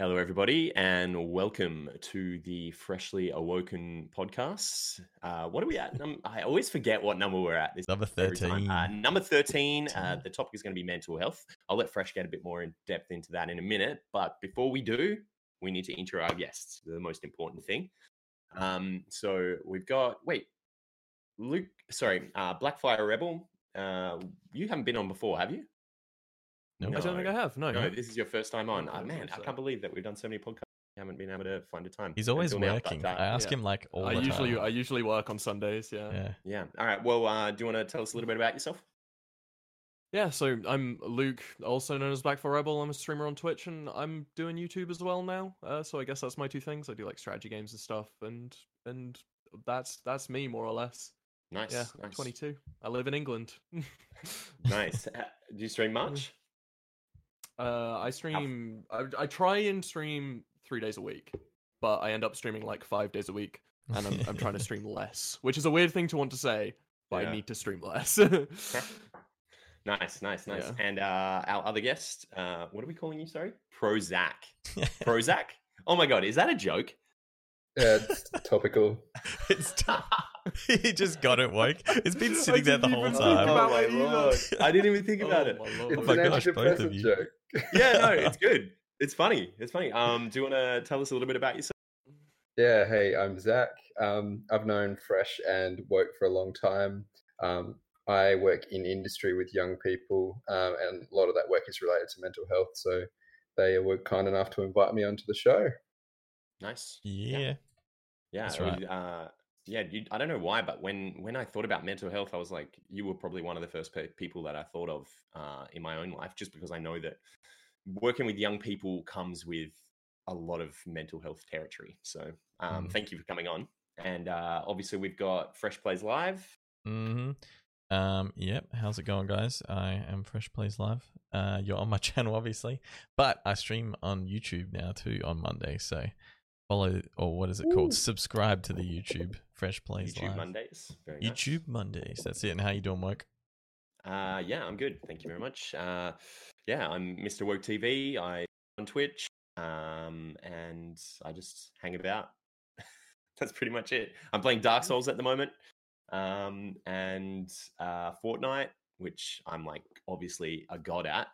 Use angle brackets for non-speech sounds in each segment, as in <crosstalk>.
Hello, everybody, and welcome to the Freshly Awoken podcast. Uh, what are we at? Num- I always forget what number we're at. This Number 13. Uh, number 13. Uh, the topic is going to be mental health. I'll let Fresh get a bit more in depth into that in a minute. But before we do, we need to intro our guests, the most important thing. Um, so we've got, wait, Luke, sorry, uh, Blackfire Rebel. Uh, you haven't been on before, have you? No. I don't think I have. No, No, this is your first time on. I Oh, man, I can't believe that we've done so many podcasts. We haven't been able to find a time. He's always until now, but, working. I ask yeah. him like all I the usually time. I usually work on Sundays. Yeah. yeah. yeah. All right. Well, uh, do you want to tell us a little bit about yourself? Yeah, so I'm Luke, also known as Blackfire Rebel. I'm a streamer on Twitch, and I'm doing YouTube as well now. Uh, so I guess that's my two things. I do like strategy games and stuff, and and that's that's me more or less. Nice. yeah, nice. 22. I live in England. <laughs> Nice. Uh, Do you stream much? Uh, I stream. I, I try and stream three days a week, but I end up streaming like five days a week, and I'm I'm trying to <laughs> stream less, which is a weird thing to want to say, but Yeah. I need to stream less. Nice, nice, nice. Yeah. And uh, our other guest, uh, what are we calling you? Sorry, Prozac. Prozac. Oh my god, is that a joke? Yeah, it's topical. <laughs> it's t- <laughs> he just got it, woke. It's been sitting there the whole time. about oh my it either. lord, I didn't even think <laughs> about Oh it. my lord. It's my an gosh, both of antidepressant you. joke. Yeah, no, it's good. It's funny. It's funny. Um, do you want to tell us a little bit about yourself? Yeah, hey, I'm Zach. Um, I've known Fresh and Woke for a long time. Um, I work in industry with young people, um, and a lot of that work is related to mental health. So they were kind enough to invite me onto the show. Nice. Yeah. Yeah, That's right. uh, yeah. You, I don't know why, but when when I thought about mental health, I was like, you were probably one of the first pe- people that I thought of uh, in my own life, just because I know that working with young people comes with a lot of mental health territory. So, um, Mm. thank you for coming on. And uh, obviously, we've got Fresh Plays Live. hmm Um, yep. How's it going, guys? I am Fresh Plays Live. Uh, you're on my <laughs> channel, obviously, but I stream on YouTube now too on Monday. So follow, or what is it called? Subscribe to the YouTube Fresh Plays YouTube Live. Mondays. Very nice. YouTube Mondays. That's it. And how you doing, Woke? Uh, yeah, I'm good. Thank you very much. Uh, yeah, I'm Mr. Woke TV. I on Twitch, um, and I just hang about. <laughs> That's pretty much it. I'm playing Dark Souls at the moment, um, and uh, Fortnite, which I'm like obviously a god at.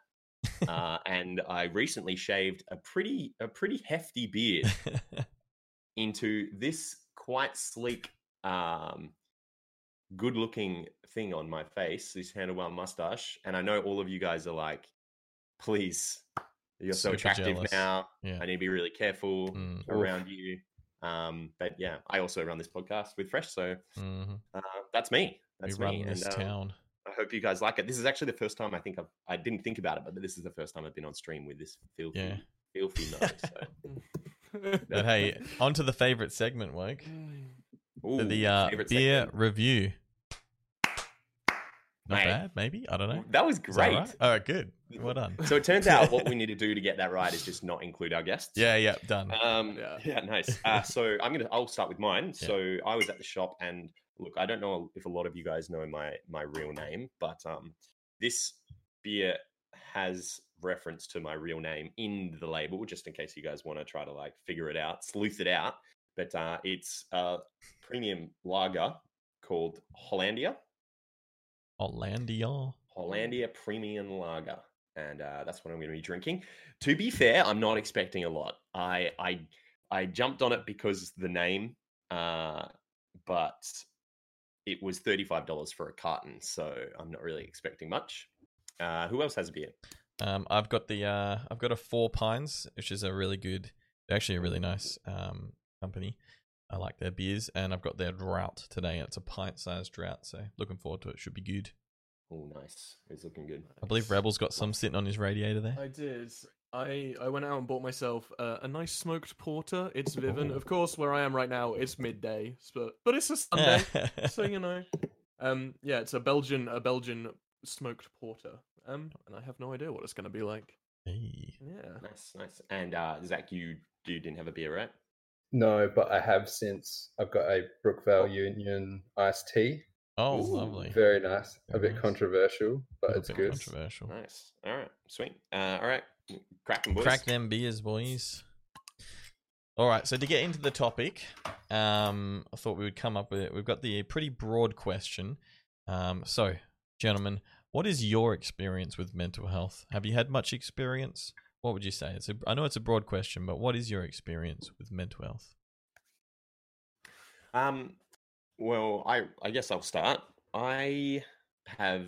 Uh, and I recently shaved a pretty a pretty hefty beard <laughs> into this quite sleek, um, good looking thing on my face, this handlebar mustache. And I know all of you guys are like, please, you're so attractive jealous. now. yeah. I need to be really careful Mm. Oof. around you. Um, but yeah, I also run this podcast with Fresh, so hmm uh, that's me. We That's run me. this and, uh, town. Hope you guys like it. This is actually the first time I think I've I didn't think about it, but this is the first time I've been on stream with this filthy, Yeah. filthy <laughs> nose. So. <laughs> But hey, on to the favorite segment, Woke. Ooh, the uh, beer segment. review. Not Mate, bad, maybe. I don't know. That was Is that great. right? All right, good. Well done. So it turns out what we <laughs> need to do to get that right is just not include our guests. Yeah, yeah, done. Um, yeah. Yeah. nice. Uh, so I'm gonna. I'll start with mine. Yeah. So I was at the shop, and look, I don't know if a lot of you guys know my my real name, but um, this beer has reference to my real name in the label, just in case you guys want to try to like figure it out, sleuth it out. But uh, it's a premium lager called Hollandia. Hollandia. Hollandia Premium Lager, and uh, that's what I'm going to be drinking. To be fair, I'm not expecting a lot. I I I jumped on it because the name, uh, but it was thirty five dollars for a carton, so I'm not really expecting much. Uh, who else has a beer? Um, I've got the uh, I've got a Four Pines, which is a really good, actually a really nice um company. I like their beers, and I've got their drought today. It's a pint-sized drought, so looking forward to it. Should be good. Oh, nice. It's looking good. I believe Rebel's got some sitting on his radiator there. I did. I I went out and bought myself uh, a nice smoked porter. It's Viven, of course. Where I am right now, it's midday, but but it's a Sunday, <laughs> so you know. Um, yeah, it's a Belgian a Belgian smoked porter. Um, and I have no idea what it's going to be like. Hey. Yeah. Nice, nice. And uh, Zach, you you didn't have a beer, right? No, but I have since. I've got a Brookvale Union iced tea. Oh, Ooh, lovely. Very nice. A bit nice. controversial, but Little it's bit good. controversial. Nice. All right, sweet. Uh, all right, cracking boys. Crack them beers, boys. All right, so to get into the topic, um, I thought we would come up with it. We've got the pretty broad question. Um, so, gentlemen, what is your experience with mental health? Have you had much experience? What would you say? It's a, I know it's a broad question, but what is your experience with mental health? Um, well, I I guess I'll start. I have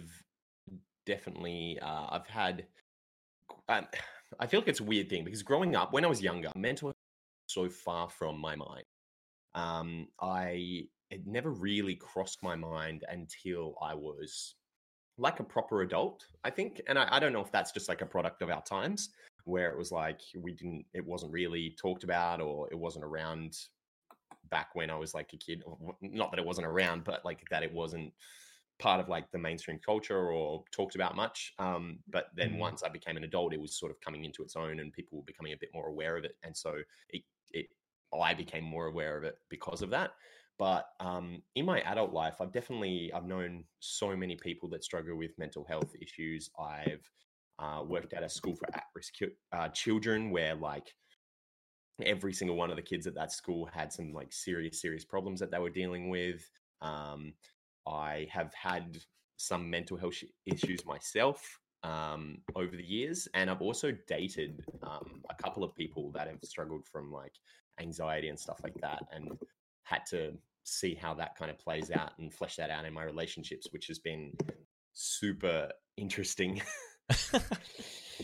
definitely uh, I've had. Um, <sighs> I feel like it's a weird thing because growing up, when I was younger, mental so far from my mind. Um, I it never really crossed my mind until I was like a proper adult, I think. And I, I don't know if that's just like a product of our times where it was like we didn't, it wasn't really talked about or it wasn't around back when I was like a kid. Not that it wasn't around, but like that it wasn't part of like the mainstream culture or talked about much. Um, but then mm. once I became an adult, it was sort of coming into its own and people were becoming a bit more aware of it. And so it, it, I became more aware of it because of that. But um, in my adult life, I've definitely I've known so many people that struggle with mental health issues. I've uh, worked at a school for at-risk uh, children where like every single one of the kids at that school had some like serious serious problems that they were dealing with um, i have had some mental health issues myself um, over the years and i've also dated um, a couple of people that have struggled from like anxiety and stuff like that and had to see how that kind of plays out and flesh that out in my relationships which has been super interesting <laughs>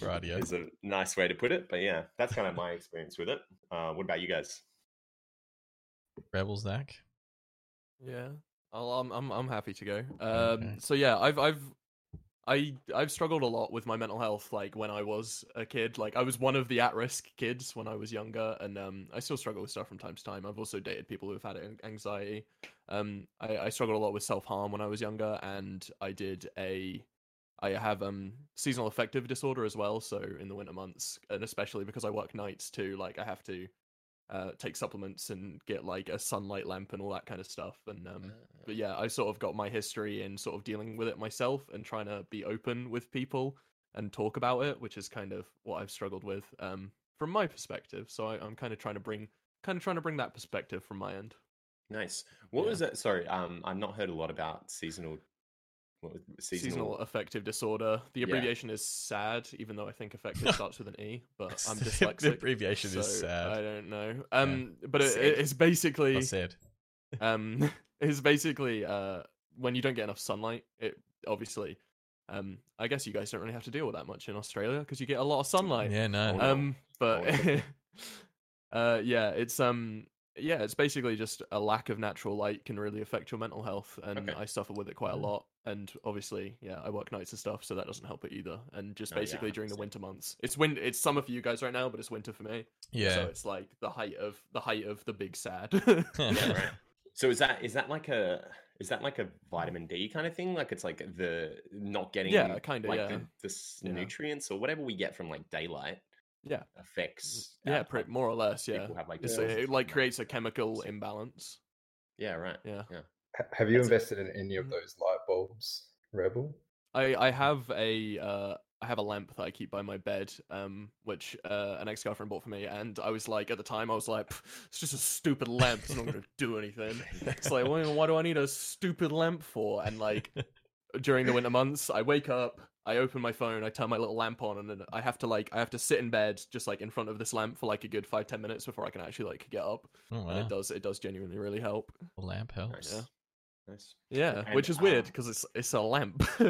Radio <laughs> is a nice way to put it, but yeah, that's kind of my experience with it. Uh, what about you guys? Rebel Zach. Yeah, I'll, I'm I'm I'm happy to go. Um, okay. so yeah, I've I've I I've struggled a lot with my mental health. Like when I was a kid, like I was one of the at-risk kids when I was younger, and um, I still struggle with stuff from time to time. I've also dated people who've had anxiety. Um, I, I struggled a lot with self-harm when I was younger, and I did a I have um seasonal affective disorder as well. So in the winter months, and especially because I work nights too, like I have to uh, take supplements and get like a sunlight lamp and all that kind of stuff. And um, uh, but yeah, I sort of got my history in sort of dealing with it myself and trying to be open with people and talk about it, which is kind of what I've struggled with um, from my perspective. So I, am kind of trying to bring kind of trying to bring that perspective from my end. Nice. What yeah. was that? Sorry, um, I've not heard a lot about seasonal seasonal... seasonal... affective disorder. The abbreviation yeah. is SAD, even though I think affective <laughs> starts with an E, but <laughs> I'm dyslexic. the abbreviation so is SAD. I don't know. Um, yeah. but it, it's basically sad. Um, <laughs> it's basically uh when you don't get enough sunlight. It obviously. Um, I guess you guys don't really have to deal with that much in Australia because you get a lot of sunlight. Yeah, no. Um, but uh, yeah, it's um, yeah, it's basically just a lack of natural light can really affect your mental health, and okay. I suffer with it quite a mm. lot. And obviously, yeah, I work nights and stuff, so that doesn't help it either. And just basically oh, yeah, during the winter months, it's win. It's summer for you guys right now, but it's winter for me. Yeah. So it's like the height of the height of the big sad. <laughs> <laughs> yeah, right. So is that is that like a is that like a vitamin D kind of thing? Like it's like the not getting yeah, kind of like yeah. the, the nutrients or whatever we get from like daylight yeah affects yeah pretty, more or less yeah have, like, it like creates a chemical imbalance yeah right yeah yeah have you That's invested in any of mm-hmm. those light bulbs rebel i i have a uh I have a lamp that I keep by my bed, um, which uh, an ex-girlfriend bought for me, and I was like, at the time, I was like, it's just a stupid lamp. It's not going <laughs> to do anything. It's like, <laughs> well, what do I need a stupid lamp for? And like, during the winter months, I wake up, I open my phone, I turn my little lamp on, and then I have to like I have to sit in bed just like in front of this lamp for like a good five ten minutes before I can actually like get up. Oh, wow. And it does it does genuinely really help. A lamp helps. Yeah. Nice. Yeah, and, which is weird because um, it's it's a lamp. <laughs>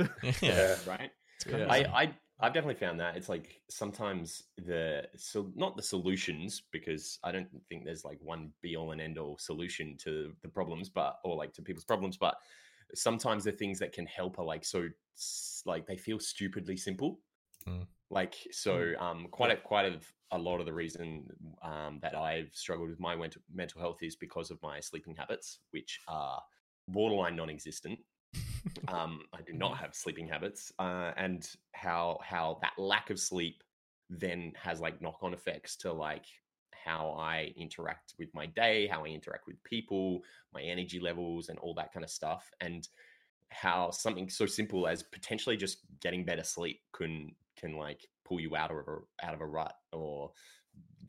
yeah. right. Yeah. I I I've definitely found that it's like sometimes the so not the solutions because I don't think there's like one be all and end all solution to the problems, but or like to people's problems, but sometimes the things that can help are like so like they feel stupidly simple. Mm. Like so, mm. um, quite a quite a, a lot of the reason um, that I've struggled with my mental health is because of my sleeping habits, which are borderline non-existent. um, I do <laughs> not have sleeping habits, uh, and how how that lack of sleep then has like knock-on effects to like how I interact with my day, how I interact with people, my energy levels, and all that kind of stuff. And how something so simple as potentially just getting better sleep can can like pull you out of a out of a rut or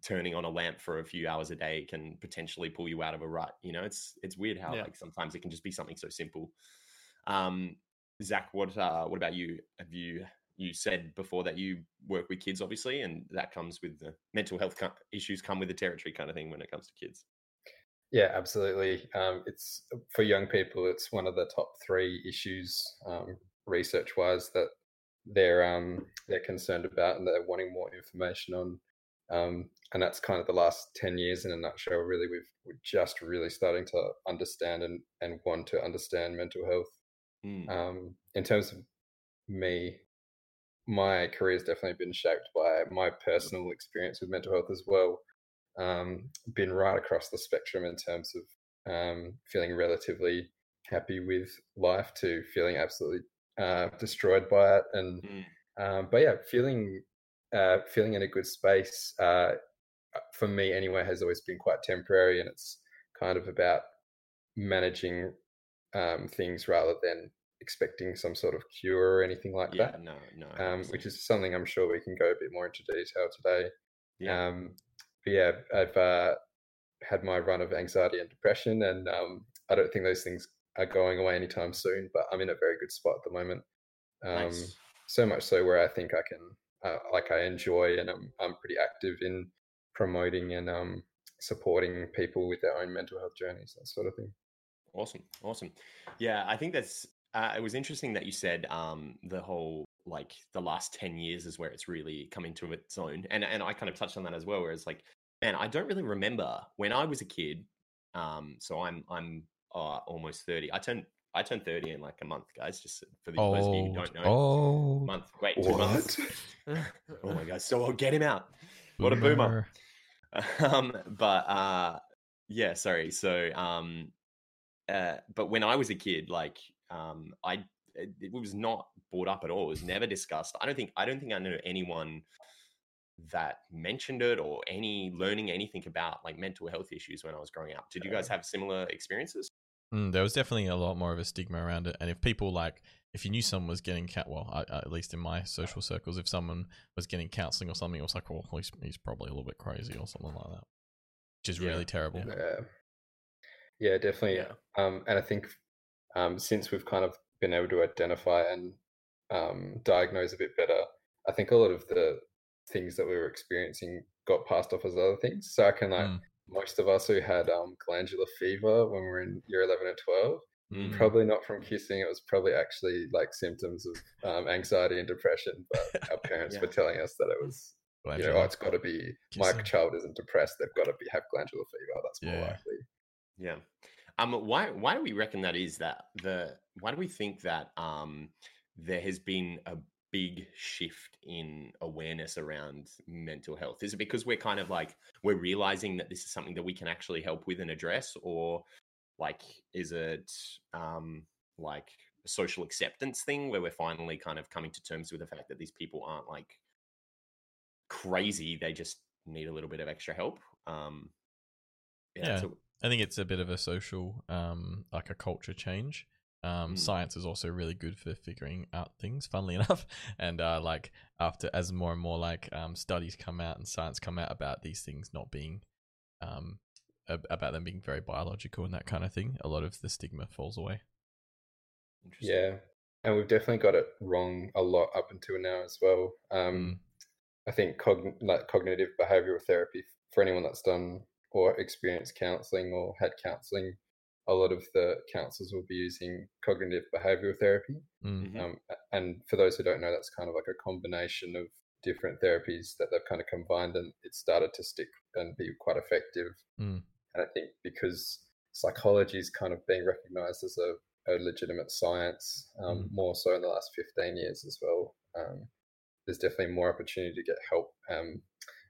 turning on a lamp for a few hours a day can potentially pull you out of a rut. You know, it's it's weird how Yeah. like sometimes it can just be something so simple. Um, Zach, what uh, what about you? Have you you said before that you work with kids, obviously, and that comes with the mental health issues come with the territory kind of thing when it comes to kids. Yeah, absolutely. Um, it's for young people. It's one of the top three issues um, research-wise that they're um, they're concerned about and they're wanting more information on. Um, and that's kind of the last ten years in a nutshell. Really, we've we're just really starting to understand and and want to understand mental health. Mm. Um, in terms of me, my career has definitely been shaped by my personal experience with mental health as well. Um, been right across the spectrum in terms of um, feeling relatively happy with life to feeling absolutely uh, destroyed by it, and Mm. um, but yeah, feeling uh, feeling in a good space uh, for me anyway has always been quite temporary, and it's kind of about managing um, things rather than expecting some sort of cure or anything like Yeah, that. no, no, Um, which is something I'm sure we can go a bit more into detail today. yeah, Um, but yeah, I've uh, had my run of anxiety and depression, and um, I don't think those things are going away anytime soon. But I'm in a very good spot at the moment. Um, nice. So much so where I think I can, uh, like, I enjoy, and I'm I'm pretty active in promoting and um, supporting people with their own mental health journeys, that sort of thing. Awesome, awesome. Yeah, I think that's. Uh, it was interesting that you said um, the whole like the last ten years is where it's really come into its own, and and I kind of touched on that as well. Where it's like, man, I don't really remember when I was a kid. Um, so I'm I'm uh, almost thirty. I turned I turned thirty in like a month, guys. Just for the those of you who Oh, don't know, oh, month. Wait, two months. <laughs> oh my god, so I'll get him out. What a boomer. <laughs> um but uh yeah sorry so um uh but when i was a kid like um i it, it was not brought up at all it was never discussed i don't think i don't think i know anyone that mentioned it or any learning anything about like mental health issues when i was growing up did you guys have similar experiences Mm, there was definitely a lot more of a stigma around it, and if people like, if you knew someone was getting cat, well, I, I- at least in my social circles, if someone was getting counselling or something, it was like, well, he's, he's probably a little bit crazy or something like that, which is Yeah, really terrible. yeah. Yeah, yeah, definitely. Yeah. Um, and I think um, since we've kind of been able to identify and um, diagnose a bit better, I think a lot of the things that we were experiencing got passed off as other things. So I can like Mm. most of us who had um, glandular fever when we were in year eleven and twelve, Mm. probably not from kissing. It was probably actually like symptoms of um, anxiety and depression. But our <laughs> parents Yeah. were telling us that it was, you know, oh, it's got to be my child isn't depressed. They've got to be have glandular fever. That's more Yeah. likely. Yeah. Um. Why? Why do we reckon that is? That the why do we think that um there has been a big shift in awareness around mental health? Is it because we're kind of like we're realizing that this is something that we can actually help with and address, or like is it um like a social acceptance thing where we're finally kind of coming to terms with the fact that these people aren't like crazy; they just need a little bit of extra help. Um. Yeah. so- I think it's a bit of a social, um, like a culture change. Um, Mm. Science is also really good for figuring out things, funnily <laughs> enough. And uh, like after as more and more like um, studies come out and science come out about these things not being, um, ab- about them being very biological and that kind of thing, a lot of the stigma falls away. Interesting. Yeah, and we've definitely got it wrong a lot up until now as well. Um, I think cogn- like cognitive behavioral therapy for anyone that's done or experienced counselling or had counselling, a lot of the counsellors will be using cognitive behavioral therapy. Mm. Mhm. Um, and for those who don't know, that's kind of like a combination of different therapies that they've kind of combined, and it started to stick and be quite effective. Mm. And I think because psychology is kind of being recognised as a, a legitimate science, um, Mm. more so in the last fifteen years as well. Um, there's definitely more opportunity to get help.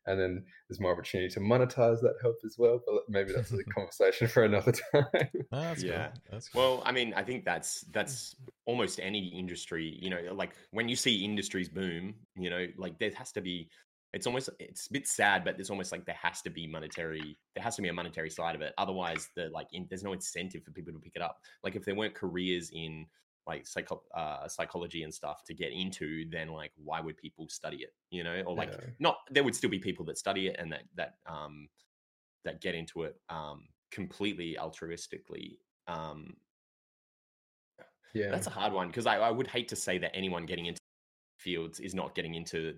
And then there's more opportunity to monetize that help as well. But maybe that's a <laughs> conversation for another time. <laughs> Ah, that's Yeah. Cool. That's cool. Well, I mean, I think that's that's almost any industry. You know, like when you see industries boom, you know, like there has to be. It's almost it's a bit sad, but there's almost like there has to be monetary. There has to be a monetary side of it. Otherwise, the like in, there's no incentive for people to pick it up. Like if there weren't careers in like psycho- uh, psychology and stuff to get into, then like why would people study it? You know, or like Yeah. not there would still be people that study it and that that um that get into it um completely altruistically. Um Yeah. that's a hard one because I, I would hate to say that anyone getting into fields is not getting into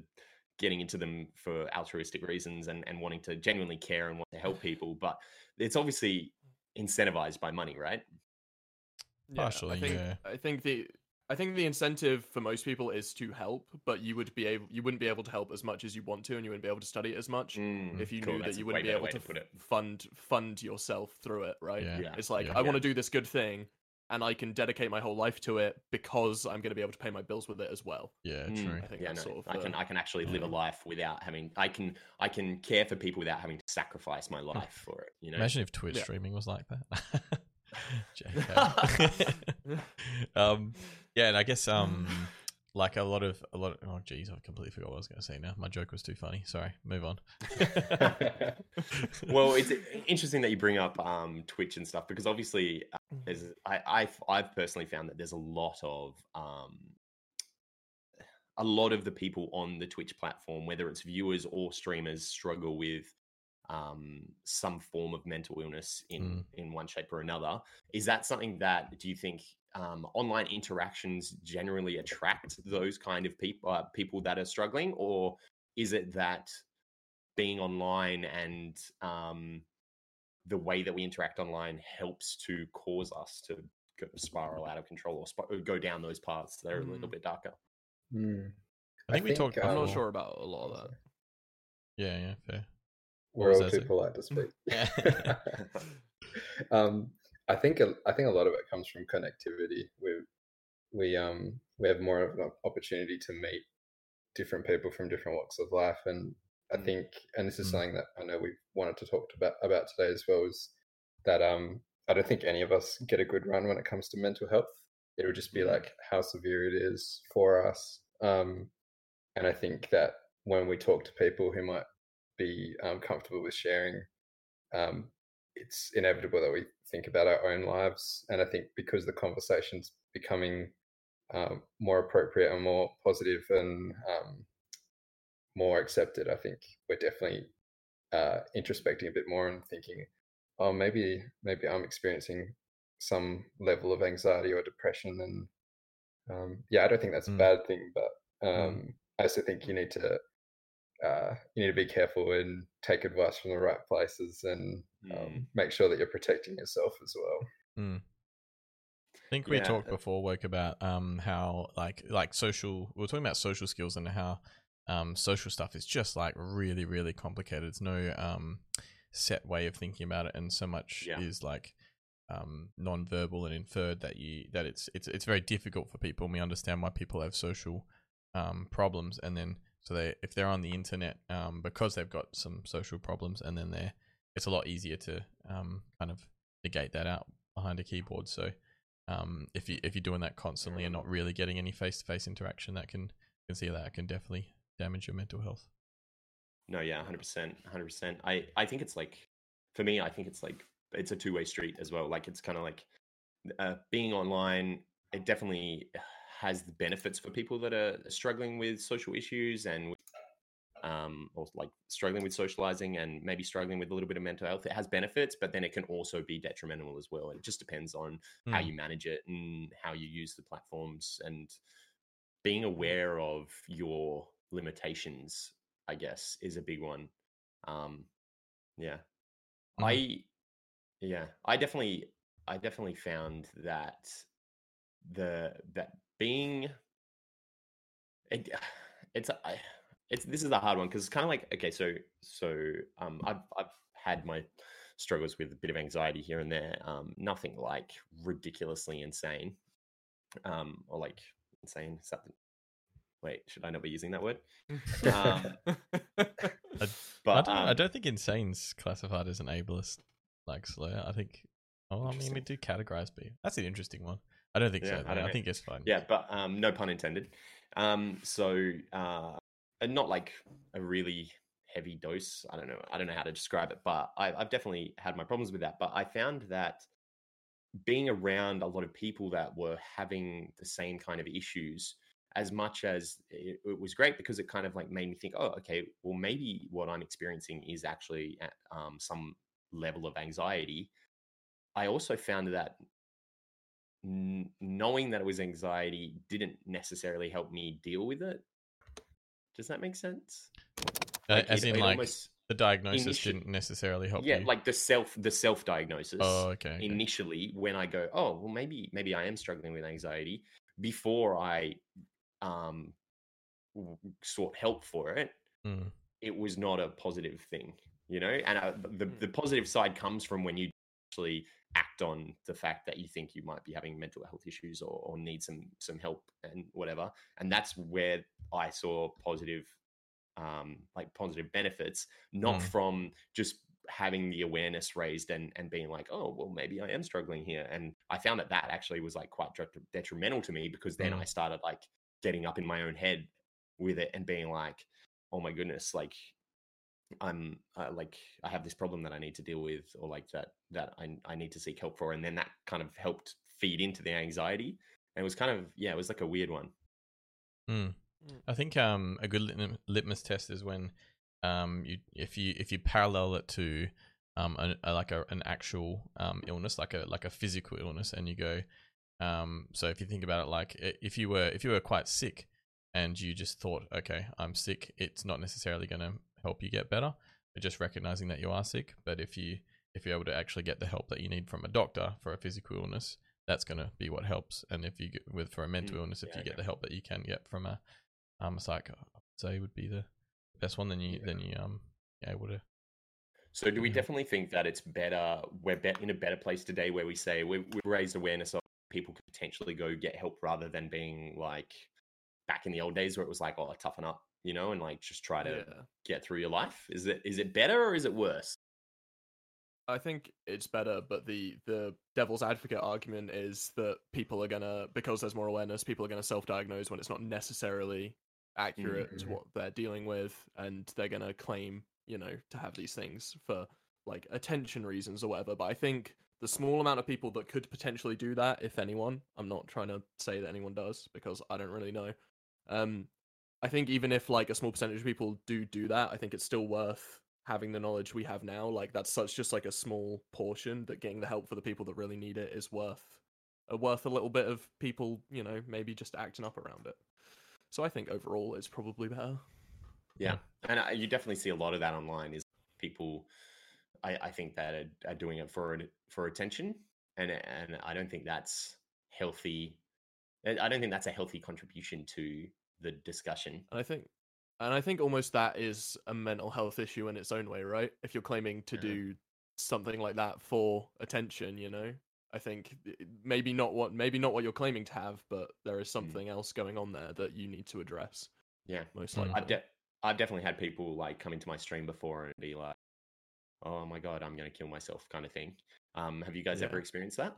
getting into them for altruistic reasons and, and wanting to genuinely care and want to help people, but it's obviously incentivized by money, right? Yeah, Partially, I think, yeah. I think the I think the incentive for most people is to help, but you would be able you wouldn't be able to help as much as you want to, and you wouldn't be able to study it as much Mm, if you cool, knew that you wouldn't be able to, to put it. fund fund yourself through it. Right? Yeah. Yeah. It's like Yeah. I want to do this good thing, and I can dedicate my whole life to it because I'm going to be able to pay my bills with it as well. Yeah, Mm, true. I think yeah, that's no, sort of I can I can actually live a life without having I can I can care for people without having to sacrifice my life <laughs> for it. You know, Imagine if Twitch Yeah. streaming was like that. <laughs> JK. um, yeah, and I guess um, like a lot of a lot. Of, oh, geez, I completely forgot what I was going to say now. My joke was too funny. Sorry, move on. <laughs> well, it's interesting that you bring up um, Twitch and stuff because obviously, uh, there's I I've, I've personally found that there's a lot of um, a lot of the people on the Twitch platform, whether it's viewers or streamers, struggle with um, some form of mental illness in Mm. in one shape or another. Is that something that do you think um, online interactions generally attract those kind of people uh, people that are struggling, or is it that being online and um, the way that we interact online helps to cause us to spiral out of control or sp- go down those paths that are a little Mm. bit darker. Hmm. I think we talked. I'm not sure about a lot of that. Yeah, yeah, fair. We're all too Zach? polite to speak. <laughs> <laughs> Um, I think a, I think a lot of it comes from connectivity. We we um we have more of an opportunity to meet different people from different walks of life, and I Mm. think, and this is Mm. something that I know we wanted to talk about about today as well, is that um I don't think any of us get a good run when it comes to mental health. It would just be Mm. like how severe it is for us, um, and I think that when we talk to people who might be um, comfortable with sharing um, it's inevitable that we think about our own lives. And I think because the conversation's becoming um, more appropriate and more positive and um, more accepted, I think we're definitely uh, introspecting a bit more and thinking, oh, maybe maybe I'm experiencing some level of anxiety or depression. And um, yeah, I don't think that's Mm. a bad thing, but um, I also think you need to uh, you need to be careful and take advice from the right places and Mm. um, make sure that you're protecting yourself as well. Mm. I think we Yeah, talked before, woke about um how like like social. We were talking about social skills and how um social stuff is just like really really complicated. It's no um set way of thinking about it, and so much Yeah. is like um non-verbal and inferred that you that it's it's it's very difficult for people. And we understand why people have social um problems, and then so they if they're on the internet um because they've got some social problems, and then they're it's a lot easier to um kind of negate that out behind a keyboard. So um, if you if you're doing that constantly and not really getting any face to face interaction, that can can see that can definitely damage your mental health. No, yeah, hundred percent, hundred percent. I I think it's like for me, I think it's like it's a two way street as well. Like it's kind of like uh, being online. It definitely has the benefits for people that are struggling with social issues and um or like struggling with socializing and maybe struggling with a little bit of mental health. It has benefits, but then it can also be detrimental as well. It just depends on how Mm. you manage it and how you use the platforms and being aware of your limitations i guess is a big one um yeah Mhm. i yeah i definitely i definitely found that the that being it, <sighs> it's it's this is a hard one because it's kind of like okay so so um i've i've had my struggles with a bit of anxiety here and there um nothing like ridiculously insane um or like insane is that the- wait should i not be using that word um <laughs> <laughs> I, but don't, I um, don't think insane's classified as an ableist like slur. I think. Oh, I mean, we do categorize B. That's an interesting one. I don't think Yeah, so. I don't I, think it's fine. yeah but um no pun intended. Um so uh and not like a really heavy dose. I don't know i don't know how to describe it but I, i've definitely had my problems with that. But i found that being around a lot of people that were having the same kind of issues as much as it, it, was great because it kind of like made me think oh okay well maybe what i'm experiencing is actually at, um, some level of anxiety. I also found that n- knowing that it was anxiety didn't necessarily help me deal with it. Does that make sense? Uh, like as it, in it like almost, the diagnosis didn't necessarily help yeah you. like the self the self diagnosis oh okay, okay. initially when i go oh well maybe maybe i am struggling with anxiety before i um sought help for it mm. it was not a positive thing you know? And uh, the the positive side comes from when you actually act on the fact that you think you might be having mental health issues or, or need some some help and whatever and that's where i saw positive um, like positive benefits, not mm. from just having the awareness raised and and being like, oh, well, maybe I am struggling here. And I found that that actually was like quite detrimental to me because then mm. I started like getting up in my own head with it and being like, oh my goodness, like I'm uh, like I have this problem that I need to deal with, or like that that I I need to seek help for, and then that kind of helped feed into the anxiety. And it was kind of yeah, it was like a weird one. Mm. Mm. I think um, a good litmus test is when um, you if you if you parallel it to um, a, a, like a, an actual um, illness, like a like a physical illness, and you go. Um, so if you think about it, like if you were if you were quite sick, and you just thought, okay, I'm sick, it's not necessarily going to help you get better. But just recognizing that you are sick. But if you if you're able to actually get the help that you need from a doctor for a physical illness, that's going to be what helps. And if you get with for a mental mm, illness, if yeah, you get yeah. the help that you can get from a um, psych, I'd say would be the best one. Then you, yeah. then you um, able to. So, do we definitely think that it's better? We're in a better place today, where we say we, we've raised awareness of people could potentially go get help rather than being like back in the old days where it was like, oh, toughen up, you know, and like just try to yeah. get through your life. Is it is it better or is it worse? I think it's better, but the the devil's advocate argument is that people are gonna because there's more awareness, people are gonna self-diagnose when it's not necessarily accurate mm-hmm. to what they're dealing with and they're to claim you know to have these things for like attention reasons or whatever but i think the small amount of people that could potentially do that if anyone i'm not trying to say that anyone does because i don't really know um i think even if like a small percentage of people do do that i think it's still worth having the knowledge we have now like that's such just like a small portion that getting the help for the people that really need it is worth uh, worth a little bit of people you know maybe just acting up around it so I think overall it's probably better. Yeah, and you definitely see a lot of that online. Is people, I, I think that are, are doing it for for attention, and and I don't think that's healthy. I don't think that's a healthy contribution to the discussion. And I think, and I think almost that is a mental health issue in its own way, right? If you're claiming to yeah. do something like that for attention, you know, I think maybe not what maybe not what you're claiming to have, but there is hmm. something mm. else going on there that you need to address. Yeah, most hmm. likely. I've, de- I've definitely had people like come into my stream before and be like, "Oh my god, I'm going to kill myself," kind of thing. Um, have you guys yeah. ever experienced that?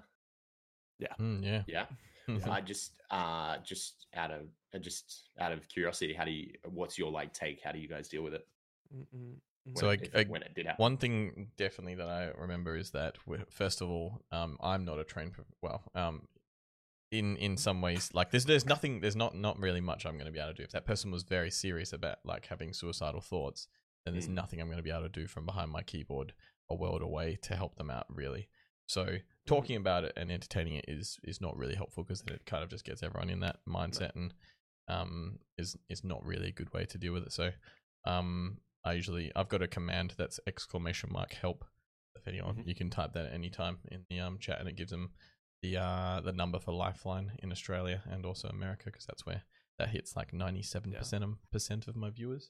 Yeah, mm, yeah, yeah. <laughs> I just, uh, just out of uh, just out of curiosity, how do you? What's your like take? How do you guys deal with it? Mm-mm so I, I, when it did happen. One thing definitely that I remember is that first of all, um, I'm not a trained well, um, in in some ways, like there's there's nothing, there's not not really much I'm going to be able to do. If that person was very serious about like having suicidal thoughts, then there's mm. nothing I'm going to be able to do from behind my keyboard a world away to help them out really. So talking about it and entertaining it is is not really helpful because then it kind of just gets everyone in that mindset and um is is not really a good way to deal with it. So um I usually I've got a command that's exclamation mark help. If anyone, mm-hmm. you can type that at any time in the um chat, and it gives them the uh the number for Lifeline in Australia and also America because that's where that hits like ninety seven percent percent of my viewers.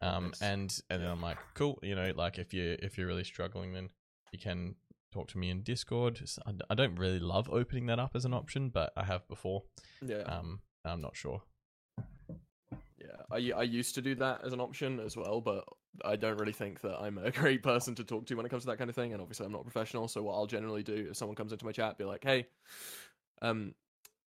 Um and and then I'm like cool, you know, like if you if you're really struggling, then you can talk to me in Discord. I don't really love opening that up as an option, but I have before. Yeah. Um, I'm not sure. Yeah, I I used to do that as an option as well, but I don't really think that I'm a <laughs> great person to talk to when it comes to that kind of thing. And obviously, I'm not professional. So what I'll generally do if someone comes into my chat, be like, "Hey, um,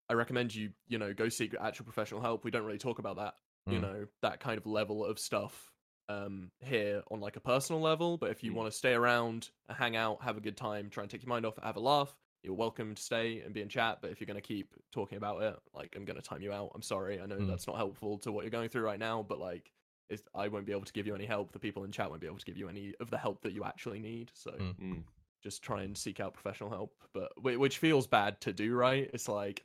I recommend you, you know, go seek actual professional help. We don't really talk about that, mm. you know, that kind of level of stuff um here on like a personal level. But if you mm. want to stay around, hang out, have a good time, try and take your mind off, have a laugh, you're welcome to stay and be in chat. But if you're going to keep talking about it, like I'm going to time you out. I'm sorry. I know Mm. that's not helpful to what you're going through right now, but like it's, I won't be able to give you any help. The people in chat won't be able to give you any of the help that you actually need. So Mm. Mm. just try and seek out professional help. But which feels bad to do, right? It's like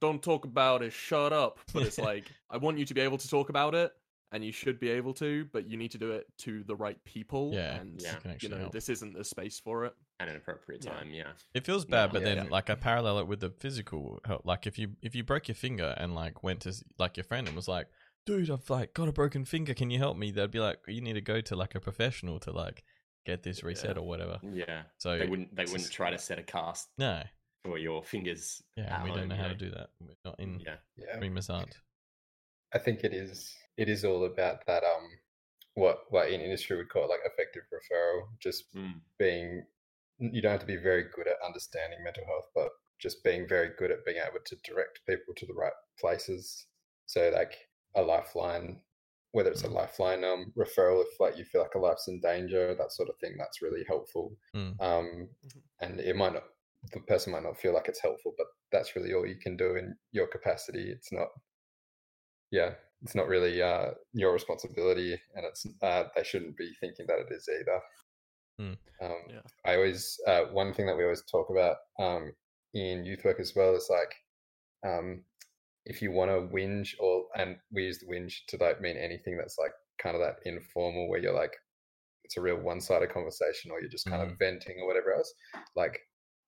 don't talk about it, shut up. But it's <laughs> like I want you to be able to talk about it. And you should be able to, but you need to do it to the right people. Yeah, and Yeah. you can you actually know help. this isn't the space for it. At an appropriate time, yeah. It feels No, bad, but yeah. then like I parallel it with the physical help. Like if you if you broke your finger and like went to like your friend and was like, "Dude, I've like got a broken finger. Can you help me?" They'd be like, "You need to go to like a professional to like get this reset Yeah. or whatever." Yeah. So they wouldn't they wouldn't try to set a cast No, for your fingers. yeah, at we don't home, know you how to do that. We're not in Yeah. Yeah. Remus aren't. I think it is it is all about that um what what in industry would call like effective referral, just Mm. being you don't have to be very good at understanding mental health, but just being very good at being able to direct people to the right places. So like a lifeline, whether it's a Mm. lifeline um referral if like you feel like a life's in danger, that sort of thing, that's really helpful. Mm. Um Mhm. and it might not the person might not feel like it's helpful, but that's really all you can do in your capacity. It's not yeah, it's not really uh, your responsibility, and it's uh, they shouldn't be thinking that it is either. Mm. Um, Yeah. I always uh, one thing that we always talk about um, in youth work as well is like um, if you want to whinge or and we use the whinge to like mean anything that's like kind of that informal where you're like it's a real one-sided conversation or you're just kind Mm. of venting or whatever else like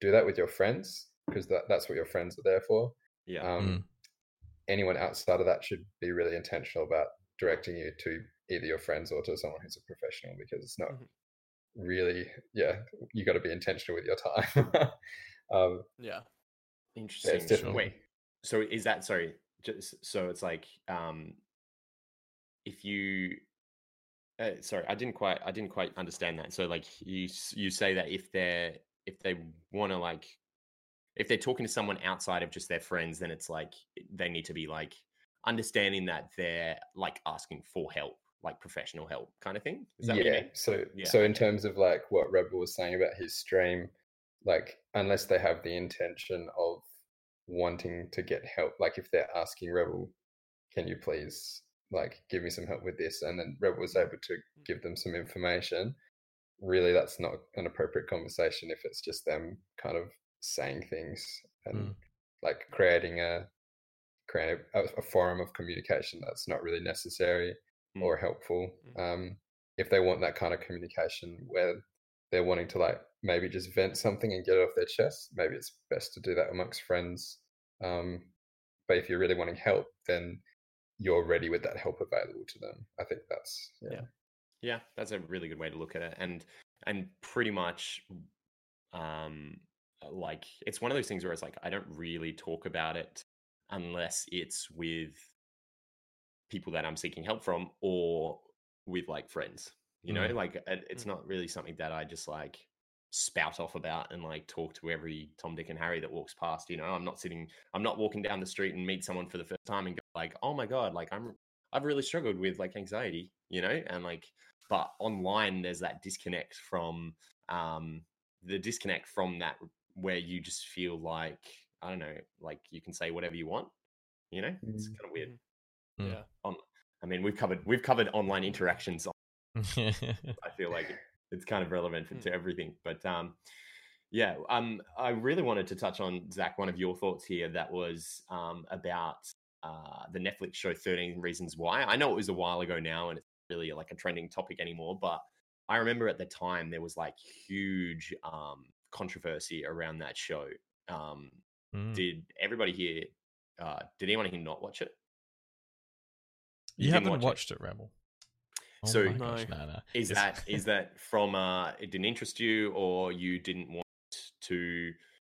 do that with your friends because that, that's what your friends are there for Yeah. um, anyone outside of that should be really intentional about directing you to either your friends or to someone who's a professional because it's not Mhm. really yeah you got to be intentional with your time <laughs> um, Yeah. Interesting. different. Wait. So is that sorry? Just so it's like um, if you. Uh, sorry, I didn't quite. I didn't quite understand that. So like you you say that if they're if they want to like if they're talking to someone outside of just their friends, then it's like they need to be like understanding that they're like asking for help, like professional help, kind of thing. Is that yeah mean? so Yeah. so in terms of like what rebel was saying about his stream like unless they have the intention of wanting to get help like if they're asking rebel can you please like give me some help with this and then rebel was able to mm. give them some information really that's not an appropriate conversation if it's just them kind of saying things and Mm. like creating a create a, a forum of communication that's not really necessary Mm. or helpful Mm. um if they want that kind of communication where they're wanting to like maybe just vent something and get it off their chest maybe it's best to do that amongst friends um but if you're really wanting help then you're ready with that help available to them i think that's yeah, Yeah. Yeah, that's a really good way to look at it, and and pretty much, um, like it's one of those things where it's like I don't really talk about it unless it's with people that I'm seeking help from or with like friends. You know, Mm. like it's not really something that I just like spout off about and like talk to every Tom, Dick, and Harry that walks past. You know, I'm not sitting, I'm not walking down the street and meet someone for the first time and go like, oh my god, like I'm, I've really struggled with like anxiety. You know, and like, but online there's that disconnect from, um, the disconnect from that where you just feel like I don't know, like you can say whatever you want. You know, it's Mm. kind of weird. Yeah. Yeah. I mean, we've covered we've covered online interactions On, <laughs> I feel like it's kind of relevant for, Mm. to everything. But um, yeah, um, I really wanted to touch on Zach. One of your thoughts here that was um, about uh, the Netflix show Thirteen Reasons Why. I know it was a while ago now, and it's really like a trending topic anymore. But I remember at the time there was like huge um, controversy around that show. Um, Mm. Did everybody here? Uh, did anyone here not watch it? You, didn't haven't watch watched it, Rebel. Oh So- gosh, No. <laughs> no, no. Is that is that from uh it didn't interest you or you didn't want to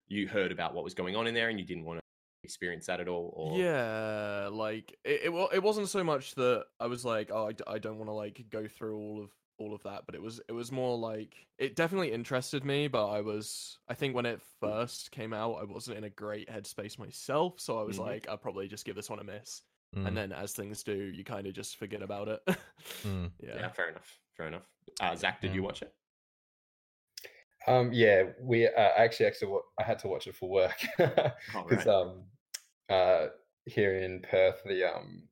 you heard about what was going on in there and you didn't want to experience that at all or Yeah, like it, it. It wasn't so much that I was like, oh, I, I don't want to like go through all of all of that, but it was it was more like it definitely interested me, but I was I think when it first came out, I wasn't in a great headspace myself, so I was Mhm. like, I'll probably just give this one a miss. Mm, And then as things do, you kind of just forget about it. mm. <laughs> yeah. yeah. fair enough fair enough uh zach did you watch it Um, yeah, we uh, actually actually wa- I had to watch it for work <laughs> All because right. um, uh, here in Perth, the um,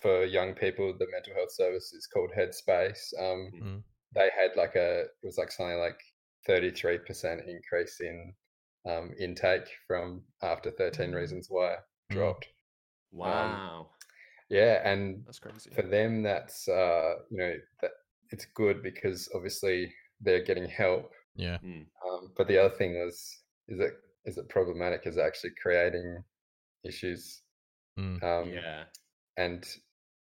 for young people, the mental health service is called Headspace. Um, Mm. they had like a it was like something like thirty three percent increase in um, intake from after thirteen reasons why Mm. dropped. Wow. Yeah, and That's crazy. for them that's uh you know that it's good because obviously they're getting help Yeah. Mm. um, but the other thing was is it is it problematic is it actually creating issues Mm. um yeah. and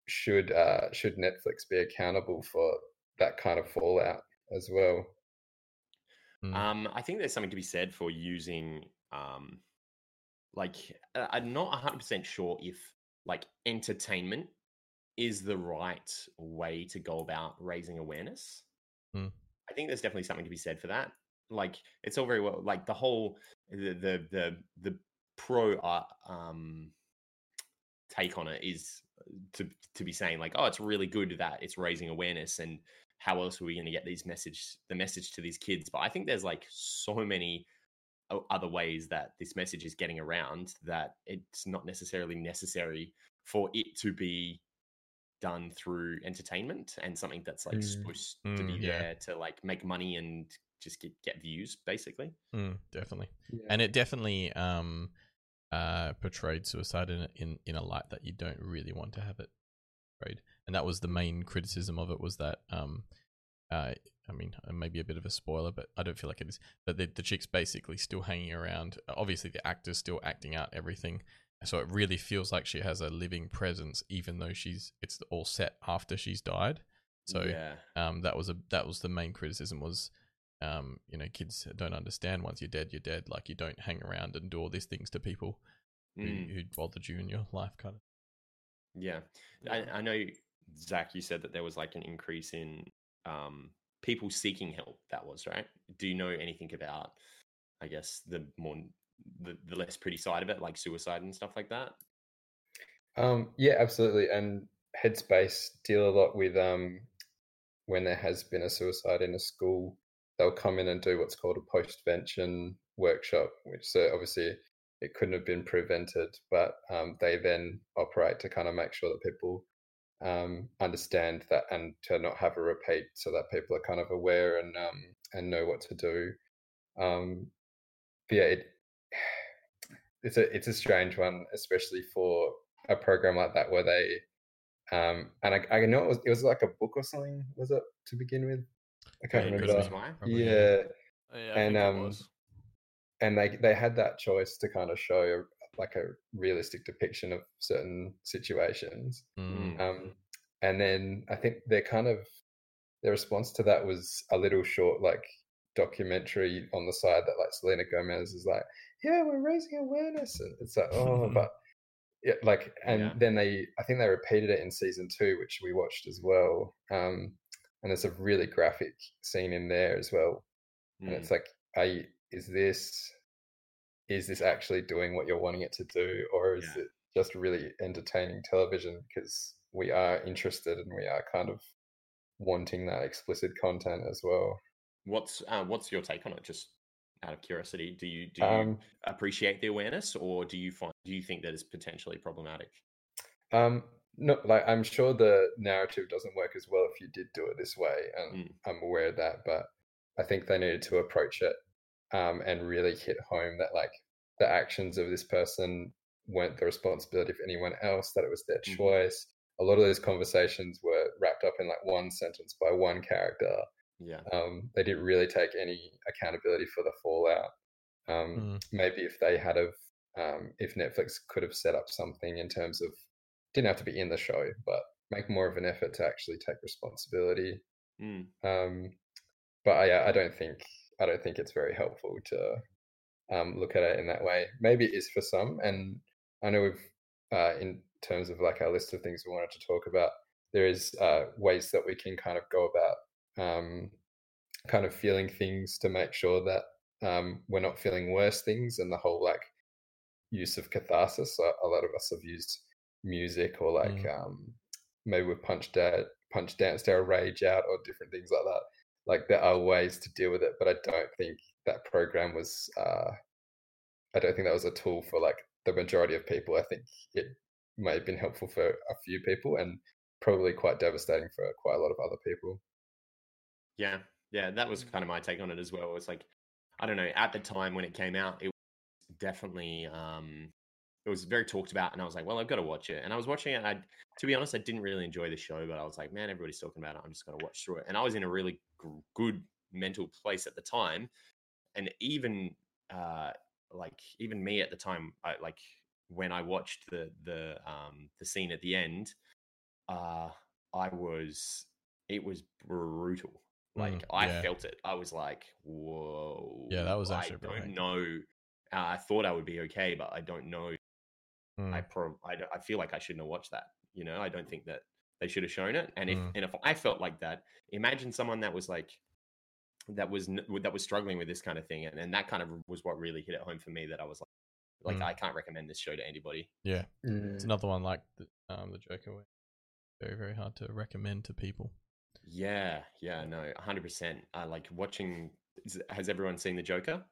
should uh should netflix be accountable for that kind of fallout as well Mm. Um, I think there's something to be said for using, um, like, uh, I'm not 100% sure if, like, entertainment is the right way to go about raising awareness. Mm. I think there's definitely something to be said for that. Like, it's all very well, like, the whole, the, the, the, the pro uh, um, take on it is to, to be saying, like, oh, it's really good that it's raising awareness and how else are we going to get these message the message to these kids but i think there's like so many other ways that this message is getting around that it's not necessarily necessary for it to be done through entertainment and something that's like Mm. supposed to be Mm, yeah. there to like make money and just get, get views basically Mm, definitely. yeah. and it definitely um uh portrayed suicide in in in a light that you don't really want to have it portrayed and that was the main criticism of it was that um uh I mean, maybe a bit of a spoiler, but I don't feel like it is. But the, the chick's basically still hanging around. Obviously, the actor's still acting out everything, so it really feels like she has a living presence, even though she's it's all set after she's died. So yeah um, that was a that was the main criticism was um, you know kids don't understand once you're dead you're dead. Like you don't hang around and do all these things to people who, Mm, who bothered you in your life kind of. Yeah. Yeah. I, I know zach you said that there was like an increase in um people seeking help that was right? Do you know anything about i guess the more the, the less pretty side of it like suicide and stuff like that? Um, yeah, absolutely. And Headspace deal a lot with um, when there has been a suicide in a school, they'll come in and do what's called a postvention workshop, which so obviously it couldn't have been prevented, but um, they then operate to kind of make sure that people um, understand that and to not have a repeat, so that people are kind of aware and um, and know what to do. Um, yeah, it, <sighs> it's a it's a strange one, especially for a program like that where they um and I, I know it was it was like a book or something was it to begin with I can't Yeah, remember Christmas Christmas why Probably, yeah yeah, and, um, and they they had that choice to kind of show a, like a realistic depiction of certain situations Mm. um and then I think their kind of their response to that was a little short like documentary on the side that like Selena Gomez is like yeah we're raising awareness and it's like oh <laughs> but yeah like and Yeah. then they i think they repeated it in season two which we watched as well um and there's a really graphic scene in there as well and Mm, it's like are you, is this is this actually doing what you're wanting it to do or is Yeah. it just really entertaining television? Because we are interested and we are kind of wanting that explicit content as well. What's uh, what's your take on it? Just out of curiosity do you do you um appreciate the awareness or do you find do you think that is potentially problematic? Um, no, like I'm sure the narrative doesn't work as well if you did do it this way, and Mm. I'm aware of that. But I think they needed to approach it um, and really hit home that like the actions of this person weren't the responsibility of anyone else; that it was their Mhm. choice. A lot of those conversations were wrapped up in like one sentence by one character. yeah Um, they didn't really take any accountability for the fallout. Um, Mm. maybe if they had of um, if Netflix could have set up something in terms of didn't have to be in the show, but make more of an effort to actually take responsibility. Mm, Um, but I, I don't think I don't think it's very helpful to um, look at it in that way. Maybe it is for some, and I know we've uh, in terms of like our list of things we wanted to talk about. There is uh, ways that we can kind of go about um, kind of feeling things to make sure that um, we're not feeling worse things, and the whole like use of catharsis. So a lot of us have used music or like Mm. um, maybe we've punched out, punched danced our rage out, or different things like that. like there are ways to deal with it, but I don't think that program was. Uh, I don't think that was a tool for like the majority of people. I think it may have been helpful for a few people and probably quite devastating for quite a lot of other people. Yeah, yeah, that was kind of my take on it as well. It was like, I don't know, at the time when it came out, it was definitely um it was very talked about, and I was like, well, I've got to watch it. And I was watching it. I, to be honest, I didn't really enjoy the show, but I was like, man, everybody's talking about it. I'm just going to watch through it. And I was in a really g- good mental place at the time, and even uh like even me at the time, I like when I watched the the um the scene at the end, uh I was it was brutal. Like Mm, I yeah. felt it. I was like, whoa. Yeah, that was actually. I don't know. Uh, I thought I would be okay, but I don't know. I Mm, pro I, d- I feel like I shouldn't have watched that. You know, I don't think that they should have shown it. And if Mm. and if I felt like that, imagine someone that was like that was that was struggling with this kind of thing, and, and that kind of was what really hit it home for me. That I was like, like Mm. I can't recommend this show to anybody. yeah, Mm. it's another one like the, um, the Joker. Where very very hard to recommend to people. Yeah, yeah, no, hundred percent. I like watching. Has everyone seen the Joker?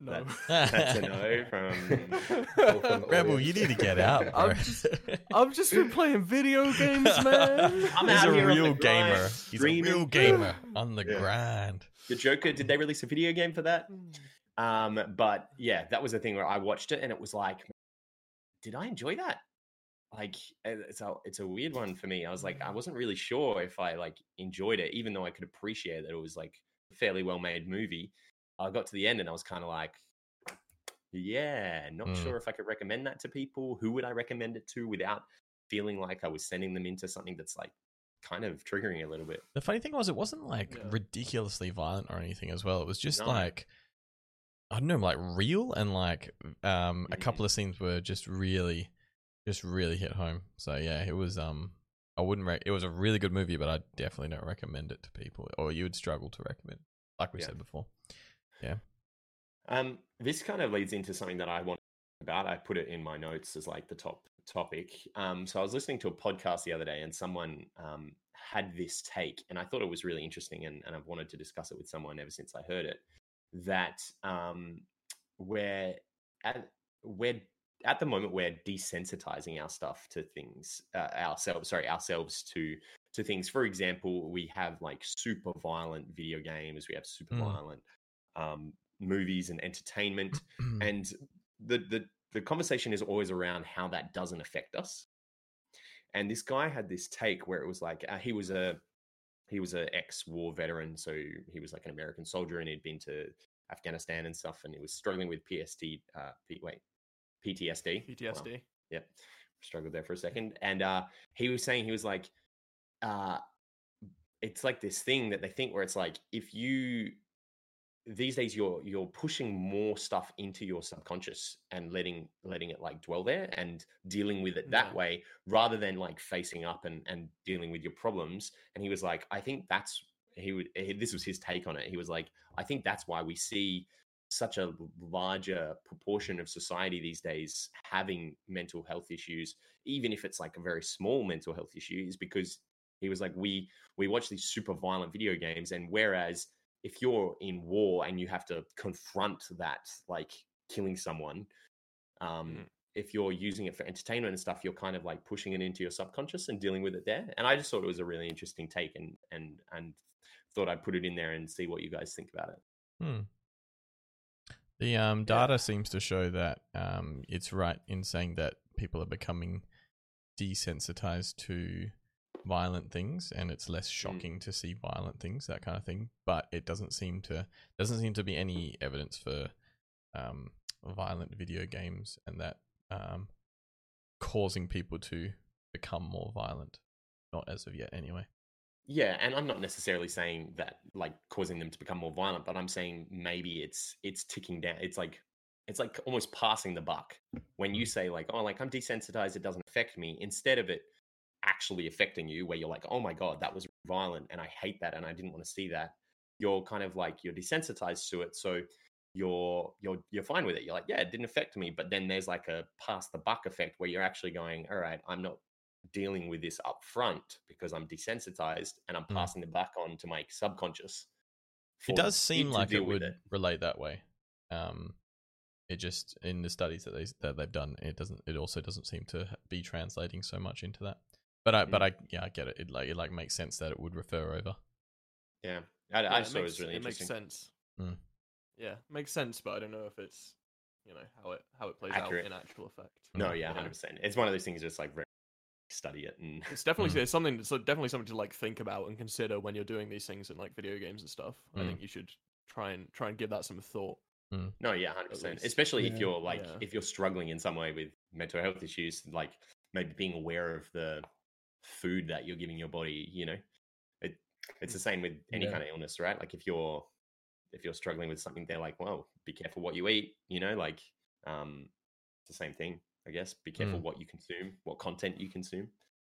No. That's <laughs> a no from. From Rebel, you need to get out, bro. I'm just- I've just been playing video <laughs> games, man. I'm He's out a here on the real gamer. He's a real gamer <laughs> on the Yeah. grind. The Joker. Did they release a video game for that? Um, but yeah, that was the thing where I watched it and it was like, did I enjoy that? Like, uh, it's a it's a weird one for me. I was like, I wasn't really sure if I like enjoyed it, even though I could appreciate that it was like a fairly well made movie. I got to the end and I was kind of like, yeah, not Mm. sure if I could recommend that to people. Who would I recommend it to without feeling like I was sending them into something that's like kind of triggering a little bit? The funny thing was, it wasn't like Yeah. ridiculously violent or anything as well. It was just No. like I don't know, like real and like um a couple of scenes were just really, just really hit home. So yeah, it was um I wouldn't. Re- it was a really good movie, but I definitely don't recommend it to people, or you would struggle to recommend. Like we Yeah. said before. Um, this kind of leads into something that I want to talk about. I put it in my notes as like the top topic. Um, so I was listening to a podcast the other day, and someone um, had this take, and I thought it was really interesting, and, and I've wanted to discuss it with someone ever since I heard it. That um, we're at we're at the moment we're desensitizing our stuff to things uh, ourselves. Sorry, ourselves to to things. For example, we have like super violent video games. We have super Mm. violent um, movies and entertainment, Mm. and the the the conversation is always around how that doesn't affect us. And this guy had this take where it was like uh, he was a he was an ex-war veteran, so he was like an American soldier, and he'd been to Afghanistan and stuff, and he was struggling with PST. Uh, P- wait, PTSD. Wow. PTSD. Yep. Struggled there for a second. And uh he was saying he was like uh it's like this thing that they think where it's like if you these days you're you're pushing more stuff into your subconscious and letting letting it like dwell there and dealing with it that Yeah. way rather than like facing up and and dealing with your problems and he was like i think that's he would he, this was his take on it he was like i think that's why we see such a larger proportion of society these days having mental health issues even if it's like a very small mental health issue is because he was like we we watch these super violent video games and whereas if you're in war and you have to confront that like killing someone um Mm. if you're using it for entertainment and stuff you're kind of like pushing it into your subconscious and dealing with it there and i just thought it was a really interesting take and and and thought i'd put it in there and see what you guys think about it Hmm. The um, data seems to show that um, it's right in saying that people are becoming desensitized to violent things, and it's less shocking to see violent things, that kind of thing. But it doesn't seem to doesn't seem to be any evidence for um, violent video games and that um, causing people to become more violent. Not as of yet, anyway. Yeah, and I'm not necessarily saying that like causing them to become more violent, but I'm saying maybe it's it's ticking down. It's like it's like almost passing the buck when you say like, oh, like I'm desensitized, it doesn't affect me, instead of it actually affecting you, where you're like, oh my god, that was violent, and I hate that, and I didn't want to see that. You're kind of like you're desensitized to it, so you're you're you're fine with it. You're like, yeah, it didn't affect me, but then there's like a pass the buck effect where you're actually going, all right, I'm not dealing with this up front because I'm desensitized and I'm Mm. passing it back on to my subconscious. It does seem like it would relate that way. Um, it just in the studies that they that they've done, it doesn't. It also doesn't seem to be translating so much into that. But I, but I, yeah, I get it. It like it like makes sense that it would refer over. Yeah, I, Yeah, I it just thought it makes- was really interesting. it makes sense. Mm. Yeah, makes sense, but I don't know if it's you know how it how it plays Accurate. out in actual effect. No, Mm, yeah, yeah. hundred percent. It's one of those things. Just like study it and It's definitely Mm. it's something. It's definitely something to like think about and consider when you're doing these things in like video games and stuff. I Mm. think you should try and try and give that some thought. No, yeah, hundred percent. least. Especially if you're like Yeah. if you're struggling in some way with mental health issues, like maybe being aware of the food that you're giving your body. You know, it it's the same with any Yeah. kind of illness, right? Like if you're if you're struggling with something, they're like, well, be careful what you eat. You know, like um, it's the same thing, I guess. Be careful what you consume, what content you consume.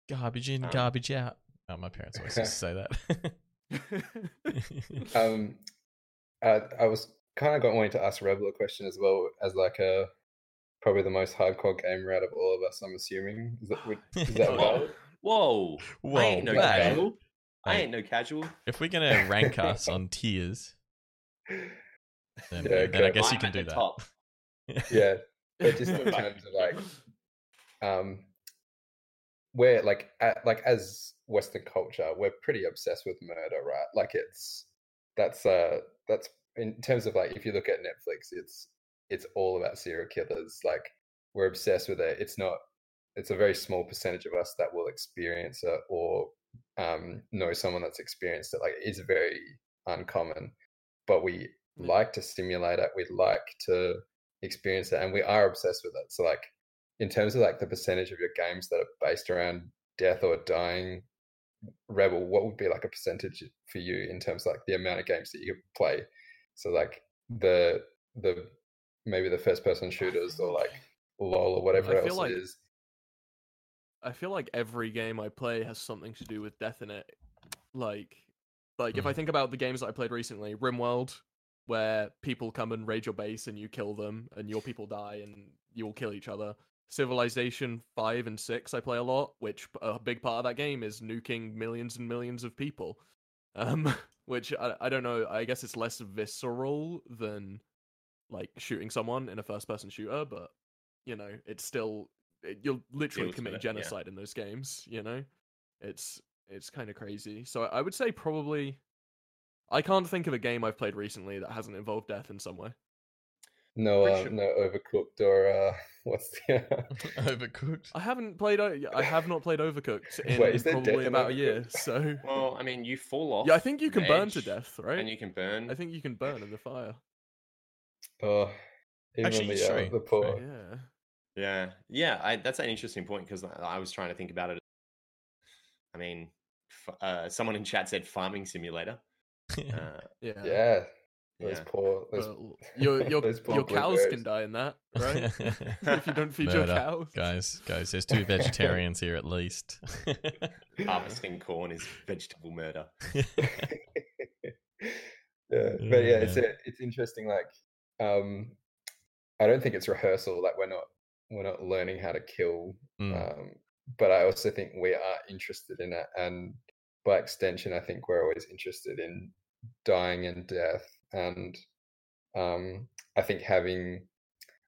Garbage in, Um, garbage out. Oh, my parents always used to say that. <laughs> <laughs> Um, I, I was kind of got wanting to ask Rebel a question as well as like a probably the most hardcore gamer out of all of us. I'm assuming is that would, is that valid? Whoa, Whoa, I ain't no man. casual. I ain't no casual. if we're gonna rank <laughs> us on tiers, then, Yeah, then I guess you I'm can do that. top. <laughs> yeah, but just in terms of like um we're like at, like as western culture we're pretty obsessed with murder right like it's that's uh that's in terms of like if you look at netflix it's it's all about serial killers like we're obsessed with it it's not it's a very small percentage of us that will experience it or um know someone that's experienced it like it's very uncommon but we like to stimulate it we like to experience it and we are obsessed with it so like in terms of like the percentage of your games that are based around death or dying rebel what would be like a percentage for you in terms of like the amount of games that you could play? So like the the maybe the first person shooters or like lol or whatever else like- it is I feel like every game I play has something to do with death in it. Like, like if Mm. I think about the games that I played recently, RimWorld, where people come and raid your base and you kill them, and your people die and you all kill each other. Civilization five and six I play a lot, which a big part of that game is nuking millions and millions of people. <laughs> Um, which I, I don't know. I guess it's less visceral than like shooting someone in a first person shooter, but you know, it's still it, you're literally Deals with committing it, yeah. genocide in those games. You know, it's it's kind of crazy. So I would say probably. I can't think of a game I've played recently that hasn't involved death in some way. no uh, sure- no overcooked or uh <laughs> what's the <laughs> Overcooked. I haven't played. I have not played Overcooked <laughs> in Wait, is there death probably in about a year. So Well, I mean, you fall off. yeah, I think you can burn to death, right? And you can burn. I think you can burn in the fire. oh even Actually, the, uh, true, the poor true. Yeah. Yeah, yeah, I, that's an interesting point because I, I was trying to think about it. I mean, f- uh, someone in chat said farming simulator. <laughs> Uh, Yeah. yeah those yeah. poor those, Well, your your <laughs> those poor your cows can die in that, right? <laughs> if you don't feed your cows. guys, guys, there's two vegetarians here at least. harvesting corn is vegetable murder. yeah, Yeah, but yeah, it's a, it's interesting. Like, um, I don't think it's rehearsal. Like, we're not we're not learning how to kill. Mm. Um, but I also think we are interested in it, and by extension, I think we're always interested in dying and death. And um, I think having,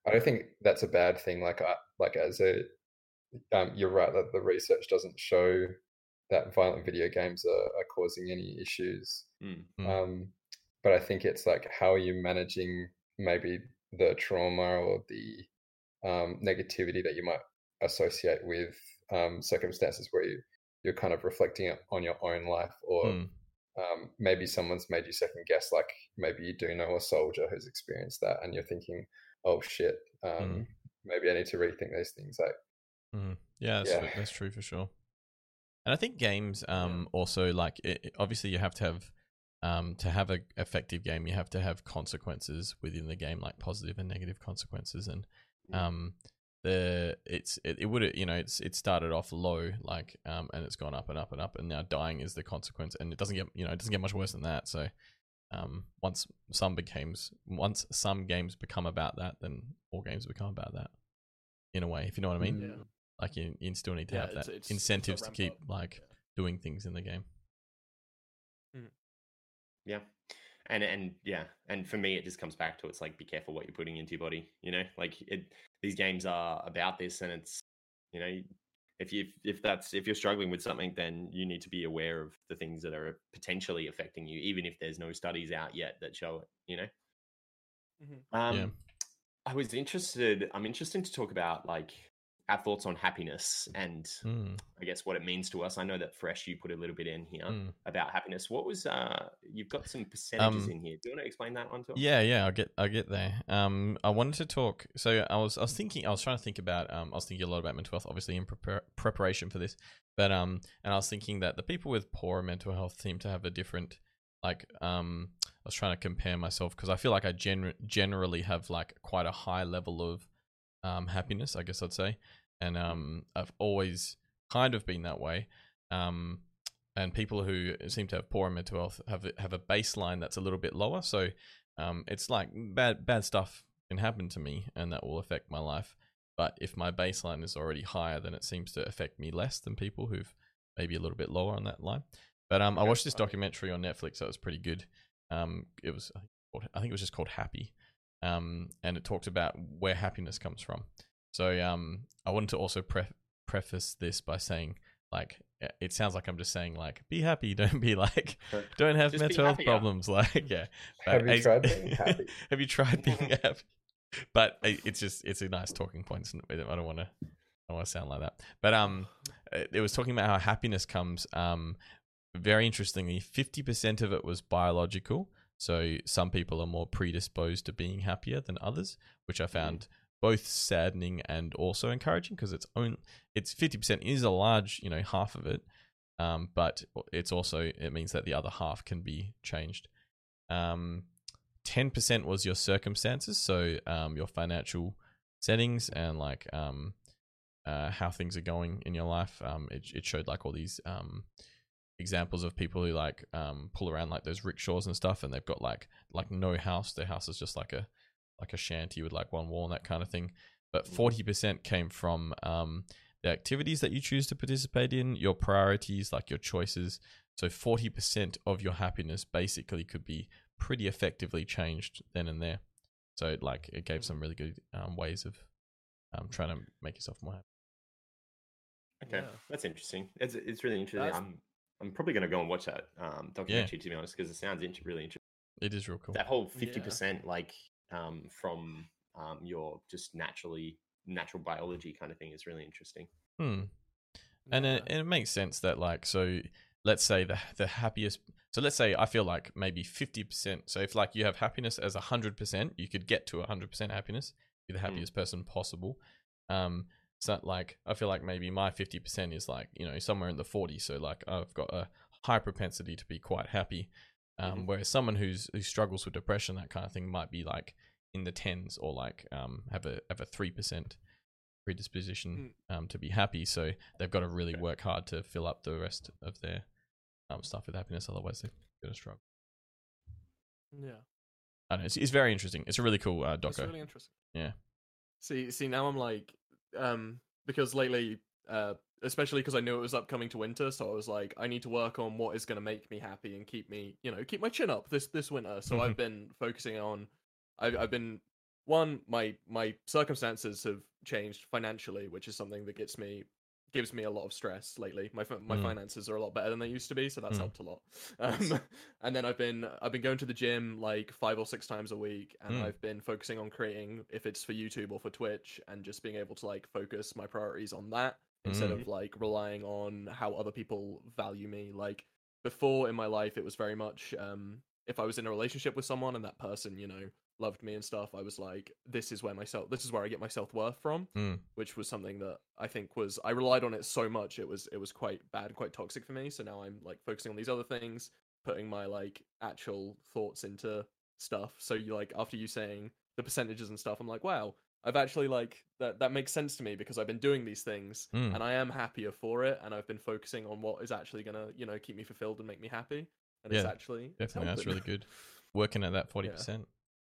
I don't think that's a bad thing. Like, I, like as a, um, you're right that the research doesn't show that violent video games are, are causing any issues. Mm. Mm. Um, but I think it's like how are you managing maybe the trauma or the um, negativity that you might associate with um, circumstances where you, you're kind of reflecting on your own life or Mm. um, maybe someone's made you second guess like maybe you do know a soldier who's experienced that and you're thinking oh shit um, Mm. maybe i need to rethink those things like Mhm. Yeah, that's, Yeah. that's true for sure. And I think games um also like it, obviously you have to have um to have a effective game you have to have consequences within the game like positive and negative consequences and. Um the it's it, it would you know it's it started off low like um and it's gone up and up and up and now dying is the consequence and it doesn't get you know it doesn't get much worse than that so um once some games once some games become about that then all games become about that in a way if you know what I mean Yeah. Like you, you still need to Yeah, have it's- that it's- it's a incentives to keep up. like Yeah. doing things in the game. Yeah. And and yeah, and for me it just comes back to it's like be careful what you're putting into your body, you know? Like it these games are about this and it's you know, if you if that's if you're struggling with something then you need to be aware of the things that are potentially affecting you even if there's no studies out yet that show it, you know? Mhm. Um Yeah. I was interested I'm interested to talk about like our thoughts on happiness and Mm, I guess what it means to us. I know that Fresh you put a little bit in here mm. about happiness. What was uh you've got some percentages Um, in here. Do you want to explain that one to us? Yeah, yeah, I'll get I'll get there. Um, I wanted to talk. So I was I was thinking I was trying to think about um I was thinking a lot about mental health, obviously in prepar- preparation for this, but um and I was thinking that the people with poor mental health seem to have a different like um I was trying to compare myself because I feel like I gen- generally have like quite a high level of um happiness, I guess I'd say, and um I've always kind of been that way. Um, and people who seem to have poor mental health have a, have a baseline that's a little bit lower. So um, it's like bad bad stuff can happen to me, and that will affect my life. But if my baseline is already higher, then it seems to affect me less than people who've maybe a little bit lower on that line. But um, I watched this documentary on Netflix that was pretty good. Um, it was I think called- I think it was just called Happy, um, and it talked about where happiness comes from. So um, I wanted to also pre- preface this by saying like eh, it sounds like I'm just saying like be happy, <laughs> don't be like don't have Just mental health problems. <laughs> Like yeah, Have you tried being <laughs> happy? have you tried being happy? But it's just it's a nice talking point. I don't want to I don't want to sound like that. But um, it it was talking about how happiness comes. Um, very interestingly, fifty percent of it was biological. So some people are more predisposed to being happier than others, which I found both saddening and also encouraging because it's own it's fifty percent is a large you know half of it, um, but it's also it means that the other half can be changed. Um, ten percent was your circumstances, so um, your financial settings and like um, uh, how things are going in your life. Um, it it showed like all these um examples of people who like um pull around like those rickshaws and stuff, and they've got like like no house. Their house is just like a like a shanty with like one wall and that kind of thing. But forty percent came from um the activities that you choose to participate in, your priorities, like your choices. So forty percent of your happiness basically could be pretty effectively changed then and there. So it, like it gave some really good um, ways of um, trying to make yourself more happy. Okay, Yeah. that's interesting. It's it's really interesting. That's- I'm I'm probably going to go and watch that um, documentary to be honest because it sounds int- really interesting. It is real cool. That whole Yeah. fifty percent like um, from um, your just naturally natural biology kind of thing is really interesting. Hmm. and Yeah. it, and it makes sense that like so let's say the the happiest so let's say i feel like maybe 50% so if like you have happiness as 100% you could get to 100% happiness be the Mm. happiest person possible um so like i feel like maybe my 50% is like you know somewhere in the 40s so like i've got a high propensity to be quite happy um Mhm. whereas someone who's who struggles with depression that kind of thing might be like in the tens or like um have a have a 3% predisposition um, to be happy. So they've got to really Okay. work hard to fill up the rest of their um, stuff with happiness. Otherwise, they're going to struggle. yeah. I don't know. It's, it's very interesting. It's a really cool uh, doco. really interesting. Yeah. See, see, now I'm like, um, because lately, uh, especially because I knew it was upcoming to winter, so I was like, I need to work on what is going to make me happy and keep me, you know, keep my chin up this this winter. So I've been focusing on, I've I've been one, my my circumstances have changed financially, which is something that gets me gives me a lot of stress lately. My my Mm. finances are a lot better than they used to be, so that's Mm. helped a lot. Um, <laughs> and then I've been I've been going to the gym like five or six times a week, and Mm. I've been focusing on creating if it's for YouTube or for Twitch, and just being able to like focus my priorities on that instead Mm. of like relying on how other people value me. Like before in my life, it was very much um, if I was in a relationship with someone and that person, you know, loved me and stuff, I was like, this is where myself, this is where I get my self worth from Mm. which was something that I think was I relied on it so much it was it was quite bad, quite toxic for me. So now I'm like focusing on these other things, putting my like actual thoughts into stuff. So you like after you saying the percentages and stuff, I'm like, wow, I've actually like that that makes sense to me because I've been doing these things Mm. and I am happier for it and I've been focusing on what is actually gonna, you know, keep me fulfilled and make me happy. And it's Yeah, actually it's Definitely, that's really good. Working at that forty <laughs> percent.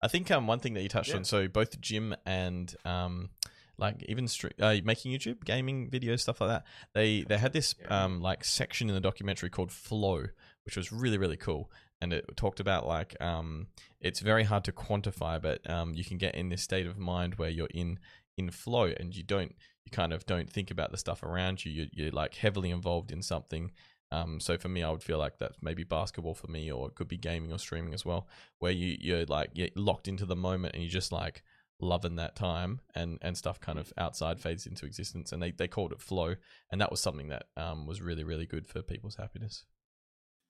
I think um one thing that you touched Yeah. on. So both gym and um like even stre- uh, making YouTube, gaming videos, stuff like that. They they had this Yeah. um like section in the documentary called Flow, which was really really cool, and it talked about like um it's very hard to quantify, but um you can get in this state of mind where you're in in flow and you don't you kind of don't think about the stuff around you. you you're like heavily involved in something. Um, so for me, I would feel like that's maybe basketball for me, or it could be gaming or streaming as well, where you you're like you're locked into the moment and you're just like loving that time and and stuff kind of outside fades into existence and they, they called it flow and that was something that um was really really good for people's happiness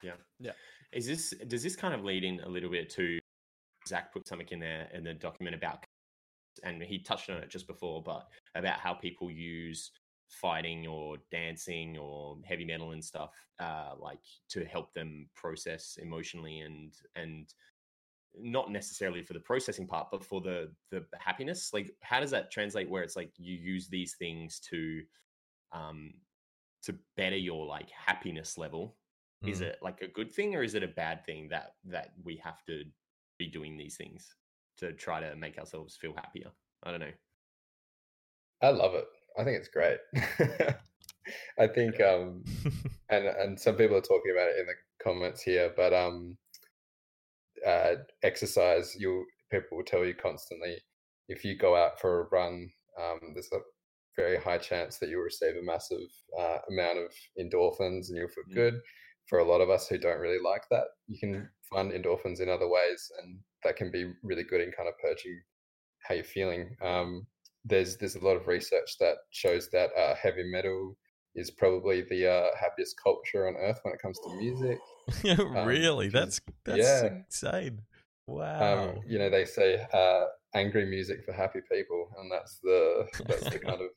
Yeah, yeah. Is this does this kind of lead in a little bit to Zach put something in there in the document about and he touched on it just before, but about how people use fighting or dancing or heavy metal and stuff uh like to help them process emotionally and and not necessarily for the processing part but for the the happiness like how does that translate where it's like you use these things to um to better your like happiness level is Mm. it like a good thing or is it a bad thing that that we have to be doing these things to try to make ourselves feel happier i don't know I love it. I think it's great. <laughs> I think um and and some people are talking about it in the comments here, but um uh exercise you people will tell you constantly if you go out for a run, um there's a very high chance that you'll receive a massive uh, amount of endorphins and you'll feel Mm. good. For a lot of us who don't really like that, you can find endorphins in other ways, and that can be really good in kind of purging how you're feeling. Um, there's there's a lot of research that shows that uh, heavy metal is probably the uh, happiest culture on earth when it comes to music. <laughs> really which that's that's yeah. insane wow Um, you know, they say uh, angry music for happy people, and that's the that's the kind <laughs> of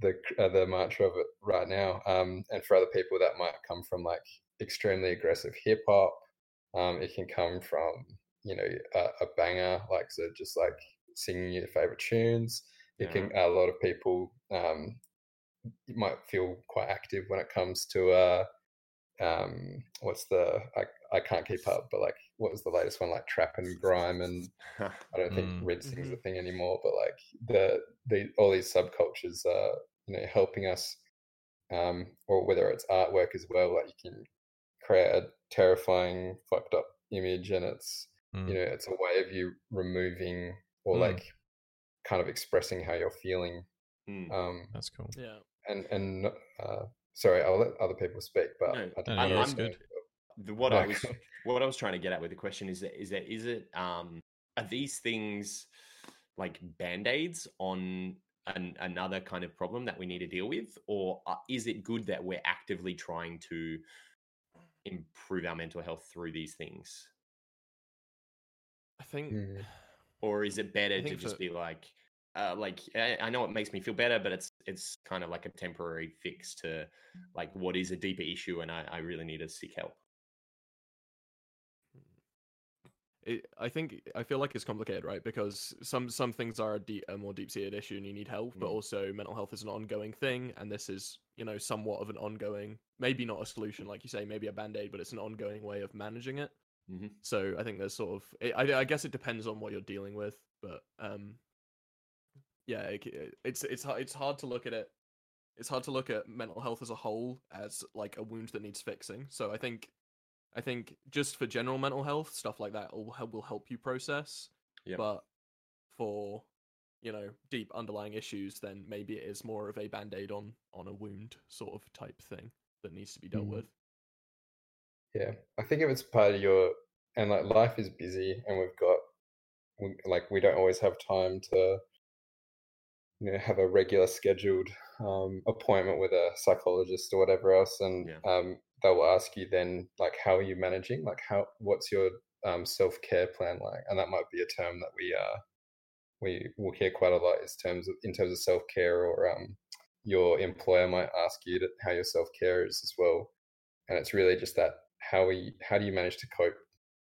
the uh, the mantra of it right now. Um, and for other people, that might come from like extremely aggressive hip hop. Um, it can come from you know a, a banger, like so just like singing your favorite tunes. It Yeah. can a lot of people um, might feel quite active when it comes to uh, um, what's the I, I can't keep up, but like what was the latest one like trap and grime and <laughs> I don't think Mm. rinsing is a Mhm. thing anymore, but like the the all these subcultures are you know helping us, um, or whether it's artwork as well. Like you can create a terrifying fucked up image, and it's Mm. you know it's a way of you removing or Mm. like kind of expressing how you're feeling. Mm. Um, that's cool Yeah. and and uh, sorry, I'll let other people speak, but No, I no, didn't no, know that's good. the, what I was <laughs> what I was trying to get at with the question is that is that is it um are these things like band-aids on an, another kind of problem that we need to deal with or uh, is it good that we're actively trying to improve our mental health through these things I think Mm. Or is it better to just for- be like uh, like I, I know it makes me feel better but it's it's kind of like a temporary fix to like what is a deeper issue and i, I really need to seek help it, I think I feel like it's complicated, right? Because some some things are a, deep, a more deep seated issue and you need help, but Mm. also mental health is an ongoing thing, and this is you know somewhat of an ongoing, maybe not a solution like you say, maybe a band aid, but it's an ongoing way of managing it. Mhm. So I think there's sort of I, I guess it depends on what you're dealing with, but um, yeah, it, it's it's it's hard to look at it. It's hard to look at mental health as a whole as like a wound that needs fixing. So I think I think just for general mental health stuff like that will help will help you process. Yep. But for you know deep underlying issues, then maybe it is more of a band aid on on a wound sort of type thing that needs to be dealt Mm. with. Yeah, I think if it's part of your and like life is busy, and we've got we, like we don't always have time to you know have a regular scheduled um, appointment with a psychologist or whatever else, and Yeah. um, they will ask you then like how are you managing, like how what's your um, self care plan like, and that might be a term that we uh we will hear quite a lot is terms of in terms of self care or um your employer might ask you to, how your self care is as well. And it's really just that how we how do you manage to cope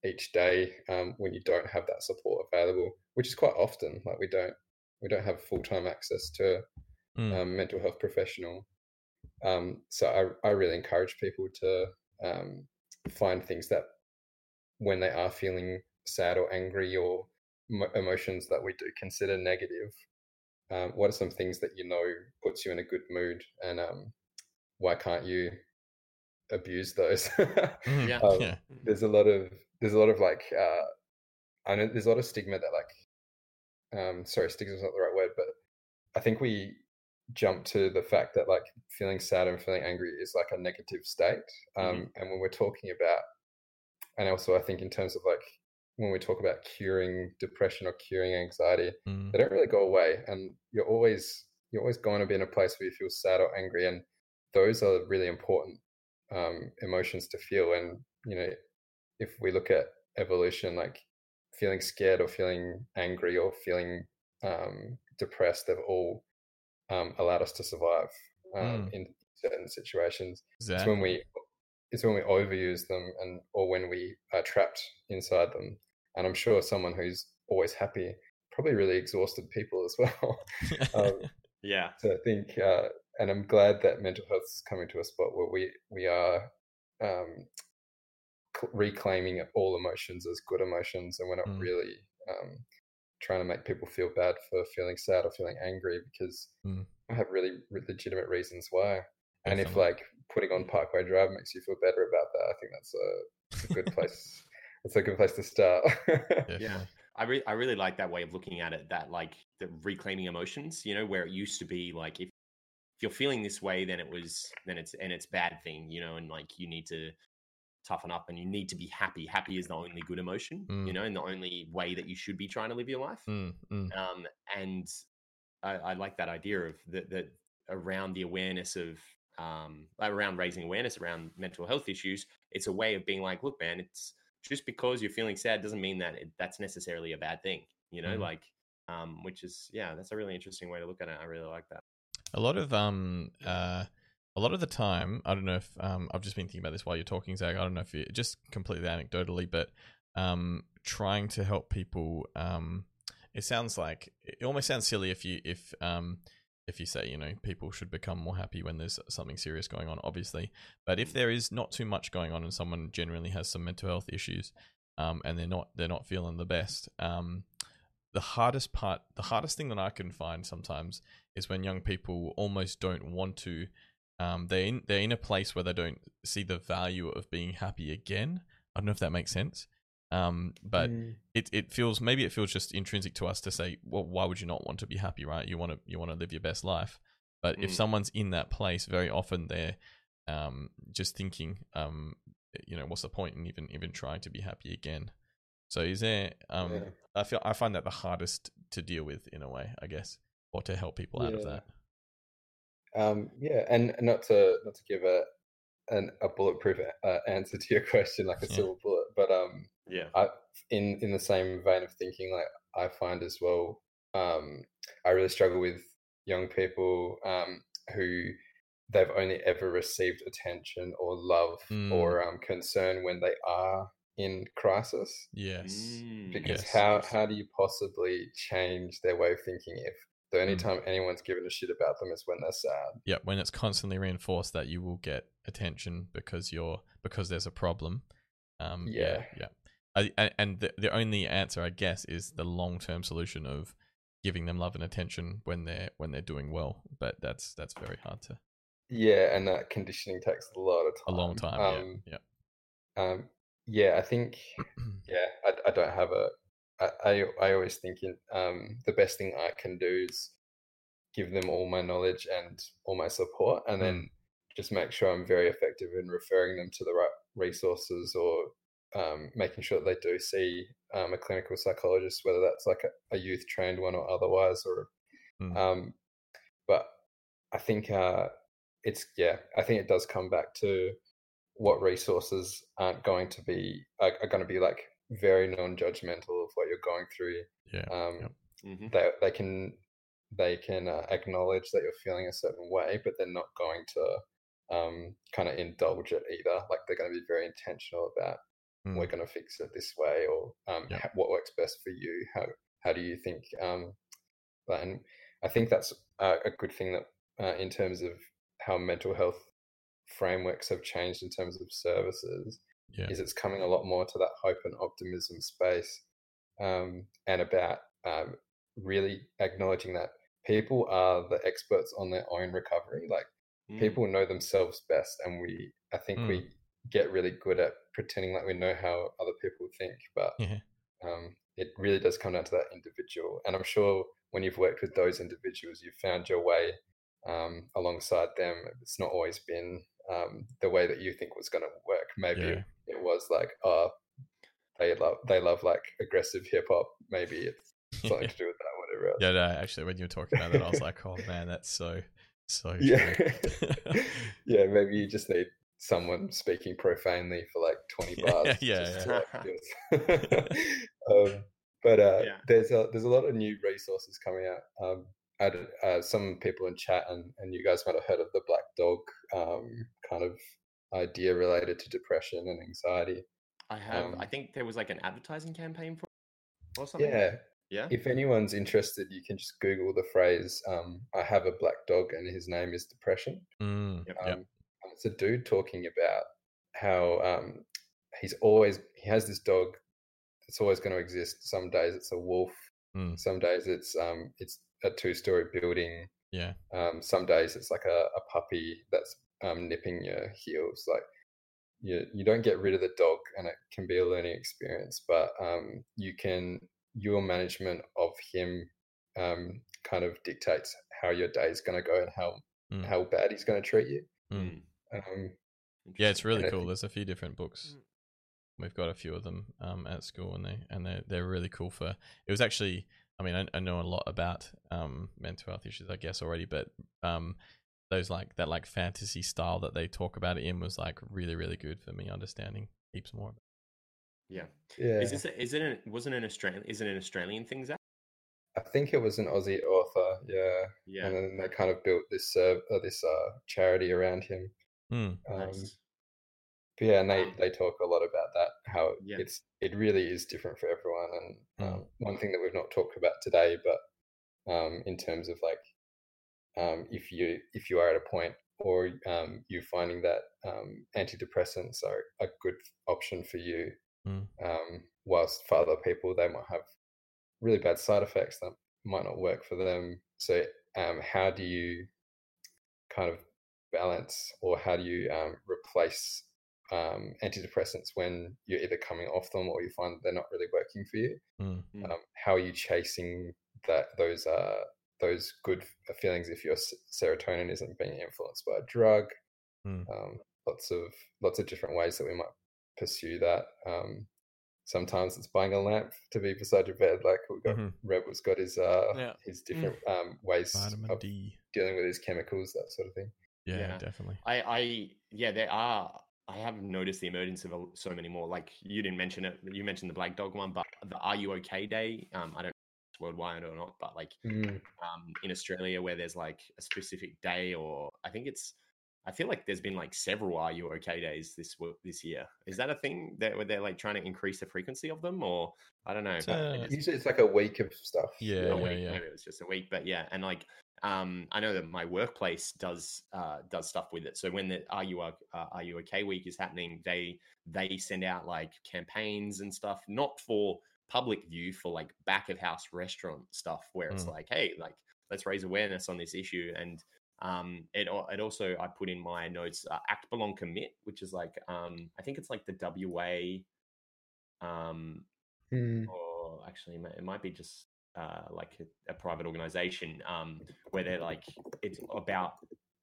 each day um, when you don't have that support available which is quite often like we don't we don't have full-time access to Mm. um, mental health professional um, so I, I really encourage people to um, find things that when they are feeling sad or angry or mo- emotions that we do consider negative um, what are some things that you know puts you in a good mood, and um, why can't you abuse those? <laughs> Mhm, Yeah. Um, yeah. there's a lot of there's a lot of like uh, I know there's a lot of stigma that like um, sorry, stigma is not the right word, but I think we jump to the fact that like feeling sad and feeling angry is like a negative state. Um, Mhm. And when we're talking about, and also I think in terms of like when we talk about curing depression or curing anxiety, Mm, they don't really go away, and you're always you're always going to be in a place where you feel sad or angry, and those are really important um, emotions to feel. And you know, if we look at evolution, like feeling scared or feeling angry or feeling um, depressed, they've all um, allowed us to survive um, Mm. in certain situations. It's when we it's when we overuse them and or when we are trapped inside them. And I'm sure someone who's always happy, probably really exhausted people as <laughs> well. um, <laughs> Yeah. so I think, uh, and I'm glad that mental health is coming to a spot where we we are um, cl- reclaiming all emotions as good emotions, and we're not Mm. really um, trying to make people feel bad for feeling sad or feeling angry because Mm. I have really re- legitimate reasons why. And if like putting on Parkway Drive makes you feel better about that, I think that's a, that's a good place. <laughs> That's a good place to start. <laughs> yeah. I really, I really like that way of looking at it. That like the reclaiming emotions, you know, where it used to be like if if you're feeling this way, then it was then it's and it's bad thing, you know, and like you need to toughen up and you need to be happy. Happy is the only good emotion, Mm. you know, and the only way that you should be trying to live your life. Mm, mm, Um, and I, I like that idea of that that around the awareness of um around raising awareness around mental health issues. It's a way of being like, look, man, it's just because you're feeling sad doesn't mean that it, that's necessarily a bad thing, you know, Mhm. like um, which is yeah, that's a really interesting way to look at it. I really like that. A lot of um uh a lot of the time, I don't know if um I've just been thinking about this while you're talking, Zach. I don't know if you just completely anecdotally, but um trying to help people um it sounds like it almost sounds silly if you if um if you say you know people should become more happy when there's something serious going on obviously but if there is not too much going on and someone generally has some mental health issues um and they're not they're not feeling the best um the hardest part the hardest thing that i can find sometimes is when young people almost don't want to um they're in they're in a place where they don't see the value of being happy again. I don't know if that makes sense. Um but Mm. it, it feels maybe it feels just intrinsic to us to say well why would you not want to be happy right? You want to you want to live your best life. But if Mm. someone's in that place very often they're um just thinking um you know what's the point in even even trying to be happy again so is there um Yeah. i feel i find that the hardest to deal with in a way i guess or to help people out of that Um, yeah, and not to not to give a an, a bulletproof uh, answer to your question like a Yeah. silver bullet, but um, Yeah. I in in the same vein of thinking, like I find as well, um, I really struggle with young people um, who they've only ever received attention or love Mm. or um, concern when they are in crisis. yes Mm, Because Yes, how how do you possibly change their way of thinking if the only Mm. time anyone's given a shit about them is when they're sad? yeah when it's constantly reinforced that you will get attention because you're because there's a problem um yeah Yeah. yeah I, and- and the, the only answer i guess is the long-term solution of giving them love and attention when they're when they're doing well but that's that's very hard to Yeah, and that conditioning takes a lot of time. a long time Um, yeah um, yeah, I think <clears throat> yeah I, I don't have a. I, I I always think in, um, the best thing I can do is give them all my knowledge and all my support, and then just make sure I'm very effective in referring them to the right resources or um, making sure that they do see um, a clinical psychologist, whether that's like a, a youth trained one or otherwise, or Mm. um, but I think uh, it's yeah, I think it does come back to what resources aren't going to be are, are going to be like very non-judgmental of what you're going through. yeah Um, Yep. Mhm. They they can they can uh, acknowledge that you're feeling a certain way, but they're not going to um, kind of indulge it either. Like they're going to be very intentional about Mm. we're going to fix it this way, or um, Yep. ha- what works best for you. How how do you think? Um, that? and I think that's uh, a good thing that uh, in terms of how mental health frameworks have changed in terms of services yeah is it's coming a lot more to that hope and optimism space um, and about um, really acknowledging that people are the experts on their own recovery. Like Mm. people know themselves best, and we I think Mm. we get really good at pretending like we know how other people think, but Yeah. um, it really does come down to that individual. And I'm sure when you've worked with those individuals, you've found your way um, alongside them. It's not always been um, the way that you think was going to work. Maybe Yeah. it was like, oh, they love they love like aggressive hip hop. Maybe it's <laughs> something to do with that, whatever else. Yeah, no, actually, when you were talking about that, I was like, oh man, that's so, so <laughs> Yeah. true. <laughs> yeah, maybe you just need someone speaking profanely for like 20 Yeah, bars. yeah, just yeah. to, like, feel- um, but uh, Yeah. there's a there's a lot of new resources coming out. Um, I d- uh, some people in chat and, and you guys might have heard of the Black Dog um, kind of idea related to depression and anxiety. I have. um, I think there was like an advertising campaign for or something. Yeah, Yeah. if anyone's interested, you can just Google the phrase um, "I have a black dog and his name is depression." Mm, Yep. yep. Um, and it's a dude talking about how um, he's always he has this dog that's always going to exist. Some days it's a wolf. Mm. Some days it's um, it's a two-story building. Yeah. Um, some days it's like a, a puppy that's um, nipping your heels. Like you you don't get rid of the dog, and it can be a learning experience. But um, you can your management of him um, kind of dictates how your day is going to go and how Mm. how bad he's going to treat you. Mm. Um, Yeah, it's really cool. think- There's a few different books. Mm. We've got a few of them um, at school, and they and they they're really cool for. It was actually, I mean, I, I know a lot about um, mental health issues, I guess already, but um, those like that like fantasy style that they talk about it in was like really really good for me understanding heaps more. of it. Yeah. yeah, Is this? A, is it? An, wasn't an Australian? Is it an Australian thing, Zach? I think it was an Aussie author. Yeah, Yeah. and then they kind of built this uh, uh, this uh, charity around him. Mm, Um, Nice. but yeah, and they, they talk a lot about that how Yeah. it's it really is different for everyone. And Mm. um, one thing that we've not talked about today, but um, in terms of like um, if you if you are at a point or um, you're finding that um, antidepressants are a good option for you, Mm. um, whilst for other people they might have really bad side effects that might not work for them. So um, how do you kind of balance or how do you um, replace um, antidepressants when you're either coming off them or you find they're not really working for you? Mm. Um, how are you chasing that those uh, those good feelings if your serotonin isn't being influenced by a drug? Mm. Um, lots of lots of different ways that we might pursue that. Um, sometimes it's buying a lamp to be beside your bed, like we've got Mhm. Rebel's got his uh, Yeah. his different um, ways Vitamin of D. dealing with his chemicals, that sort of thing. Yeah, Yeah. definitely. I, I, yeah, there are. I have noticed the emergence of so many more. Like you didn't mention it. You mentioned the Black Dog one, but the Are You Okay Day. Um, I don't know if it's worldwide or not, but like Mm. um, in Australia where there's like a specific day, or I think it's. I feel like there's been like several Are You Okay days this this year. Is that a thing that where they're like trying to increase the frequency of them, or I don't know. It's, uh, it just- Usually, it's like a week of stuff. Yeah, yeah, week. yeah. Maybe it was just a week, but yeah, and like um, I know that my workplace does uh, does stuff with it. So when the Are You uh, Are You Okay week is happening, they they send out like campaigns and stuff, not for public view, for like back of house restaurant stuff, where it's Mm. like, hey, like let's raise awareness on this issue and. Um, it it also I put in my notes uh, act belong commit, which is like um I think it's like the WA um Mm. or actually it might- be just uh, like a, a private organization um, where they're like it's about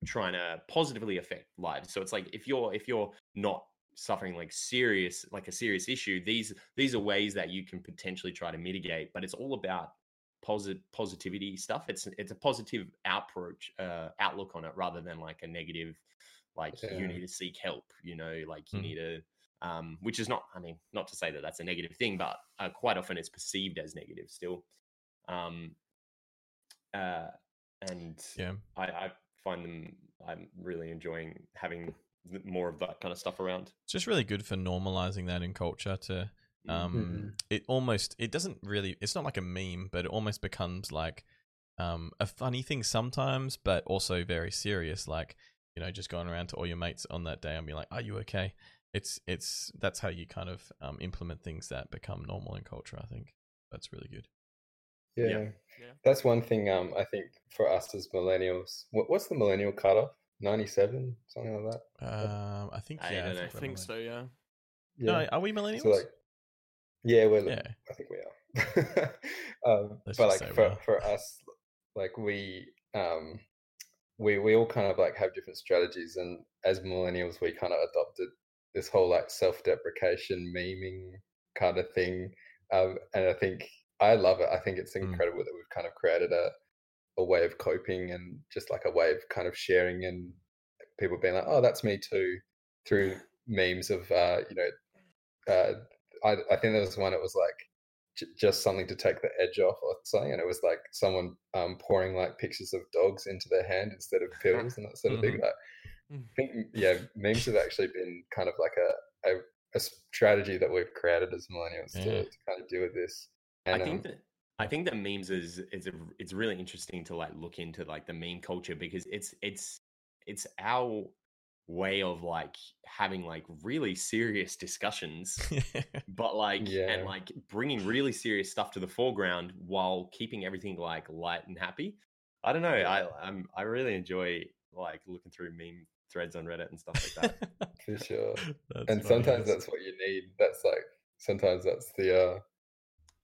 trying to positively affect lives so it's like if you're if you're not suffering like serious like a serious issue these these are ways that you can potentially try to mitigate but it's all about positive positivity stuff it's it's a positive approach uh, outlook on it rather than like a negative like Yeah. you need to seek help you know like you Mm. need to um, which is not, I mean, not to say that that's a negative thing, but uh, quite often it's perceived as negative still. Um, uh, and Yeah. I, I find them, I'm really enjoying having more of that kind of stuff around. It's just really good for normalizing that in culture to um Mhm. it almost it doesn't really it's not like a meme but it almost becomes like um a funny thing sometimes but also very serious like you know just going around to all your mates on that day and be like are you okay it's it's that's how you kind of um implement things that become normal in culture i think that's really good Yeah. Yeah. Yeah. That's one thing um I think for us as millennials. What, what's the millennial cutoff? 97, something like that. Um, I think I yeah, don't. I we're think so. Yeah. No, are we millennials? So like yeah, we're yeah. I think we are. <laughs> um, Let's but like for, for us, like we um we we all kind of like have different strategies, and as millennials, we kind of adopted this whole like self-deprecation memeing kind of thing, um, and I think I love it. I think it's Mm. incredible that we've kind of created a a way of coping and just like a way of kind of sharing and people being like, oh, that's me too, through <laughs> memes of uh, you know uh, I, I think there was one. It was like j- just something to take the edge off or something, and it was like someone um, pouring like pictures of dogs into their hand instead of <laughs> pills and that sort of thing. Like, I Mm. think yeah, memes have actually been kind of like a a, a strategy that we've created as millennials Yeah. to, to kind of deal with this. And I think um, that I think that memes is is a, it's really interesting to like look into like the meme culture because it's it's it's our way of like having like really serious discussions <laughs> but like Yeah. and like bringing really serious stuff to the foreground while keeping everything like light and happy i don't know i i'm i really enjoy like looking through meme threads on reddit and stuff like that <laughs> for sure. <laughs> That's and funny, sometimes that's what you need. That's like sometimes that's the uh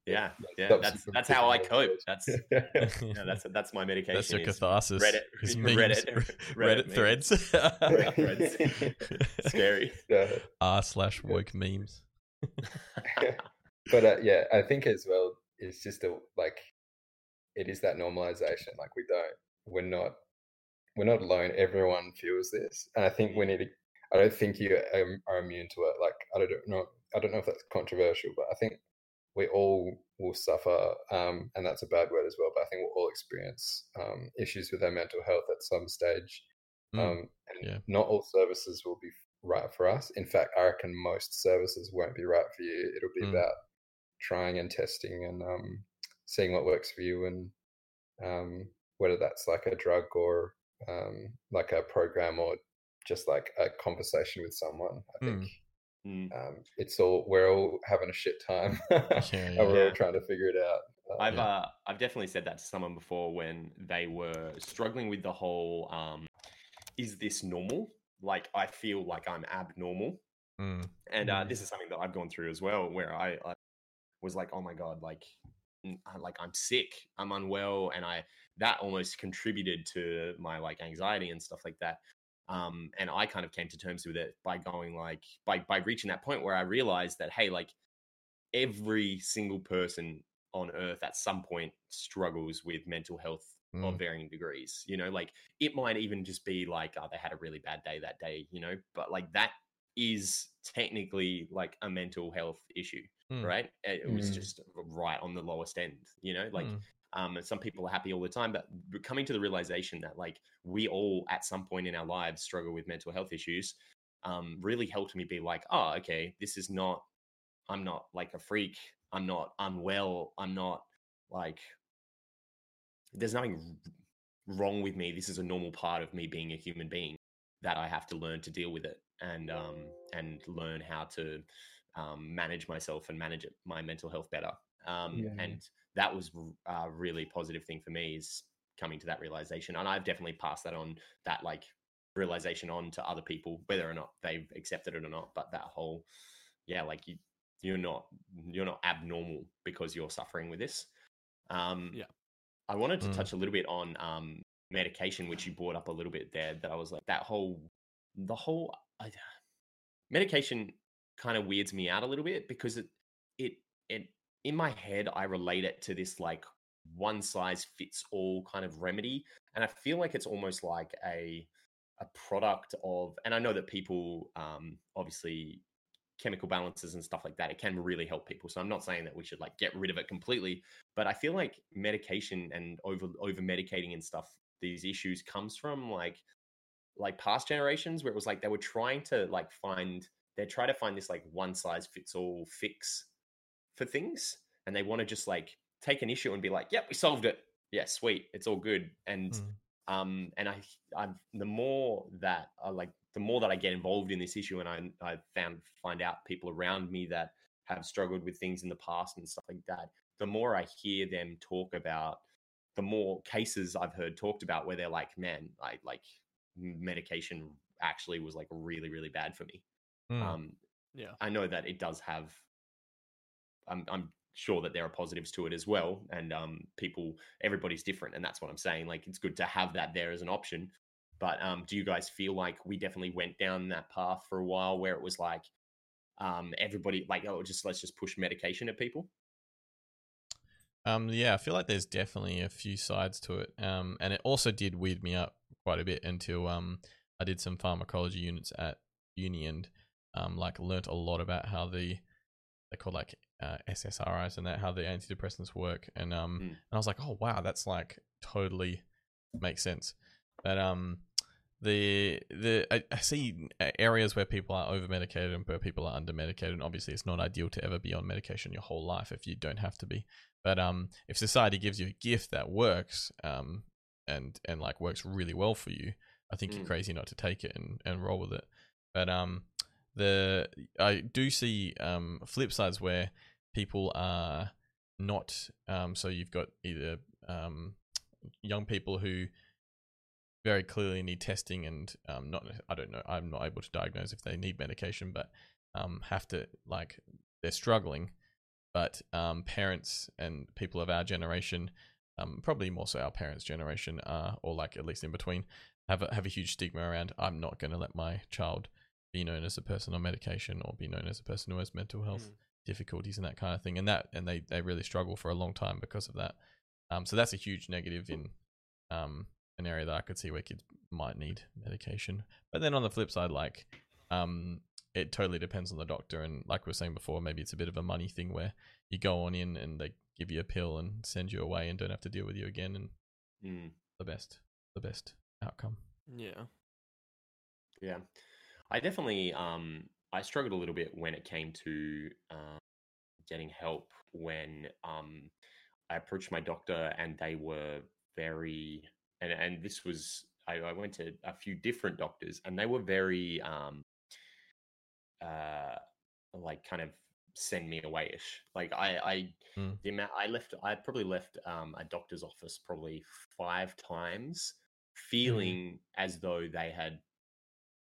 yeah yeah that's that's how i cope that's <laughs> yeah that's that's my medication That's your catharsis. Reddit- <laughs> is <laughs> Reddit- Reddit Reddit threads. threads. scary yeah. R slash Yeah. woke memes. but uh, yeah, I think as well, it's just a like it is that normalization. Like we don't, we're not, we're not alone. Everyone feels this, and I think we need to. I don't think you um, are immune to it. Like I don't know, I don't know if that's controversial, but I think we all will suffer, um, and that's a bad word as well. But I think we'll all experience um, issues with our mental health at some stage. Mm, Um, and yeah. not all services will be right for us. In fact, I reckon most services won't be right for you. It'll be Mm. about trying and testing and um, seeing what works for you, and um, whether that's like a drug or um, like a program or just like a conversation with someone. I think Mm. Um, it's all we're all having a shit time, <laughs> and yeah. we're all trying to figure it out. Um, I've Yeah. uh, I've definitely said that to someone before when they were struggling with the whole um, is this normal? Like I feel like I'm abnormal, Mm, and uh, Mm. this is something that I've gone through as well, where I, I was like, oh my god, like like I'm sick, I'm unwell, and I that almost contributed to my like anxiety and stuff like that. Um, and I kind of came to terms with it by going like by by reaching that point where I realized that hey, like every single person on earth at some point struggles with mental health Mm. of varying degrees you know like it might even just be like oh they had a really bad day that day you know but like that is technically like a mental health issue Mm. right it, it was Mm. just right on the lowest end you know like Mm. Um and some people are happy all the time but coming to the realization that like we all at some point in our lives struggle with mental health issues um really helped me be like oh okay this is not i'm not like a freak. I'm not unwell. I'm not like there's nothing wrong with me. This is a normal part of me being a human being that i have to learn to deal with it and um and learn how to um, manage myself and manage it, my mental health better. Um Yeah. and that was a really positive thing for me is coming to that realization and i've definitely passed that on that like realization on to other people whether or not they've accepted it or not but that whole yeah like you you're not you're not abnormal because you're suffering with this um Yeah. i wanted to Mm. touch a little bit on um medication which you brought up a little bit there that i was like that whole the whole I, <sighs> medication kind of weirds me out a little bit because it it it in my head i relate it to this like one size fits all kind of remedy and i feel like it's almost like a a product of and i know that people um obviously chemical balances and stuff like that it can really help people so i'm not saying that we should like get rid of it completely but i feel like medication and over over medicating and stuff these issues comes from like like past generations where it was like they were trying to like find they try to find this like one size fits all fix for things and they want to just like take an issue and be like yep we solved it yeah sweet it's all good and Mm. um and i i've the more that i like the more that i get involved in this issue and i i found find out people around me that have struggled with things in the past and stuff like that the more I hear them talk about, the more cases I've heard talked about where they're like, man, I like medication actually was like really, really bad for me. Mm. Um, Yeah. I know that it does have. I'm I'm sure that there are positives to it as well, and um, people, everybody's different, and that's what I'm saying. Like it's good to have that there as an option. But um, do you guys feel like we definitely went down that path for a while where it was like, um, everybody like, oh, just let's just push medication at people? Um, yeah, I feel like there's definitely a few sides to it. Um, and it also did weird me up quite a bit until um I did some pharmacology units at uni and um like learnt a lot about how the they call like uh, SSRIs and that how the antidepressants work and um Mm. and I was like oh wow that's like totally makes sense but um the the I, I see areas where people are over medicated and where people are under medicated and obviously it's not ideal to ever be on medication your whole life if you don't have to be but um if society gives you a gift that works um and and like works really well for you i think you're Mm. crazy not to take it and and roll with it but um the i do see um flip sides where people are not um so you've got either um young people who very clearly need testing and um not i don't know i'm not able to diagnose if they need medication but um have to like they're struggling but um parents and people of our generation um probably more so our parents generation uh or like at least in between have a, have a huge stigma around i'm not going to let my child be known as a person on medication or be known as a person who has mental health Mm. Difficulties and that kind of thing and that and they they really struggle for a long time because of that um so that's a huge negative in um an area that i could see where kids might need medication but then on the flip side like um it totally depends on the doctor and like we were saying before maybe it's a bit of a money thing where you go on in and they give you a pill and send you away and don't have to deal with you again and Mm. the best the best outcome Yeah. Yeah, I definitely um I struggled a little bit when it came to um, getting help when um I approached my doctor and they were very and and this was I, I went to a few different doctors and they were very um uh like kind of send me away ish like I I Mm. the amount I left I probably left um a doctor's office probably five times feeling as though they had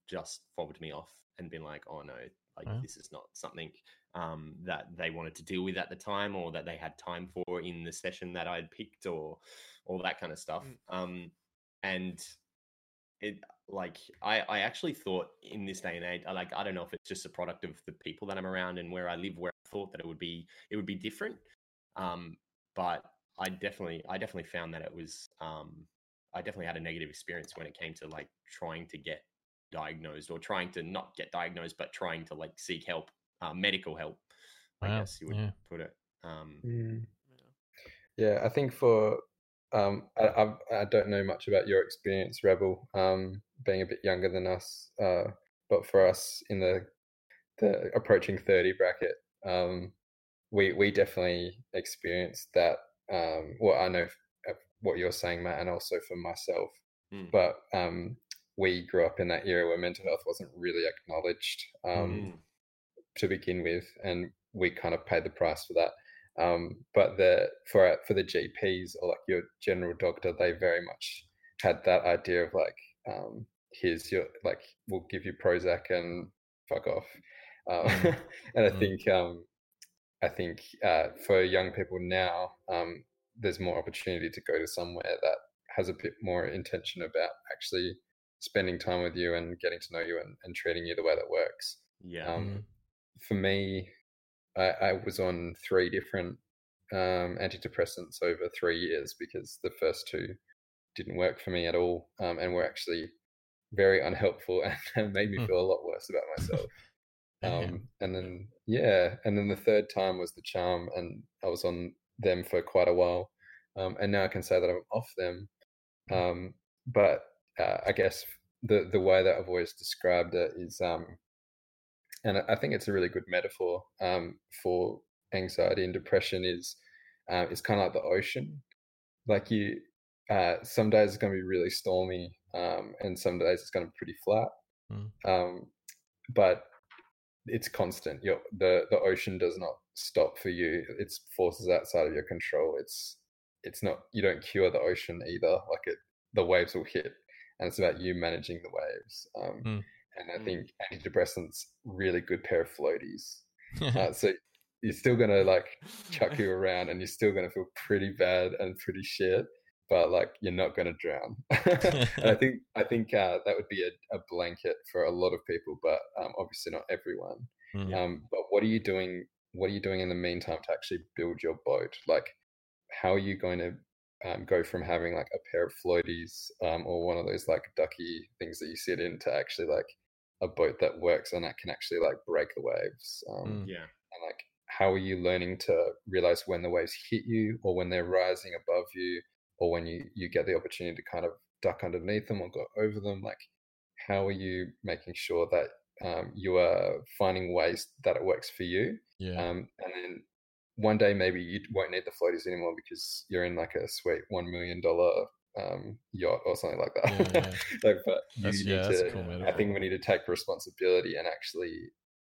just fobbed me off and been like, oh no, like this is not something um, that they wanted to deal with at the time or that they had time for in the session that I'd picked or all that kind of stuff. Mm. Um, and it like I, I actually thought in this day and age, I like I don't know if it's just a product of the people that I'm around and where I live, where I thought that it would be it would be different. Um, but I definitely I definitely found that it was um, I definitely had a negative experience when it came to like trying to get diagnosed or trying to not get diagnosed, but trying to like seek help, uh, medical help. I guess you would yeah. put it. Um, Mm. Yeah. Yeah, I think for um, I, I I don't know much about your experience, Rebel, um, being a bit younger than us, uh, but for us in the the approaching thirty bracket, um, we we definitely experienced that. Um, well, I know what you're saying, Matt, and also for myself, Mm. but um, we grew up in that era where mental health wasn't really acknowledged. Um, mm, to begin with, and we kind of paid the price for that. Um, but the for for the GPs or like your general doctor, they very much had that idea of like, um, here's your like, we'll give you Prozac and fuck off. Um, Mm. <laughs> and I Mm. think um, I think uh, for young people now, um, there's more opportunity to go to somewhere that has a bit more intention about actually spending time with you and getting to know you and, and treating you the way that works yeah. um, Mm. For me, I, I was on three different um, antidepressants over three years because the first two didn't work for me at all um, and were actually very unhelpful <laughs> and made me Hmm. feel a lot worse about myself. Um, and then, yeah, and then the third time was the charm, and I was on them for quite a while. Um, and now I can say that I'm off them. Um, but uh, I guess the the way that I've always described it is, um, and I- think it's a really good metaphor um, for anxiety and depression is uh, it's kind of like the ocean. Like you, uh, some days it's going to be really stormy, um, and some days it's going to be pretty flat. Mm. Um, but it's constant. Your the the ocean does not stop for you. It's forces outside of your control. It's it's not you don't cure the ocean either. Like it, the waves will hit, and it's about you managing the waves. Um, Mm. And I Mm. think antidepressants really good pair of floaties. <laughs> Uh, so you're still gonna like chuck <laughs> you around, and you're still gonna feel pretty bad and pretty shit. But like you're not gonna drown. <laughs> I think I think uh, that would be a, a blanket for a lot of people, but um, obviously not everyone. Mm. Um, but what are you doing? What are you doing in the meantime to actually build your boat? Like, how are you going to um, go from having like a pair of floaties um, or one of those like ducky things that you sit in to actually like a boat that works and that can actually like break the waves? Um, Mm. Yeah. And like, how are you learning to realize when the waves hit you or when they're rising above you or when you you get the opportunity to kind of duck underneath them or go over them? Like, how are you making sure that um, you are finding ways that it works for you yeah. um, and then one day maybe you won't need the floaties anymore because you're in like a sweet one million dollar um, yacht or something like that. Yeah, <laughs> like, but you That's- need yeah, to. cool I think we need to take responsibility and actually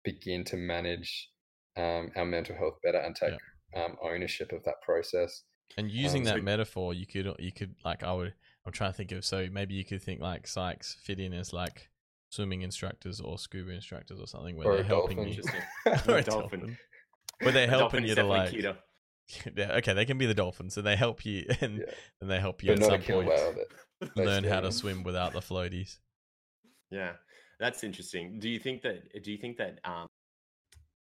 begin to manage um, our mental health better and take um, ownership of that process. And using Um, that so- metaphor, you could you could like I would I'm trying to think of so maybe you could think like psychs fit in as like swimming instructors or scuba instructors or something where Or they're helping dolphin. you. <laughs> Or a dolphin. dolphin. Where they're helping you to like cuter. <laughs> yeah, okay, they can be the dolphins and they help you <laughs> and Yeah. and they help you but at some point whale. That <laughs> they learn how to swim without the floaties. Yeah, that's interesting. Do you think that? Do you think that um,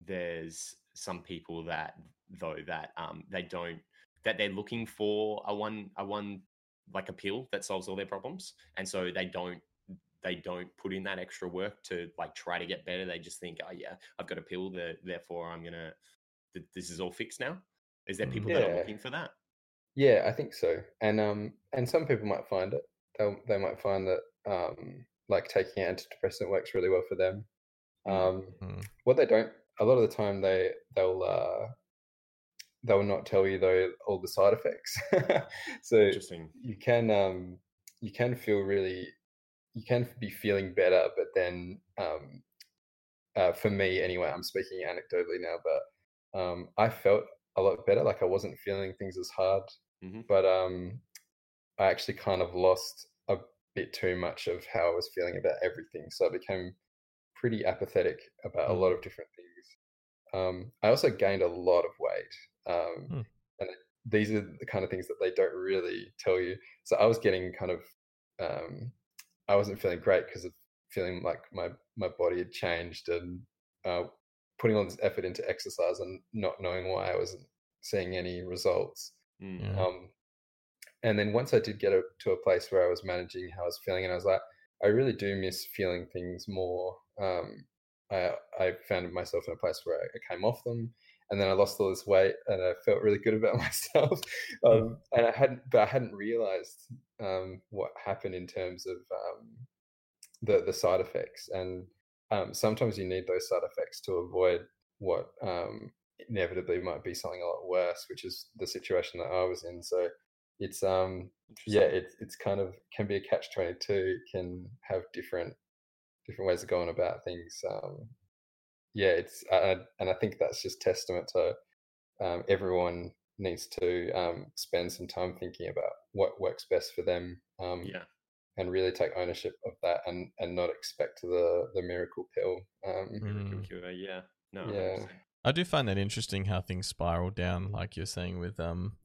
there's some people that though that um, they don't that they're looking for a one a one like a pill that solves all their problems, and so they don't they don't put in that extra work to like try to get better. They just think, oh yeah, I've got a pill, that therefore I'm gonna th- this is all fixed now. Is there people that are looking for that? Yeah, I think so. And um and some people might find it. They they might find that um like taking an antidepressant works really well for them. Mm. Um Mm. what they don't a lot of the time they they'll uh they'll not tell you though all the side effects. <laughs> so Interesting. you can um you can feel really you can be feeling better, but then um uh, for me anyway, I'm speaking anecdotally now, but um I felt a lot better. Like I wasn't feeling things as hard Mhm. but um, I actually kind of lost a bit too much of how I was feeling about everything. So I became pretty apathetic about a lot of different things. Um, I also gained a lot of weight, um, Hmm. and these are the kind of things that they don't really tell you. So I was getting kind of, um, I wasn't feeling great because of feeling like my my body had changed and uh, putting all this effort into exercise and not knowing why I wasn't seeing any results. Mm. Um, and then once I did get a, to a place where I was managing how I was feeling, and I was like, I really do miss feeling things more. Um, I, I found myself in a place where I came off them, and then I lost all this weight, and I felt really good about <laughs> myself. um, and I hadn't, but I hadn't realized um, what happened in terms of um, the the side effects. And um, sometimes you need those side effects to avoid what um, inevitably might be something a lot worse, which is the situation that I was in. So it's um yeah, it's it's kind of can be a catch twenty two. Can have different different ways of going about things. Um, yeah, it's uh, and I think that's just testament to um, everyone needs to um, spend some time thinking about what works best for them. Um, yeah. And really take ownership of that and and not expect the the miracle pill. Um, Miracle Mm. cure, Yeah. No. Yeah. 100%. I do find that interesting how things spiral down, like you're saying with um,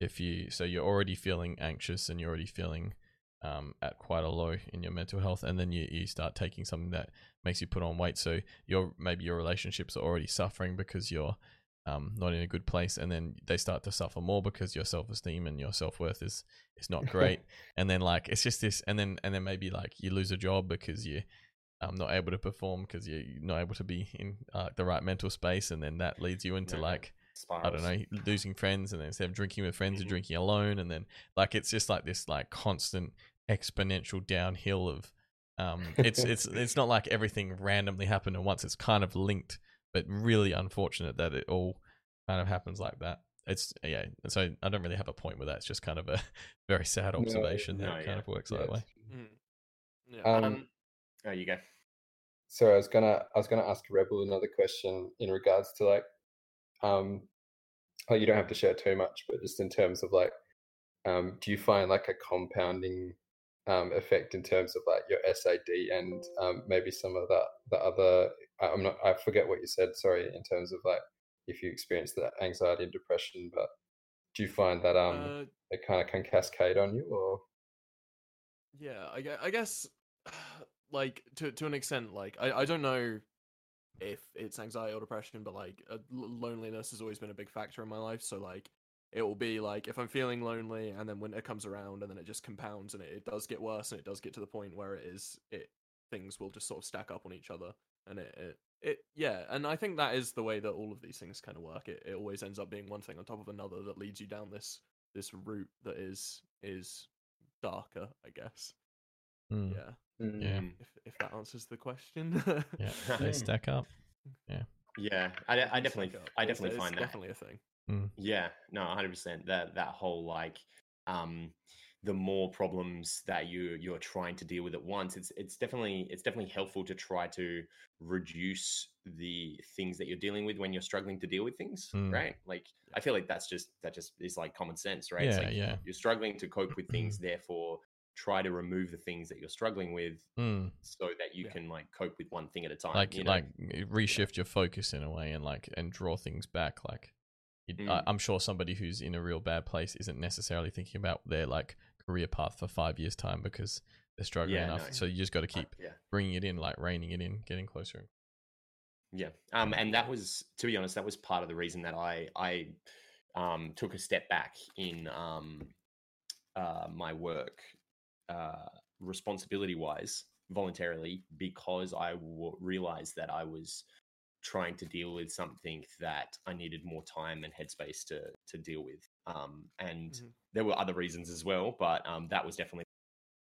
if you so you're already feeling anxious and you're already feeling um at quite a low in your mental health, and then you you start taking something that makes you put on weight, so your maybe your relationships are already suffering because you're um not in a good place, and then they start to suffer more because your self esteem and your self worth is is not <laughs> great, and then like it's just this, and then and then maybe like you lose a job because you um, not able to perform because you're not able to be in uh, the right mental space, and then that leads you into Yeah. like I don't know, losing friends, and then instead of drinking with friends, Mhm. you're drinking alone, and then like it's just like this like constant exponential downhill of um, it's it's it's not like everything randomly happened at once. It's kind of linked, but really unfortunate that it all kind of happens like that. It's yeah. So I don't really have a point with that. It's just kind of a <laughs> very sad No, observation that no, it kind yeah. of works yeah, that way. it's- Mm. Yeah. Um, Um, oh, you go. So I was gonna I was gonna ask Rebel another question in regards to like um, oh, you don't have to share too much, but just in terms of like, um, do you find like a compounding um, effect in terms of like your SAD and um, maybe some of that the other? I'm not. I forget what you said. Sorry. In terms of like, if you experience that anxiety and depression, but do you find that um Uh, it kind of can cascade on you, or Yeah, I, I guess, <sighs> like to to an extent, like I, I don't know if it's anxiety or depression, but like uh, loneliness has always been a big factor in my life. So like it will be like if I'm feeling lonely, and then winter comes around, and then it just compounds, and it, it does get worse, and it does get to the point where it is it things will just sort of stack up on each other, and it it, it yeah, and I think that is the way that all of these things kind of work. It it always ends up being one thing on top of another that leads you down this this route that is is darker, I guess. Mm, Yeah, Mm. Yeah. Mm. if if that answers the question. yeah, <laughs> they stack up. Yeah, yeah I, de- I definitely, like a- I it's- definitely it's find that. definitely a thing. Yeah, no, hundred percent. That that whole like, um, the more problems that you you're trying to deal with at once, it's it's definitely it's definitely helpful to try to reduce the things that you're dealing with when you're struggling to deal with things, Mm. right? Like, I feel like that's just that just is like common sense, right? Yeah, like yeah. You're struggling to cope with things, <clears throat> therefore try to remove the things that you're struggling with Mm. so that you Yeah. can like cope with one thing at a time. Like you know? like m- reshift your focus in a way and like and draw things back. Like it, I, Mm. I'm sure somebody who's in a real bad place isn't necessarily thinking about their like career path for five years time because they're struggling Yeah, enough. no. So you just got to Uh, keep yeah. bringing it in, like reining it in, getting closer. Yeah. Um, and that was, to be honest, that was part of the reason that I I um, took a step back in um, uh, my work, uh, responsibility wise, voluntarily, because I w- realized that I was trying to deal with something that I needed more time and headspace to to deal with. Um, and Mhm. there were other reasons as well, but um, that was definitely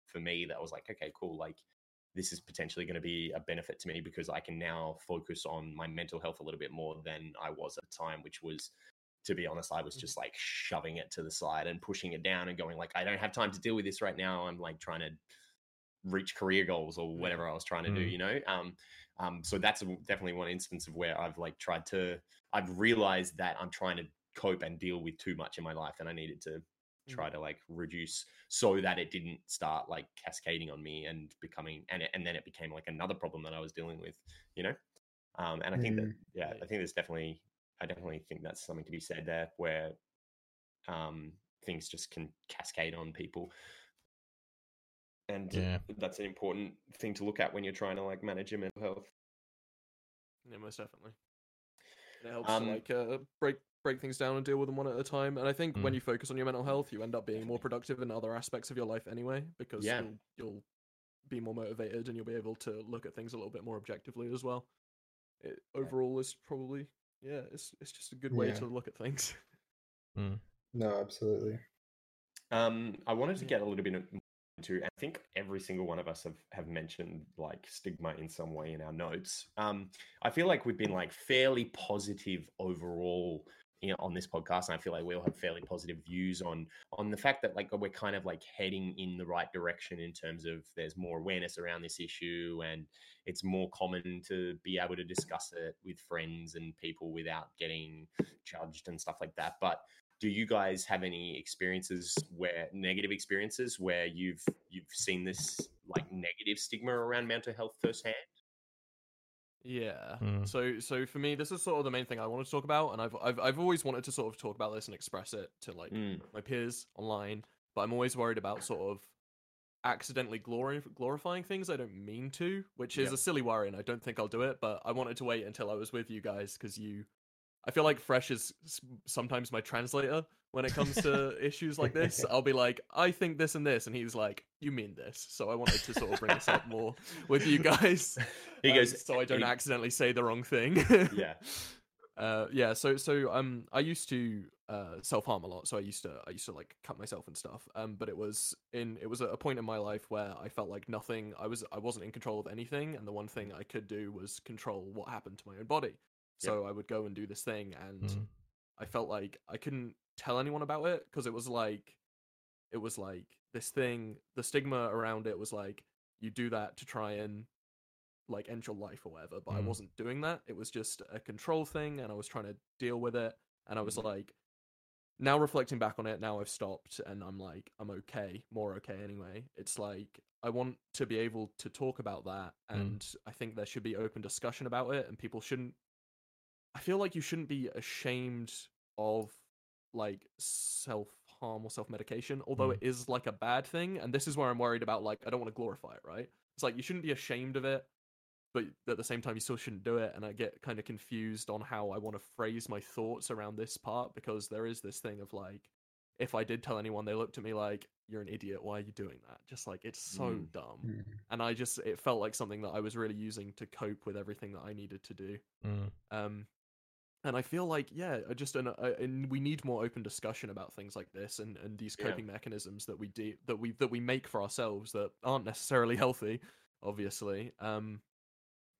for me. That was like, okay, cool, like this is potentially going to be a benefit to me because I can now focus on my mental health a little bit more than I was at the time, which was, to be honest, I was Mhm. just like shoving it to the side and pushing it down and going like, I don't have time to deal with this right now. I'm like trying to reach career goals or whatever I was trying to do, Mm. you know. Um, um, so that's definitely one instance of where I've like tried to, I've realized that I'm trying to cope and deal with too much in my life, and I needed to try to like reduce so that it didn't start like cascading on me and becoming and it, and then it became like another problem that I was dealing with, you know. Um, and I think that Mm. yeah, I think there's definitely I definitely think that's something to be said there where um things just can cascade on people. And Yeah. that's an important thing to look at when you're trying to like manage your mental health. Yeah, most definitely. It helps Um, to like uh, break break things down and deal with them one at a time. And I think when Mm. you focus on your mental health, you end up being more productive in other aspects of your life anyway, because Yeah. you'll you'll be more motivated and you'll be able to look at things a little bit more objectively as well. It overall is probably yeah, it's it's just a good way Yeah. to look at things. no, absolutely. Um, I wanted to get a little bit into. I think every single one of us have have mentioned like stigma in some way in our notes. Um, I feel like we've been like fairly positive overall you know, on this podcast, and I feel like we all have fairly positive views on on the fact that like we're kind of like heading in the right direction in terms of there's more awareness around this issue, and it's more common to be able to discuss it with friends and people without getting judged and stuff like that. But do you guys have any experiences where negative experiences where you've you've seen this like negative stigma around mental health firsthand? Yeah. Mm. So so for me, this is sort of the main thing I want to talk about, and I've I've I've always wanted to sort of talk about this and express it to like Mm, my peers online, but I'm always worried about sort of accidentally glori- glorifying things I don't mean to, which is Yep. a silly worry, and I don't think I'll do it. But I wanted to wait until I was with you guys because you, I feel like Fresh is sometimes my translator when it comes to <laughs> issues like this. I'll be like, I think this and this, and he's like, you mean this. So I wanted to sort of bring this up more with you <laughs> guys. He um, goes, so I don't he- accidentally say the wrong thing. Yeah. <laughs> Uh, yeah. So so um, I used to uh self harm a lot. So I used to I used to like cut myself and stuff. Um, but it was in it was a point in my life where I felt like nothing. I was I wasn't in control of anything, and the one thing I could do was control what happened to my own body. So I would go and do this thing, and Mm. I felt like I couldn't tell anyone about it because it was like it was like this thing the stigma around it was like you do that to try and like end your life or whatever. But I Mm. wasn't doing that. It was just a control thing, and I was trying to deal with it. And I was Mhm. like, now reflecting back on it, now I've stopped, and I'm like, I'm okay, more okay anyway. It's like I want to be able to talk about that, Mm. and I think there should be open discussion about it, and people shouldn't. I feel like you shouldn't be ashamed of like self harm or self medication, although Mm. it is like a bad thing. And this is where I'm worried about. Like, I don't want to glorify it, right? It's like you shouldn't be ashamed of it, but at the same time, you still shouldn't do it. And I get kind of confused on how I want to phrase my thoughts around this part because there is this thing of like, if I did tell anyone, they looked at me like, "You're an idiot. Why are you doing that?" Just like it's so Mm. dumb. Mm. And I just it felt like something that I was really using to cope with everything that I needed to do. Mm. Um, and I feel like yeah, I just and, uh, and we need more open discussion about things like this and, and these Yeah. coping mechanisms that we do that we that we make for ourselves that aren't necessarily <laughs> healthy, obviously. Um,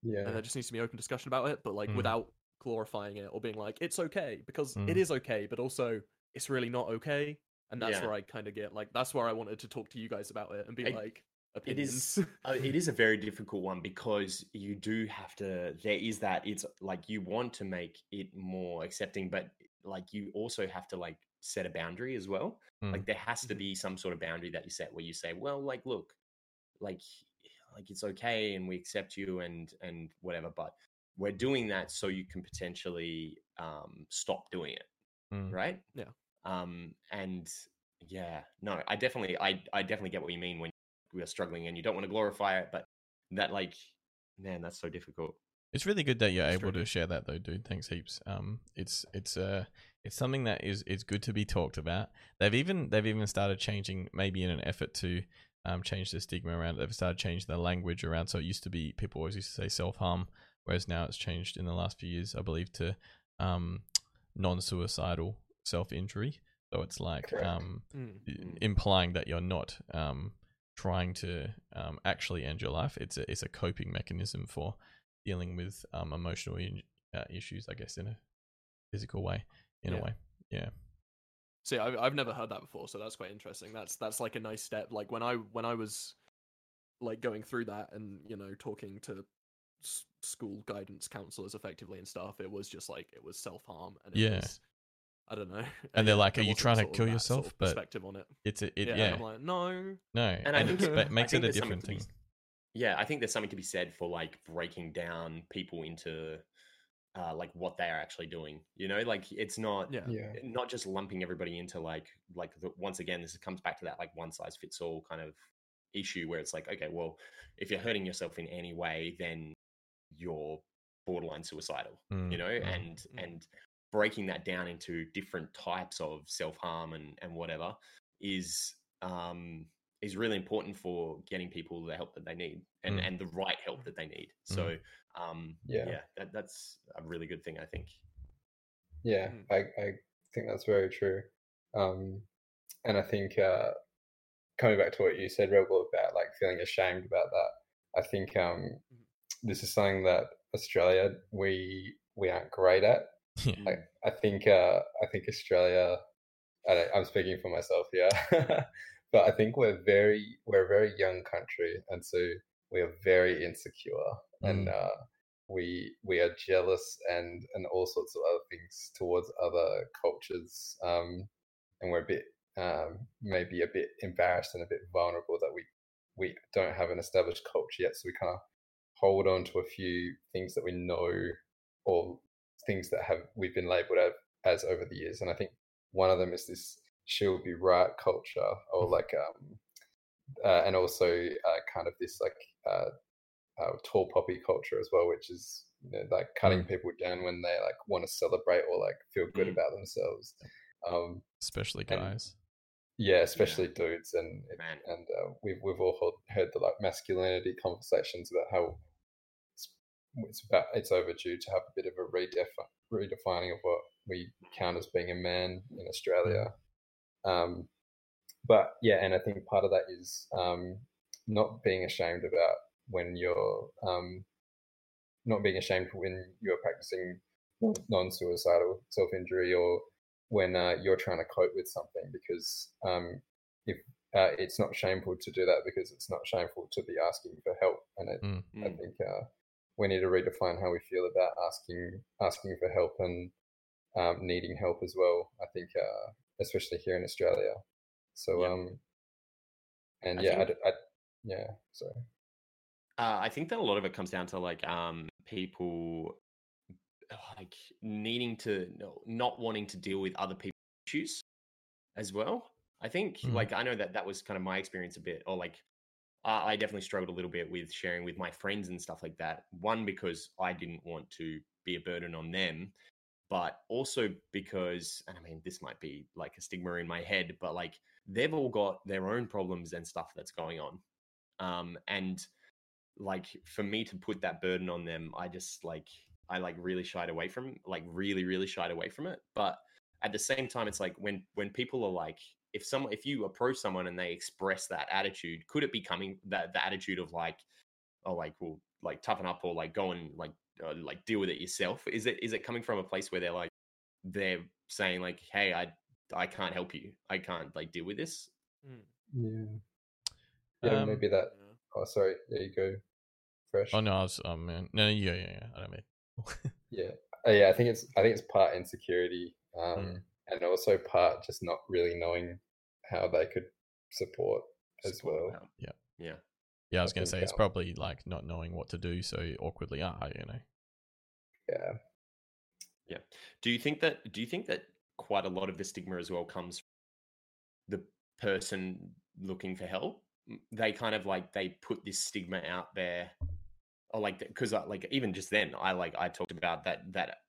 Yeah. and there just needs to be open discussion about it, but like Mm. without glorifying it or being like it's okay because Mm. it is okay, but also it's really not okay. And that's Yeah. where I kind of get like that's where I wanted to talk to you guys about it and be I- like It opinions. is. <laughs> uh, it is a very difficult one because you do have to. There is that. It's like you want to make it more accepting, but like you also have to like set a boundary as well. Mm. Like there has to Mhm. be some sort of boundary that you set where you say, well, like look, like like it's okay and we accept you and and whatever, but we're doing that so you can potentially um stop doing it Mm. right? Yeah. Um, and yeah, no, I definitely, I, I definitely get what you mean when we are struggling and you don't want to glorify it, but that like, man, that's so difficult. It's really good that you're It's able to share that though, dude. Thanks heaps. Um, it's it's uh it's something that is is good to be talked about. They've even they've even started changing, maybe in an effort to um change the stigma around it. They've started changing the language around. So it used to be people always used to say self harm, whereas now it's changed in the last few years, I believe, to um non suicidal self injury. So it's like um Mm. Mm. implying that you're not um, trying to um, actually end your life. It's a it's a coping mechanism for dealing with um, emotional in, uh, issues, I guess, in a physical way. In Yeah. a way, yeah. See, I've I've never heard that before, so that's quite interesting. That's that's like a nice step. Like when I when I was like going through that and you know talking to s- school guidance counselors effectively and stuff, it was just like it was self harm and it Yeah. was, I don't know. <laughs> And they're like, "Are you trying to kill yourself?" Sort of But perspective on it. It's a, it, yeah, yeah, and I'm like, no. no, And I think it's, that- but it <laughs> makes think it a there's something different to be thing. Yeah, I think there's something to be said for like breaking down people into uh, like what they are actually doing. You know, like it's not Yeah. yeah. not just lumping everybody into like like the, once again this comes back to that like one size fits all kind of issue where it's like okay well if you're hurting yourself in any way then you're borderline suicidal you Mm, know mm. and Mm. and breaking that down into different types of self-harm and and whatever is um is really important for getting people the help that they need and Mm. and the right help that they need so um Yeah. yeah that, that's a really good thing i think Yeah, Mm. I, I think that's very true. Um, and I think uh, coming back to what you said, Rebel, about like feeling ashamed about that, I think um, Mhm. this is something that Australia we we aren't great at. Yeah. Like, I think uh, I think Australia. I don't, I'm speaking for myself here, <laughs> but I think we're very we're a very young country, and so we are very insecure, and Mm. uh, we we are jealous and and all sorts of other things towards other cultures, um, and we're a bit um, maybe a bit embarrassed and a bit vulnerable that we we don't have an established culture yet, so we kind of hold on to a few things that we know or things that have we've been labeled as, as over the years and i think one of them is this she'll be right culture or like um uh, and also uh, kind of this like uh, uh, tall poppy culture as well which is you know, like cutting people down when they like want to celebrate or like feel good Mm. about themselves um Especially and- guys. yeah especially dudes and man and uh, we've we've all heard, heard the like masculinity conversations about how it's, about it's overdue to have a bit of a redefi- redefining of what we count as being a man in Australia. Um, but yeah, and I think part of that is um, not being ashamed about when you're um, not being ashamed when you're practicing non-suicidal self-injury or when uh, you're trying to cope with something because um, if uh, it's not shameful to do that because it's not shameful to be asking for help. And it, Mm. I think uh, we need to redefine how we feel about asking asking for help and um, needing help as well. I think, uh, especially here in Australia. So, Yeah. um, and I yeah, I think- d- I, yeah. So Uh, I think that a lot of it comes down to like um people like needing to no- not wanting to deal with other people's issues as well. I think Mhm. like I know that that was kind of my experience a bit, or like I I definitely struggled a little bit with sharing with my friends and stuff like that. One because I didn't want to be a burden on them, but also because, and I mean, this might be like a stigma in my head, but like they've all got their own problems and stuff that's going on. Um, and like for me to put that burden on them, I just like, I like really shied away from, like really, really shied away from it. But at the same time, it's like when, when people are like, if someone, if you approach someone and they express that attitude, could it be coming that the attitude of like, oh, like, well, like toughen up or like go and like, uh, like deal with it yourself? Is it, is it coming from a place where they're like, they're saying like, hey, I, I can't help you. I can't like deal with this. Mm, yeah, yeah, Um, maybe that. yeah. Oh, sorry. There you go. Fresh. Oh no, I was. Oh man, no, yeah, yeah, yeah. I don't mean. Yeah, uh, yeah. I think it's I think it's part insecurity, um, Mm. And also part just not really knowing how they could support as Support well. help. Yeah. Yeah. Yeah, I was gonna say it's probably like not knowing what to do, so awkwardly ah, you know. Yeah, Yeah. Do you think that do you think that quite a lot of the stigma as well comes from the person looking for help? They kind of like they put this stigma out there, or like because like even just then I like I talked about that that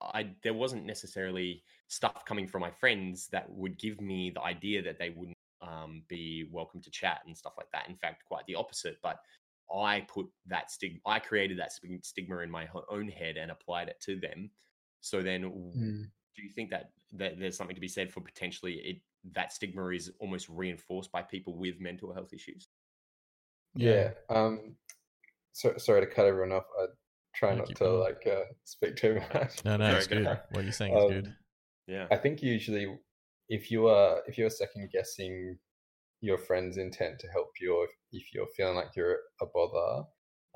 I I there wasn't necessarily stuff coming from my friends that would give me the idea that they wouldn't um, be welcome to chat and stuff like that. In fact, quite the opposite. But I put that stigma, I created that stigma in my own head and applied it to them. So then, Mm. do you think that, that there's something to be said for potentially it that stigma is almost reinforced by people with mental health issues? yeah. Um, so sorry to cut everyone off. I try not to going. like uh, speak too much. No, no, Very it's good. good. What you're saying is good. Um, Yeah. I think usually, if you are if you're second guessing your friend's intent to help you, or if, if you're feeling like you're a bother,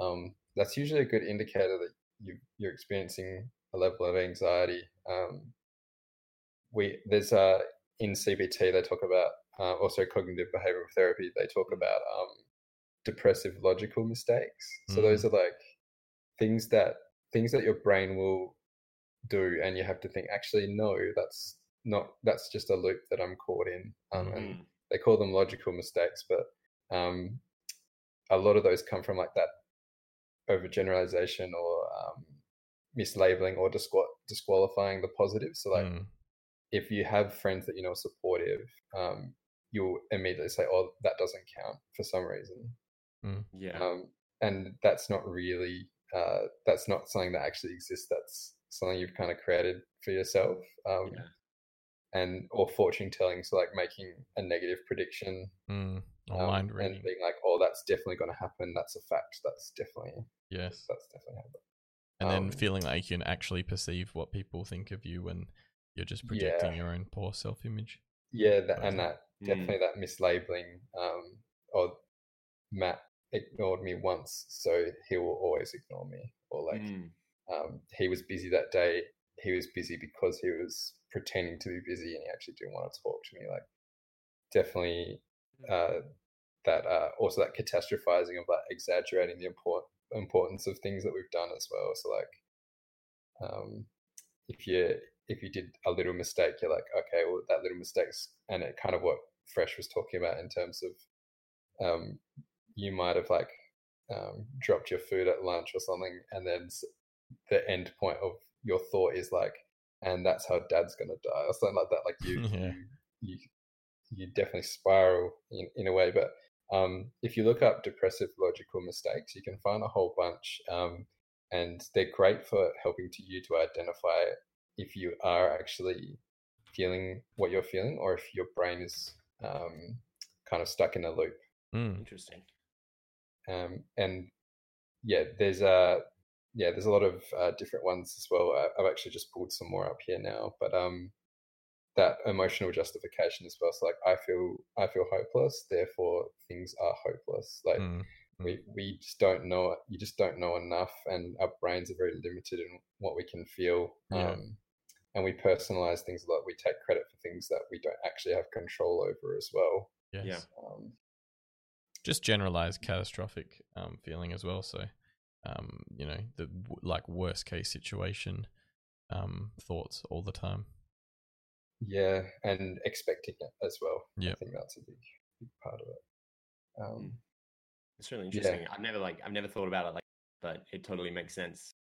um, that's usually a good indicator that you you're experiencing a level of anxiety. Um, we there's uh in CBT they talk about uh, also cognitive behavioral therapy. They talk about um, depressive logical mistakes. So those are like things that things that your brain will do and you have to think actually no that's not that's just a loop that i'm caught in. Um, and Mm, they call them logical mistakes but um, a lot of those come from like that overgeneralization or um, mislabeling or disqual- disqualifying the positive. So like Mm, if you have friends that you know are supportive um, you'll immediately say oh that doesn't count for some reason. Yeah. um, and that's not really uh, that's not something that actually exists that's something you've kind of created for yourself um, Yeah. and or fortune telling so like making a negative prediction mm. Or um, mind and being like oh that's definitely going to happen that's a fact that's definitely Yes. that's definitely happening And then um, feeling like you can actually perceive what people think of you when you're just projecting Yeah. your own poor self image. yeah that, and that Mm, definitely that mislabeling um, or matt ignored me once so he will always ignore me or like mm, um, he was busy that day. He was busy because he was pretending to be busy and he actually didn't want to talk to me. Like, definitely uh, that uh, also that catastrophizing of like exaggerating the import- importance of things that we've done as well. So like, um, if you if you did a little mistake, you're like, okay, well that little mistake's and it kind of what Fresh was talking about in terms of um, you might have like um, dropped your food at lunch or something, and then the end point of your thought is like, and that's how dad's gonna die or something like that. Like you, <laughs> Yeah. you, you, you definitely spiral in, in a way. But um, if you look up depressive logical mistakes, you can find a whole bunch, um, and they're great for helping to you to identify if you are actually feeling what you're feeling, or if your brain is um, kind of stuck in a loop Mm. interesting. Um, and yeah, there's a yeah, there's a lot of uh, different ones as well. I, I've actually just pulled some more up here now, but um, that emotional justification as well. So like I feel I feel hopeless, therefore things are hopeless. Like Mm, we we just don't know you just don't know enough and our brains are very limited in what we can feel. Yeah. Um and we personalize things a lot. We take credit for things that we don't actually have control over as well. yes. Yeah. Um, Just generalized catastrophic um, feeling as well. So, um, you know, the like worst case situation um, thoughts all the time. yeah, and expecting it as well. Yeah, I think that's a big, big part of it. Um, It's really Yeah. interesting. I've never like I've never thought about it like, but it totally makes sense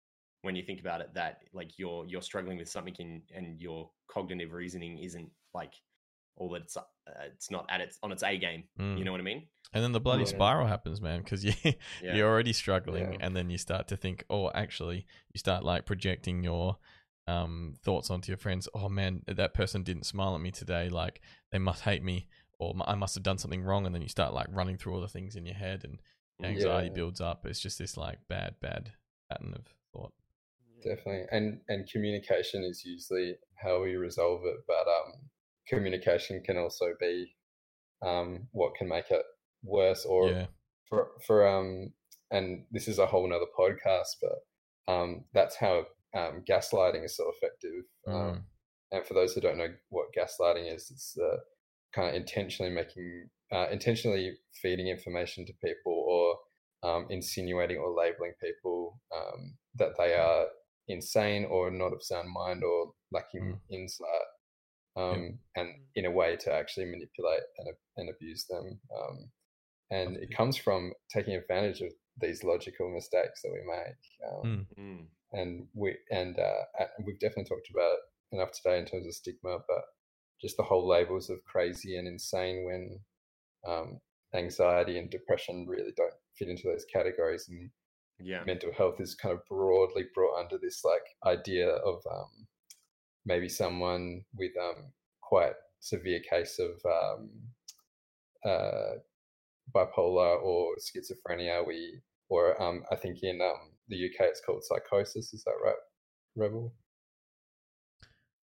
when you think about it. That like you're you're struggling with something in, and your cognitive reasoning isn't like all that it's uh, it's not at its on its A game. Mm. You know what I mean? And then the bloody Yeah. spiral happens, man, because you <laughs> Yeah. you're already struggling, Yeah. and then you start to think, oh, actually, you start like projecting your um, thoughts onto your friends. Oh man, that person didn't smile at me today. Like they must hate me, or I must have done something wrong. And then you start like running through all the things in your head, and anxiety Yeah. builds up. It's just this like bad, bad pattern of thought. definitely and and communication is usually how we resolve it but um communication can also be um what can make it worse or yeah, for for um and this is a whole nother podcast but um that's how um gaslighting is so effective Mm. um and for those who don't know what gaslighting is it's the kind of intentionally making uh, intentionally feeding information to people or um, insinuating or labeling people um, that they are insane or not of sound mind or lacking Mm. insight um, and in a way to actually manipulate and, and abuse them um, and it comes from taking advantage of these logical mistakes that we make um, Mm. Mm. and we and uh, we've definitely talked about it enough today in terms of stigma, but just the whole labels of crazy and insane when um, anxiety and depression really don't fit into those categories, and Yeah. mental health is kind of broadly brought under this like idea of um, maybe someone with um, quite severe case of um, uh, bipolar or schizophrenia. We or um, I think in um, the UK it's called psychosis. Is that right, Rebel?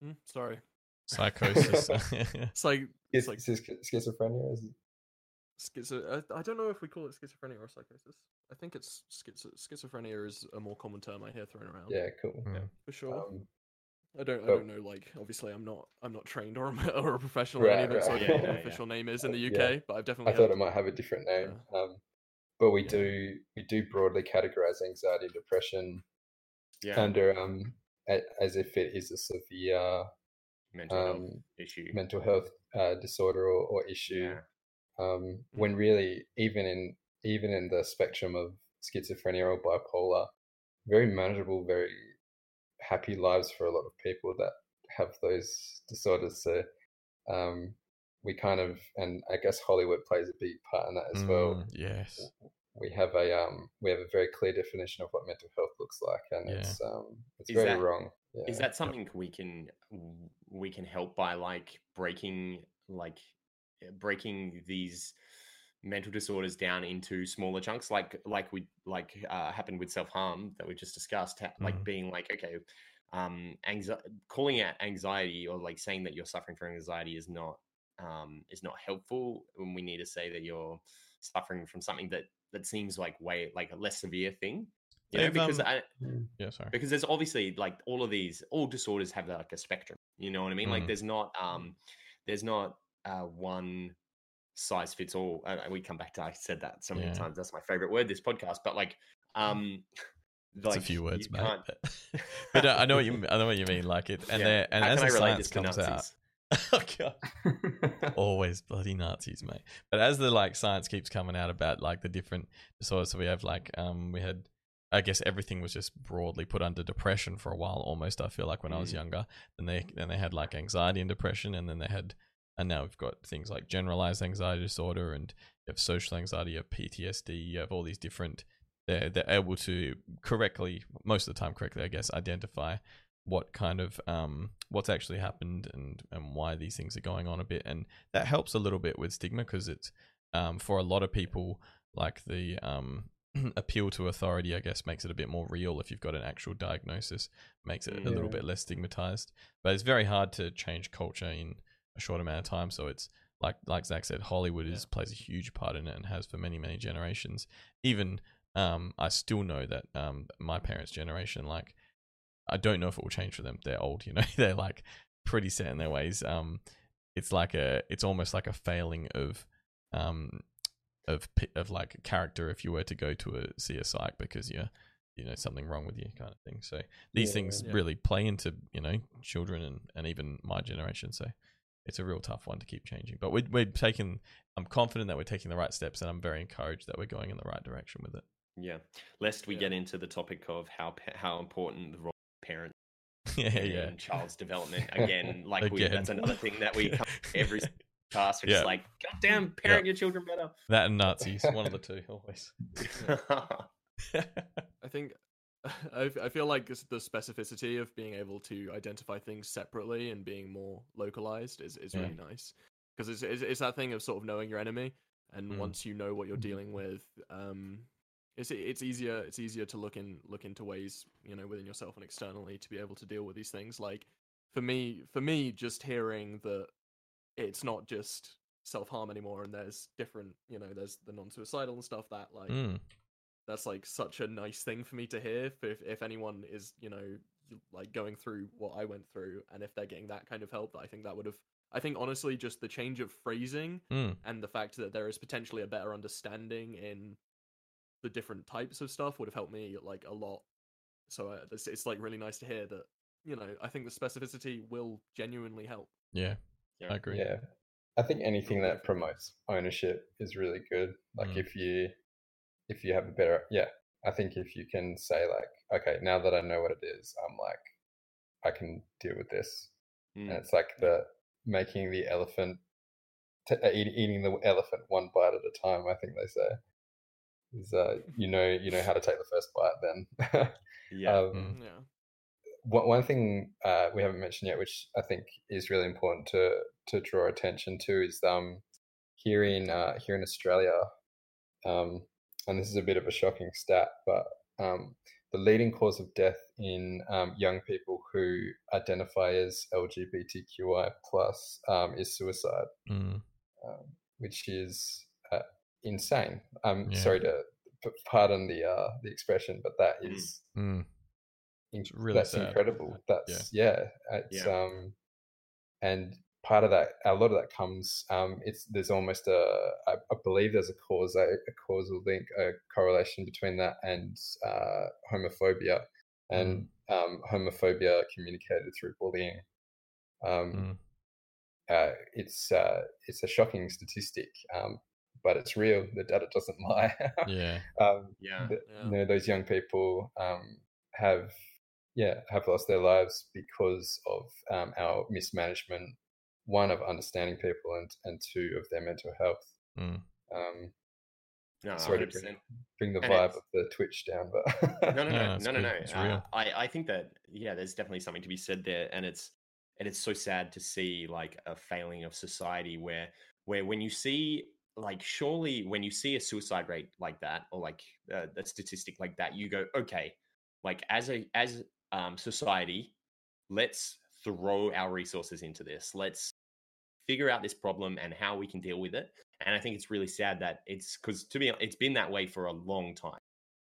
Hmm, sorry. psychosis. <laughs> It's like Is, it's like is this schizophrenia? Is it- schizo. I, I don't know if we call it schizophrenia or psychosis. I think it's schizo. Schizophrenia is a more common term I hear thrown around. yeah, cool. Mm. for sure. Um, I don't. I don't know. Like, obviously, I'm not. I'm not trained or a, <laughs> or a professional in Right, any of it, so I don't know Yeah, what yeah, the official name is in the Yeah. UK. But I've definitely. I thought it might have a different name. Um, but we Yeah. do we do broadly categorize anxiety and depression Yeah. under um a, as if it is a severe Mental health um, issue. mental health uh, disorder or, or issue. Yeah. Um, when really, even in even in the spectrum of schizophrenia or bipolar, very manageable, very happy lives for a lot of people that have those disorders. So um, we kind of, and I guess Hollywood plays a big part in that as well. Mm, yes. We have a um, we have a very clear definition of what mental health looks like, and Yeah. it's um, it's Is very that- wrong. Yeah. Is that something we can we can help by like breaking like breaking these mental disorders down into smaller chunks like like we like uh, happened with self-harm that we just discussed ha- like being like okay um anxiety calling out anxiety or like saying that you're suffering from anxiety is not um is not helpful when we need to say that you're suffering from something that that seems like way like a less severe thing you know because um, I, Yeah. Sorry. because there's obviously like all of these all disorders have like a spectrum you know what i mean Mm. like there's not um there's not uh one size fits all And we come back to i said that so many Yeah. times that's my favorite word this podcast but like um <laughs> It's like a few words, mate. can't- But, <laughs> but uh, I know what you I know what you mean. Like it, and yeah. there, and How as the science comes out, <laughs> oh always bloody Nazis, mate. But as the like science keeps coming out about like the different disorders, so we have like um we had I guess everything was just broadly put under depression for a while almost. I feel like when I was Mm. younger, and they then they had like anxiety and depression, and then they had and now we've got things like generalized anxiety disorder and you have social anxiety, you have PTSD, you have all these different. They're they're able to correctly, most of the time correctly, I guess, identify what kind of um what's actually happened and and why these things are going on a bit and that helps a little bit with stigma because it's um for a lot of people like the um <clears throat> appeal to authority, I guess, makes it a bit more real if you've got an actual diagnosis, makes it a little bit less stigmatized. But it's very hard to change culture in a short amount of time. So it's like like Zach said, Hollywood is plays a huge part in it and has for many many generations. Even um, I still know that um, my parents' generation, like, I don't know if it will change for them. They're old, you know. <laughs> They're like pretty set in their ways. Um, it's like a, it's almost like a failing of, um, of of like character if you were to go to a see a psych because you're, you know, something wrong with you, kind of thing. So these Yeah. things Yeah. really play into you know children and and even my generation. So it's a real tough one to keep changing. But we're we're taking. I'm confident that we're taking the right steps, and I'm very encouraged that we're going in the right direction with it. Yeah. Lest we Yeah. get into the topic of how how important the role of parents <laughs> yeah, in yeah. child's development <laughs> again. Like we, that's another thing that we <laughs> come every cast. We're Yeah. just like, God damn, parent your children better. That and Nazis, one of the two, always. I think I, f- I feel like the specificity of being able to identify things separately and being more localized is, is Yeah. really nice because it's, it's it's that thing of sort of knowing your enemy and Mm. once you know what you're dealing with um it's it's easier it's easier to look in look into ways you know within yourself and externally to be able to deal with these things like for me for me just hearing that it's not just self-harm anymore and there's different you know there's the non-suicidal and stuff that like Mm, that's like such a nice thing for me to hear if if anyone is you know like going through what I went through and if they're getting that kind of help I think that would have I think honestly just the change of phrasing mm, and the fact that there is potentially a better understanding in the different types of stuff would have helped me like a lot so uh, it's, it's like really nice to hear that you know I think the specificity will genuinely help yeah, Yeah. I agree. Yeah. I think anything that promotes ownership is really good. Like Mm. if you if you have a better yeah, I think if you can say like, okay, now that I know what it is, I'm like I can deal with this. And Mm. it's like the making the elephant t- uh, eat, eating the elephant one bite at a time, I think they say. Is uh you know you know how to take the first bite then. <laughs> Yeah. um, Mm. yeah one, one thing uh, we haven't mentioned yet, which I think is really important to to draw attention to, is um, here in uh, here in Australia, um, and this is a bit of a shocking stat, but um, the leading cause of death in um, young people who identify as LGBTQI plus um, is suicide, Mm, um, which is uh, insane. I'm Yeah. sorry to p- pardon the uh, the expression, but that Mm. is mm, in- really that's sad. incredible. That's yeah, it's Yeah. um, and part of that, a lot of that comes um, it's there's almost a I, I believe there's a cause a, a causal link, a correlation between that and uh, homophobia, and um, homophobia communicated through bullying. Um, mm. uh, it's uh, it's a shocking statistic, um, but it's real. The data doesn't <laughs> lie. Yeah, um, Yeah. the- Yeah. you know those young people um, have yeah have lost their lives because of um, our mismanagement one of understanding people and and two of their mental health mm. um, No, sorry to 100%. bring, bring the And vibe of the twitch down but no, no, No, no, no, no, no. Uh. I, I think that yeah, there's definitely something to be said there, and it's and it's so sad to see like a failing of society where where when you see like surely when you see a suicide rate like that or like uh, a statistic like that, you go okay, like as a as um society, let's throw our resources into this. Let's figure out this problem and how we can deal with it. And I think it's really sad that it's because to be it's been that way for a long time,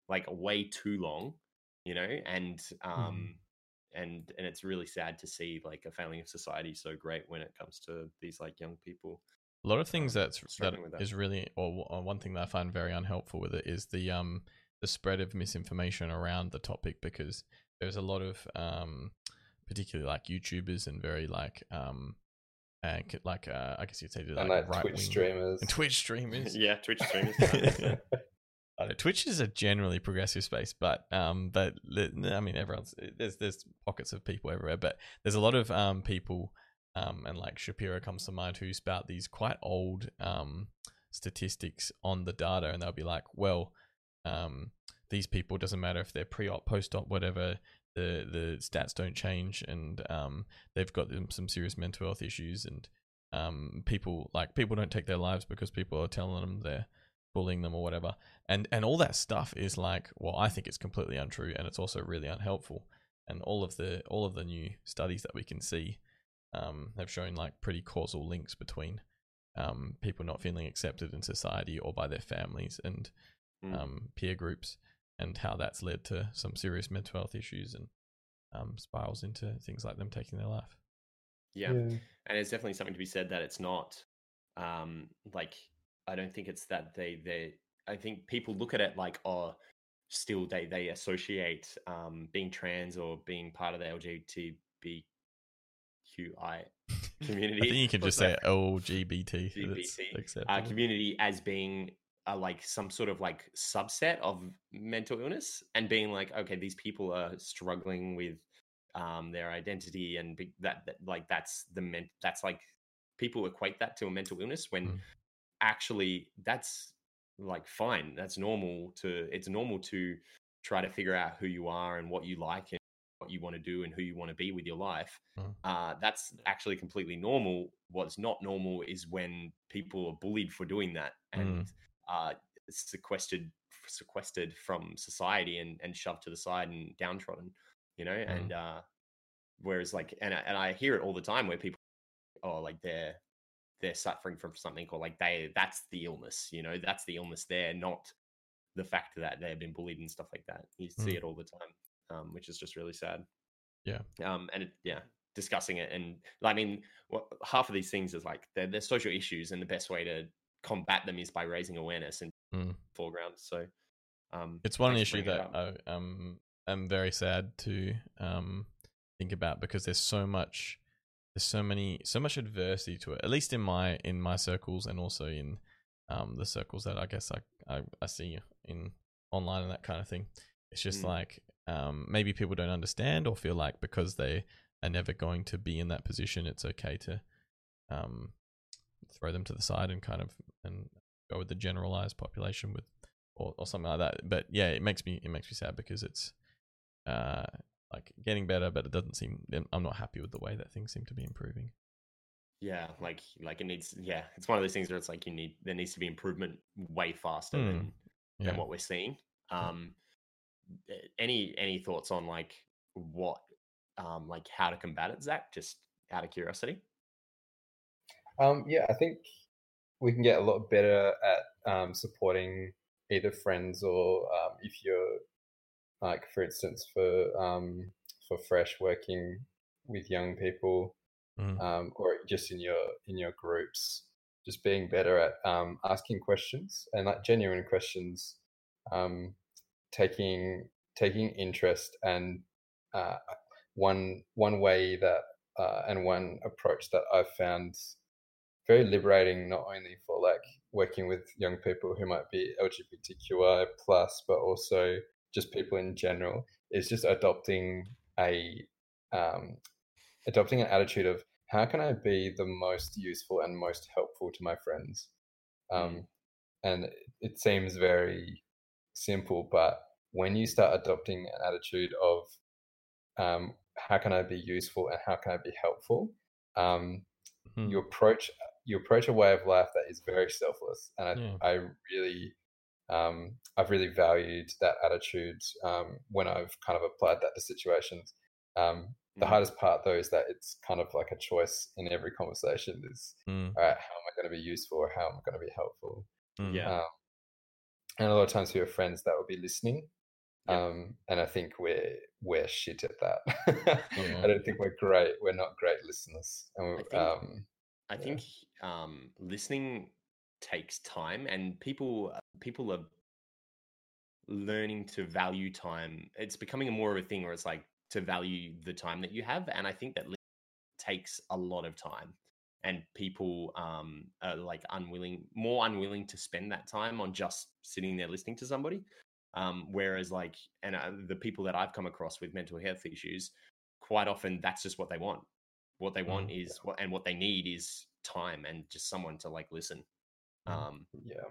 like way too long, you know. And um, and and it's really sad to see like a failing of society so great when it comes to these like young people. A lot of things um, that's that with that. is really, or or one thing that I find very unhelpful with it is the um the spread of misinformation around the topic because there's a lot of um particularly like YouTubers and very like um and like uh, I guess you'd say like, and like right twitch wing- streamers and Twitch streamers. <laughs> yeah, Twitch streamers. <laughs> I know, Twitch is a generally progressive space, but um, but I mean, everyone's there's there's pockets of people everywhere, but there's a lot of um people, um, and like Shapiro comes to mind who spout these quite old um statistics on the data, and they'll be like, well, um, these people doesn't matter if they're pre-op, post-op, whatever. The the stats don't change, and um, they've got some serious mental health issues, and um, people like people don't take their lives because people are telling them they're bullying them or whatever. And and all that stuff is like, well, I think it's completely untrue and it's also really unhelpful. And all of the all of the new studies that we can see um, have shown like pretty causal links between um, people not feeling accepted in society or by their families and Mm. um, peer groups, and how that's led to some serious mental health issues and um, spirals into things like them taking their life. yeah. and it's definitely something to be said that it's not um like i don't think it's that they they i think people look at it like oh still they they associate um being trans or being part of the lgbtqi <laughs> community I think you can just say? LGBT. That's LGBT, uh, community as being a, like some sort of like subset of mental illness and being like okay these people are struggling with um their identity and be, that, that like that's the men that's like people equate that to a mental illness when Mm. actually that's like fine that's normal to it's normal to try to figure out who you are and what you like and what you want to do and who you want to be with your life Mm. uh, that's actually completely normal what's not normal is when people are bullied for doing that and uh, sequestered sequestered from society and, and shoved to the side and downtrodden you know and uh whereas like and I, and I hear it all the time where people oh like they're they're suffering from something or like they that's the illness you know that's the illness there not the fact that they've been bullied and stuff like that you see Mm. it all the time um which is just really sad Yeah. um and it, yeah discussing it and i mean what, half of these things is like they're, they're social issues and the best way to combat them is by raising awareness and Mm. foreground so um It's one issue that. I um am very sad to um think about because there's so much there's so many so much adversity to it. At least in my in my circles and also in um the circles that I guess I I, I see in online and that kind of thing. It's just Mm. like um maybe people don't understand or feel like because they are never going to be in that position, it's okay to um throw them to the side and kind of and go with the generalized population with or, or something like that. But yeah, it makes me it makes me sad because it's uh like getting better, but it doesn't seem. I'm not happy with the way that things seem to be improving. yeah like like it needs yeah it's one of those things where it's like you need there needs to be improvement way faster Mm, than Yeah, than what we're seeing um a- any any thoughts on like what um like how to combat it zach just out of curiosity Um, yeah, I think we can get a lot better at um, supporting either friends or um, if you're like, for instance, for um, for fresh working with young people Mm. um, or just in your in your groups, just being better at um, asking questions and like genuine questions, um, taking taking interest and uh, one one way that uh, and one approach that I've found very liberating not only for like working with young people who might be LGBTQI plus, but also just people in general is just adopting a um, adopting an attitude of how can I be the most useful and most helpful to my friends. Um, And it seems very simple, but when you start adopting an attitude of um, how can I be useful and how can I be helpful, um, Mhm. you approach you approach a way of life that is very selfless, and I, Yeah. I really um, I've really valued that attitude um, when I've kind of applied that to situations. Um, the Mhm. hardest part, though, is that it's kind of like a choice in every conversation. Is Mm, all right, how am I going to be useful or how am I going to be helpful? mm. yeah Um, and a lot of times we have friends that will be listening. Yeah. Um, and I think we're we're shit at that. Yeah. <laughs> I don't think we're great. We're not great listeners. And I think- um, I Yeah. Um, listening takes time, and people uh, people are learning to value time. It's becoming more of a thing where it's like to value the time that you have, and I think that takes a lot of time, and people um, are like unwilling, more unwilling to spend that time on just sitting there listening to somebody. Um, whereas, like, and uh, the people that I've come across with mental health issues, quite often that's just what they want. What they want is what, and what they need is time and just someone to like listen. Mm. Um, yeah.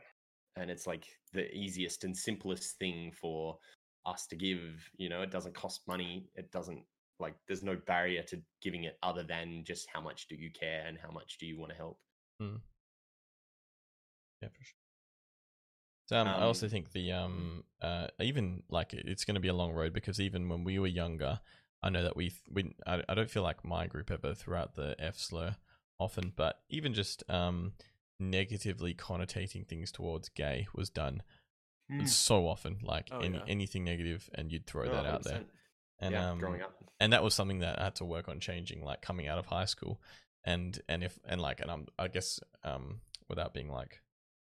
and it's like the easiest and simplest thing for us to give. You know, it doesn't cost money. It doesn't like there's no barrier to giving it other than just how much do you care and how much do you want to help. Yeah, for sure. Um, I also Um, think the um uh even like it's going to be a long road because even when we were younger, I know that we th- we I, I don't feel like my group ever threw out the F slur often, but even just um negatively connotating things towards gay was done Mm. so often, like Oh, any yeah. anything negative, and you'd throw Oh, that out there. 100%. And yeah, um, growing up. and that was something that I had to work on changing, like coming out of high school, and and if and like and I'm I guess um without being like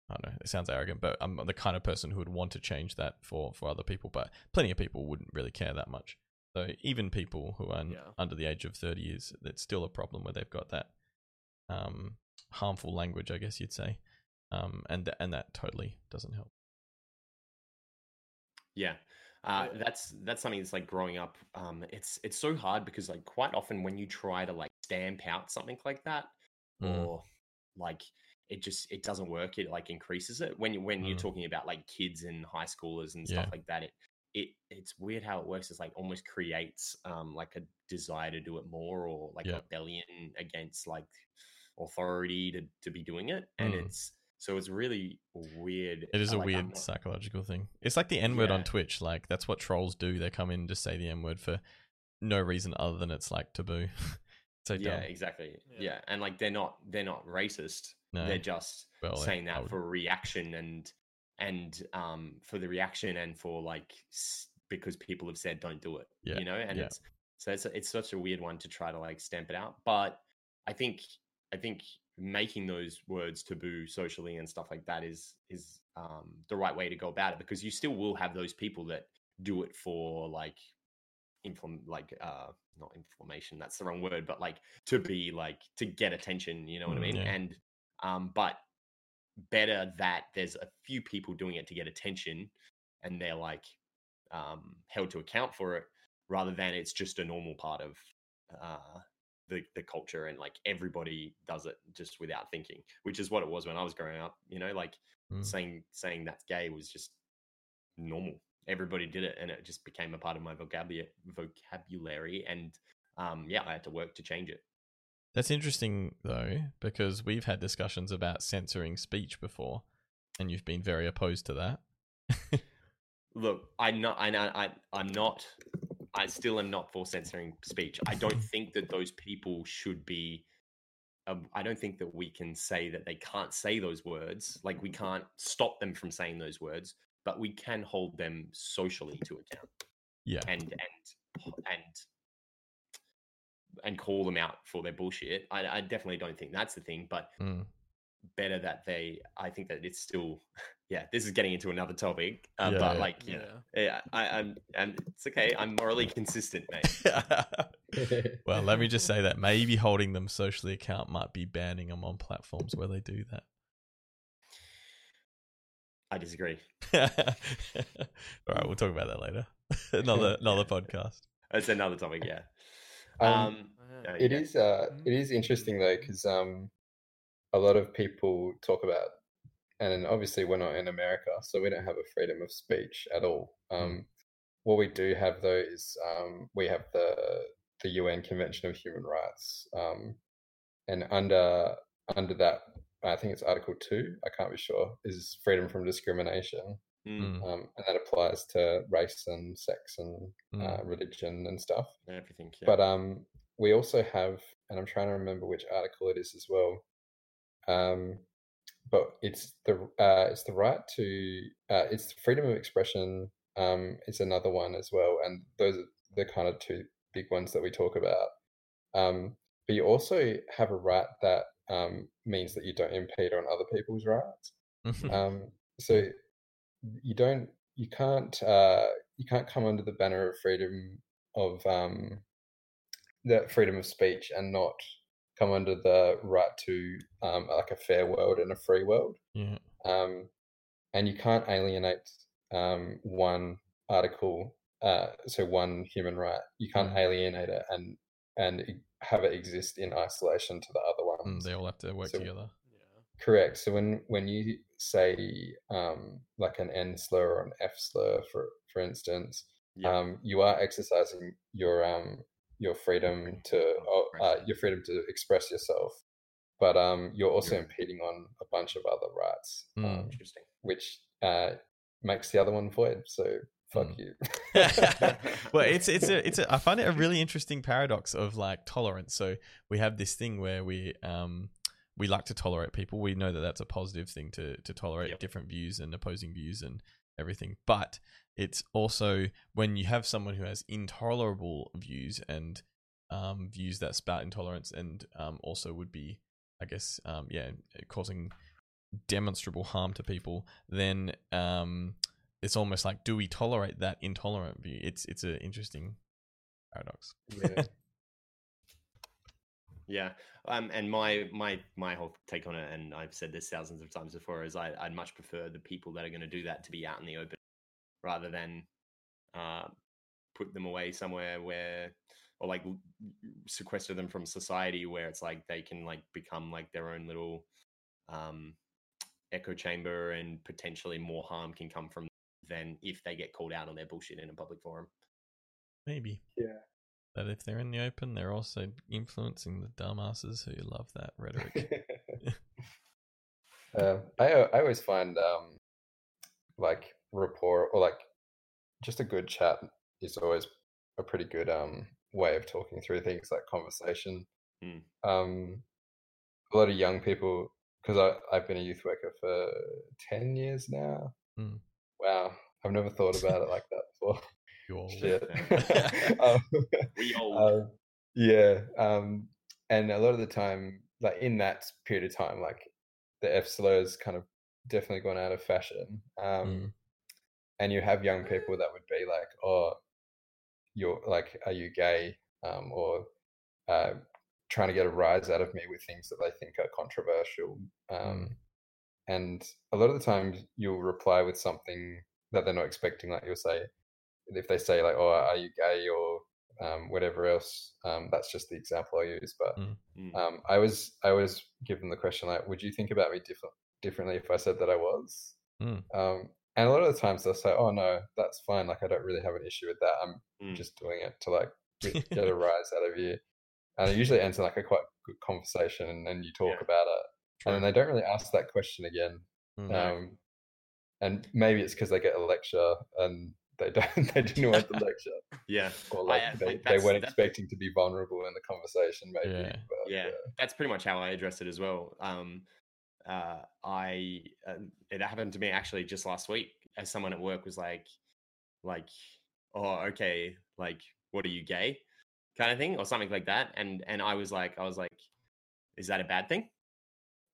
I don't know it sounds arrogant, but I'm the kind of person who would want to change that for for other people, but plenty of people wouldn't really care that much. So even people who are Yeah. under the age of thirty years, it's still a problem where they've got that um harmful language, I guess you'd say, um and th- and that totally doesn't help. Yeah. Uh, that's that's something that's like growing up. Um, it's it's so hard because like quite often when you try to like stamp out something like that, Mm. or like it just it doesn't work. It like increases it when you when you're Mm. talking about like kids and high schoolers and Yeah. stuff like that. It it it's weird how it works. It's like almost creates um like a desire to do it more or like Yeah. rebellion against like authority to to be doing it, and Mm. it's so it's really weird. It is a like, weird not- psychological thing. It's like the N word on Twitch. Like that's what trolls do. They come in and just say the N word for no reason other than it's like taboo. <laughs> so yeah dumb. exactly Yeah. yeah. and like they're not they're not racist No. they're just Well, saying that would- for reaction and and um for the reaction and for like because people have said don't do it Yeah, you know and yeah. it's so it's it's such a weird one to try to like stamp it out but i think i think making those words taboo socially and stuff like that is is um the right way to go about it because you still will have those people that do it for like inflam like uh not inflammation that's the wrong word but like to be like to get attention you know what i Mm, mean yeah. and um but better that there's a few people doing it to get attention and they're like um held to account for it rather than it's just a normal part of uh the, the culture and like everybody does it just without thinking which is what it was when i was growing up you know like Mm. saying saying that's gay was just normal everybody did it and it just became a part of my vocabulary vocabulary and um yeah i had to work to change it That's interesting though, because we've had discussions about censoring speech before, and you've been very opposed to that. <laughs> look i'm not i know i i'm not i still am not for censoring speech. I don't think that those people should be um, i don't think that we can say that they can't say those words. Like we can't stop them from saying those words but we can hold them socially to account yeah. and and and and call them out for their bullshit. I, I definitely don't think that's the thing but Mm. better that they i think that it's still yeah this is getting into another topic uh, Yeah, but yeah. like yeah, yeah I, i'm and it's okay i'm morally consistent mate <laughs> well, let me just <laughs> say that maybe holding them socially account might be banning them on platforms where they do that. i disagree <laughs> All right, we'll talk about that later. another another podcast. that's another topic yeah Um, um Yeah. It yeah. is uh, Mhm. it is interesting though because um, a lot of people talk about, and obviously we're not in America, so we don't have a freedom of speech at all. Um, What we do have though is um, we have the the UN Convention of Human Rights, um, and under under that, I think it's Article Two. I can't be sure. Is freedom from discrimination, Mm, Mm, um, and that applies to race and sex and mm. uh, religion and stuff. everything yeah. But um, we also have, and I'm trying to remember which article it is as well. Um, but it's the uh, it's the right to uh, it's freedom of expression. Um, is another one as well, and those are the kind of two big ones that we talk about. Um, but you also have a right that um, means that you don't impede on other people's rights. Um, so you don't, you can't, uh, you can't come under the banner of freedom of um, the freedom of speech and not come under the right to um, like a fair world and a free world. yeah. Um, and you can't alienate um, one article, uh, so one human right. You can't Mm. alienate it and and have it exist in isolation to the other Mm, they all have to work So- together. Yeah. Correct. So when when you say um, like an N slur or an F slur, for for instance, yeah. um, you are exercising your um your freedom to oh, uh, your freedom to express yourself, but um, you're also Yeah. impeding on a bunch of other rights, Mm. um, interesting which uh, makes the other one void. So fuck Mm. you. <laughs> <laughs> well, it's it's a it's a I find it a really interesting paradox of like tolerance. So we have this thing where we um we like to tolerate people. We know that that's a positive thing to to tolerate Yep. different views and opposing views and everything. But it's also when you have someone who has intolerable views and um views that spout intolerance and um also would be I guess um yeah causing demonstrable harm to people, then um it's almost like do we tolerate that intolerant view? It's it's an interesting paradox. yeah. <laughs> Yeah, um, and my my my whole take on it, and I've said this thousands of times before, is I, I'd much prefer the people that are going to do that to be out in the open, rather than uh, put them away somewhere where, or like sequester them from society, where it's like they can like become like their own little um, echo chamber, and potentially more harm can come from than if they get called out on their bullshit in a public forum. Maybe. Yeah. But if they're in the open, they're also influencing the dumbasses who love that rhetoric. uh, <laughs> <laughs> I I always find um like rapport or like just a good chat is always a pretty good um way of talking through things like conversation. Mm. Um, a lot of young people because I I've been a youth worker for ten years now. Mm. Wow, I've never thought about it like that before. <laughs> You <laughs> Shit. Yeah. <laughs> um, We old. um, yeah, um, and a lot of the time, like in that period of time, like the F slurs kind of definitely gone out of fashion. Um, Mm. And you have young people that would be like, "Oh, you're like, are you gay?" Um, or uh, trying to get a rise out of me with things that they think are controversial. Um, And a lot of the times, you'll reply with something that they're not expecting. Like you'll say, if they say like, "Oh, are you gay?" or um, whatever else, um, that's just the example I use. But Mm. um, I was I was given the question like, "Would you think about me different differently if I said that I was?" Mm. And a lot of the times they'll say, "Oh no, that's fine. Like I don't really have an issue with that. I'm Mm. just doing it to like get, <laughs> a rise out of you." And it usually ends in like a quite good conversation, and then you talk Yeah. about it, and then they don't really ask that question again. Mm. No. Um, and maybe it's because they get a lecture and they don't <laughs> they didn't want the <laughs> lecture, yeah. or I, like uh, they, they weren't that's- expecting to be vulnerable in the conversation. Maybe, Yeah. but, yeah, uh, that's pretty much how I addressed it as well. Um, uh, I uh, it happened to me actually just last week. As someone at work was like, like, oh, okay, like, what are you gay, kind of thing, or something like that, and and I was like, I was like, is that a bad thing?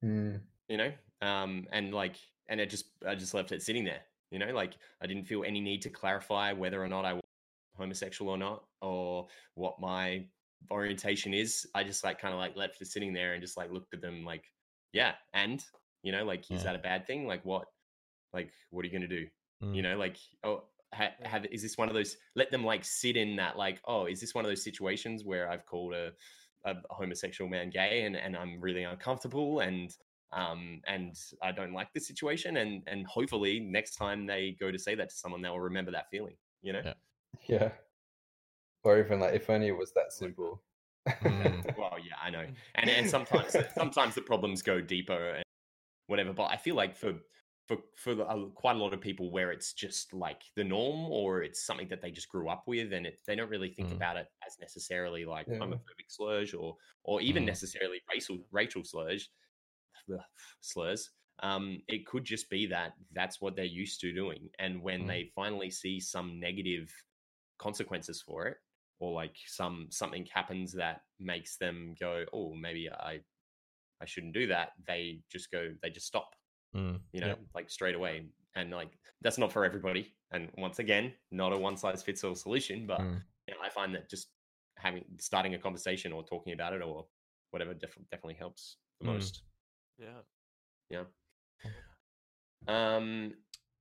mm, You know, um, and like, and it just I just left it sitting there. You know, like I didn't feel any need to clarify whether or not I was homosexual or not, or what my orientation is. I just like kind of like left it sitting there and just like looked at them like, yeah, and you know, like, is Yeah. that a bad thing? Like, what, like, what are you gonna do? Mm. You know, like, oh, ha- have is this one of those? Let them like sit in that, like, oh, is this one of those situations where I've called a a homosexual man gay and and I'm really uncomfortable and um and I don't like this situation and and hopefully next time they go to say that to someone they'll remember that feeling you know Yeah. <laughs> yeah. Or even like, if only it was that simple. Mm. <laughs> well yeah I know <laughs> and and sometimes sometimes the problems go deeper and whatever but I feel like for for for uh, quite a lot of people where it's just like the norm or it's something that they just grew up with and it, they don't really think Mm. about it as necessarily like Yeah. homophobic slurs or or even Mm. necessarily racial racial slurs slurs um it could just be that that's what they're used to doing and when Mm. they finally see some negative consequences for it or like some something happens that makes them go oh maybe i i shouldn't do that they just go they just stop Mm. you know Yep. like straight away and like that's not for everybody and once again not a one size fits all solution but Mm. you know, i find that just having starting a conversation or talking about it or whatever def- definitely helps the Mm. most Yeah. Yeah. um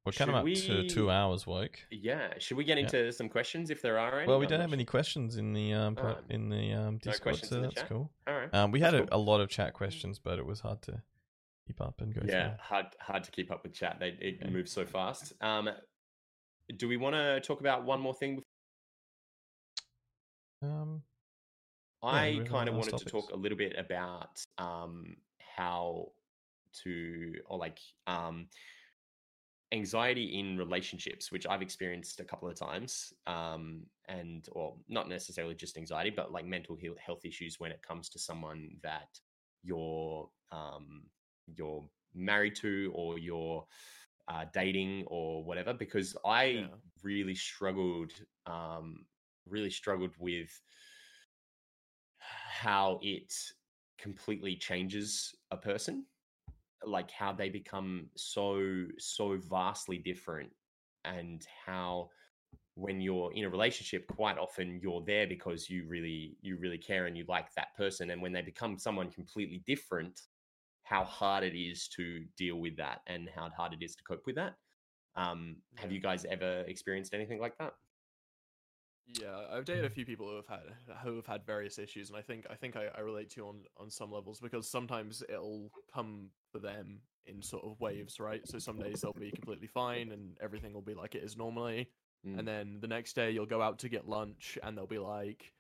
We're kind of up Should to two hours woke. yeah should we get Yeah. into some questions if there are any Well, we don't have any questions in the um in the um Discord, questions so the that's chat? cool. all right Um, we had That's a, a lot of chat questions, but it was hard to keep up and go yeah hard hard to keep up with chat they, it Yeah. moves so fast um do we want to talk about one more thing through. Um, Yeah, I kind of wanted to talk a little bit about um, how to, or like, um, anxiety in relationships, which I've experienced a couple of times, um, and or not necessarily just anxiety, but like mental health issues when it comes to someone that you're um, you're married to or you're uh, dating or whatever. Because I Yeah. really struggled, um, really struggled with how it completely changes a person like how they become so so vastly different and how when you're in a relationship quite often you're there because you really you really care and you like that person and when they become someone completely different how hard it is to deal with that and how hard it is to cope with that. Um have you guys ever experienced anything like that? Yeah, I've dated a few people who have had who have had various issues, and I think I think I, I relate to you on on some levels because sometimes it'll come for them in sort of waves, right? So some days they'll be completely fine and everything will be like it is normally, Mm. and then the next day you'll go out to get lunch and they'll be like,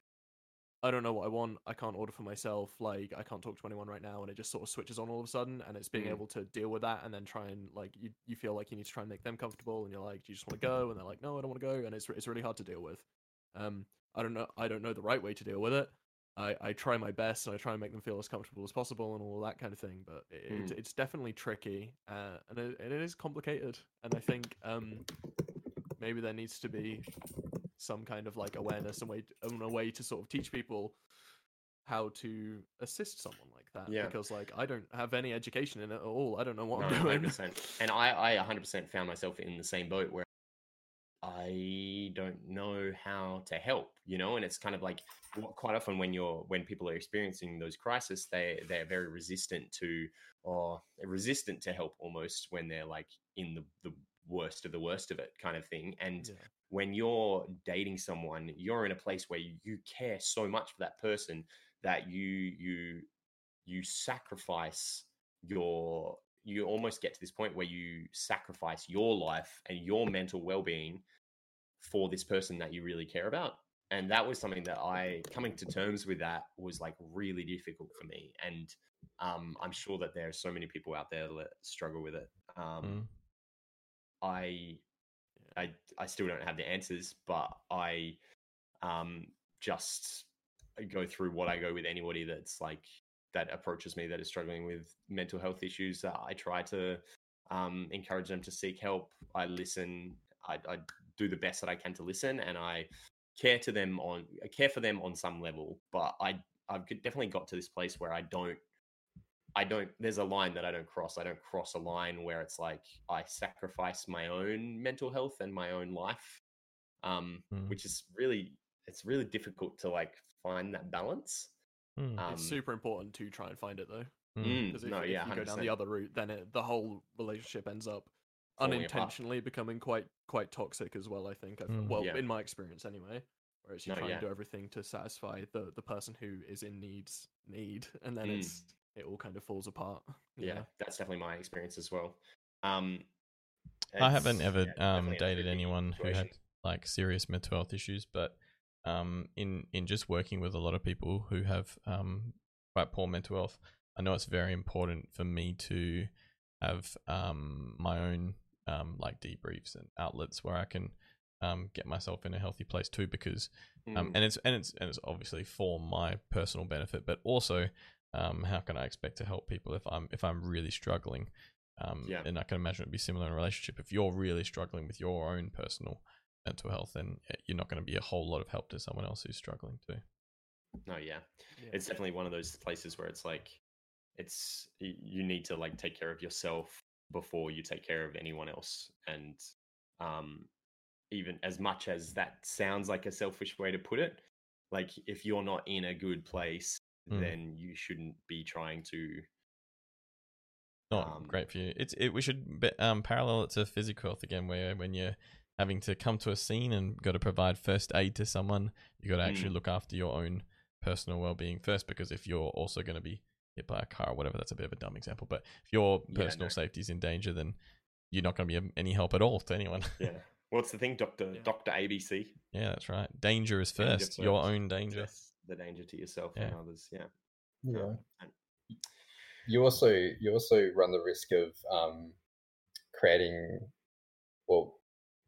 I don't know what I want. I can't order for myself. Like I can't talk to anyone right now, and it just sort of switches on all of a sudden. And it's being Mm. able to deal with that, and then try and like you you feel like you need to try and make them comfortable, and you're like, do you just want to go? And they're like, no, I don't want to go, and it's it's really hard to deal with. Um, I don't know. I don't know the right way to deal with it. I, I try my best and I try and make them feel as comfortable as possible and all that kind of thing. But it, it's, it's definitely tricky uh, and, it, and it is complicated. And I think um, maybe there needs to be some kind of like awareness and way and a way to sort of teach people how to assist someone like that. Yeah. Because like I don't have any education in it at all. I don't know what No, I'm doing. 100%. And I, I 100% found myself in the same boat where I don't know how to help, you know, and it's kind of like quite often when you're when people are experiencing those crises, they they're very resistant to or resistant to help almost when they're like in the the worst of the worst of it kind of thing. And Yeah. when you're dating someone, you're in a place where you care so much for that person that you you you sacrifice your you almost get to this point where you sacrifice your life and your mental well-being for this person that you really care about and that was something that i coming to terms with that was like really difficult for me and um, i'm sure that there are so many people out there that struggle with it um, Mm. I, I, I still don't have the answers, but I, um, just go through what I go with anybody that's like that approaches me that is struggling with mental health issues. Uh, I try to um, encourage them to seek help. I listen. I, I do the best that I can to listen, and I care to them on I care for them on some level. But I I've definitely got to this place where I don't I don't there's a line that I don't cross. I don't cross a line where it's like I sacrifice my own mental health and my own life. Um Mm. which is really it's really difficult to like find that balance. Mm. Um it's super important to try and find it though. Mm. mm, Because if, no, if yeah, you go down the other route, then it, the whole relationship ends up Falling apart. Unintentionally becoming quite quite toxic as well. I think. I've, Mm. Well, Yeah. in my experience, anyway. Whereas you No, try yeah. and do everything to satisfy the the person who is in needs need, and then Mm. it's it all kind of falls apart. yeah, know? that's definitely my experience as well. Um I haven't ever yeah, um, dated anyone who had like serious mental health issues, but um, in in just working with a lot of people who have um, quite poor mental health, I know it's very important for me to have um, my own um, like debriefs and outlets where I can um, get myself in a healthy place too, because um, Mm, and it's and it's and it's obviously for my personal benefit, but also um, how can I expect to help people if I'm if I'm really struggling? Um, Yeah. And I can imagine it'd be similar in a relationship. If you're really struggling with your own personal mental health, then eh, you're not going to be a whole lot of help to someone else who's struggling too. no, yeah. Yeah. It's definitely one of those places where it's like it's you need to like take care of yourself before you take care of anyone else and um even as much as that sounds like a selfish way to put it like if you're not in a good place Mm. then you shouldn't be trying to Not Um, great for you. It's it. We should be, um parallel it to physical health again, where when you're having to come to a scene and got to provide first aid to someone, you got to actually Mm. look after your own personal well being first. Because if you're also going to be hit by a car or whatever, that's a bit of a dumb example. But if your Yeah, personal no. safety is in danger, then you're not going to be any help at all to anyone. yeah Well, it's the thing dr Yeah. dr abc yeah, that's right. Danger is Danger first. Your own danger. Yes, the danger to yourself and others yeah Yeah. and- You also you also run the risk of um, creating well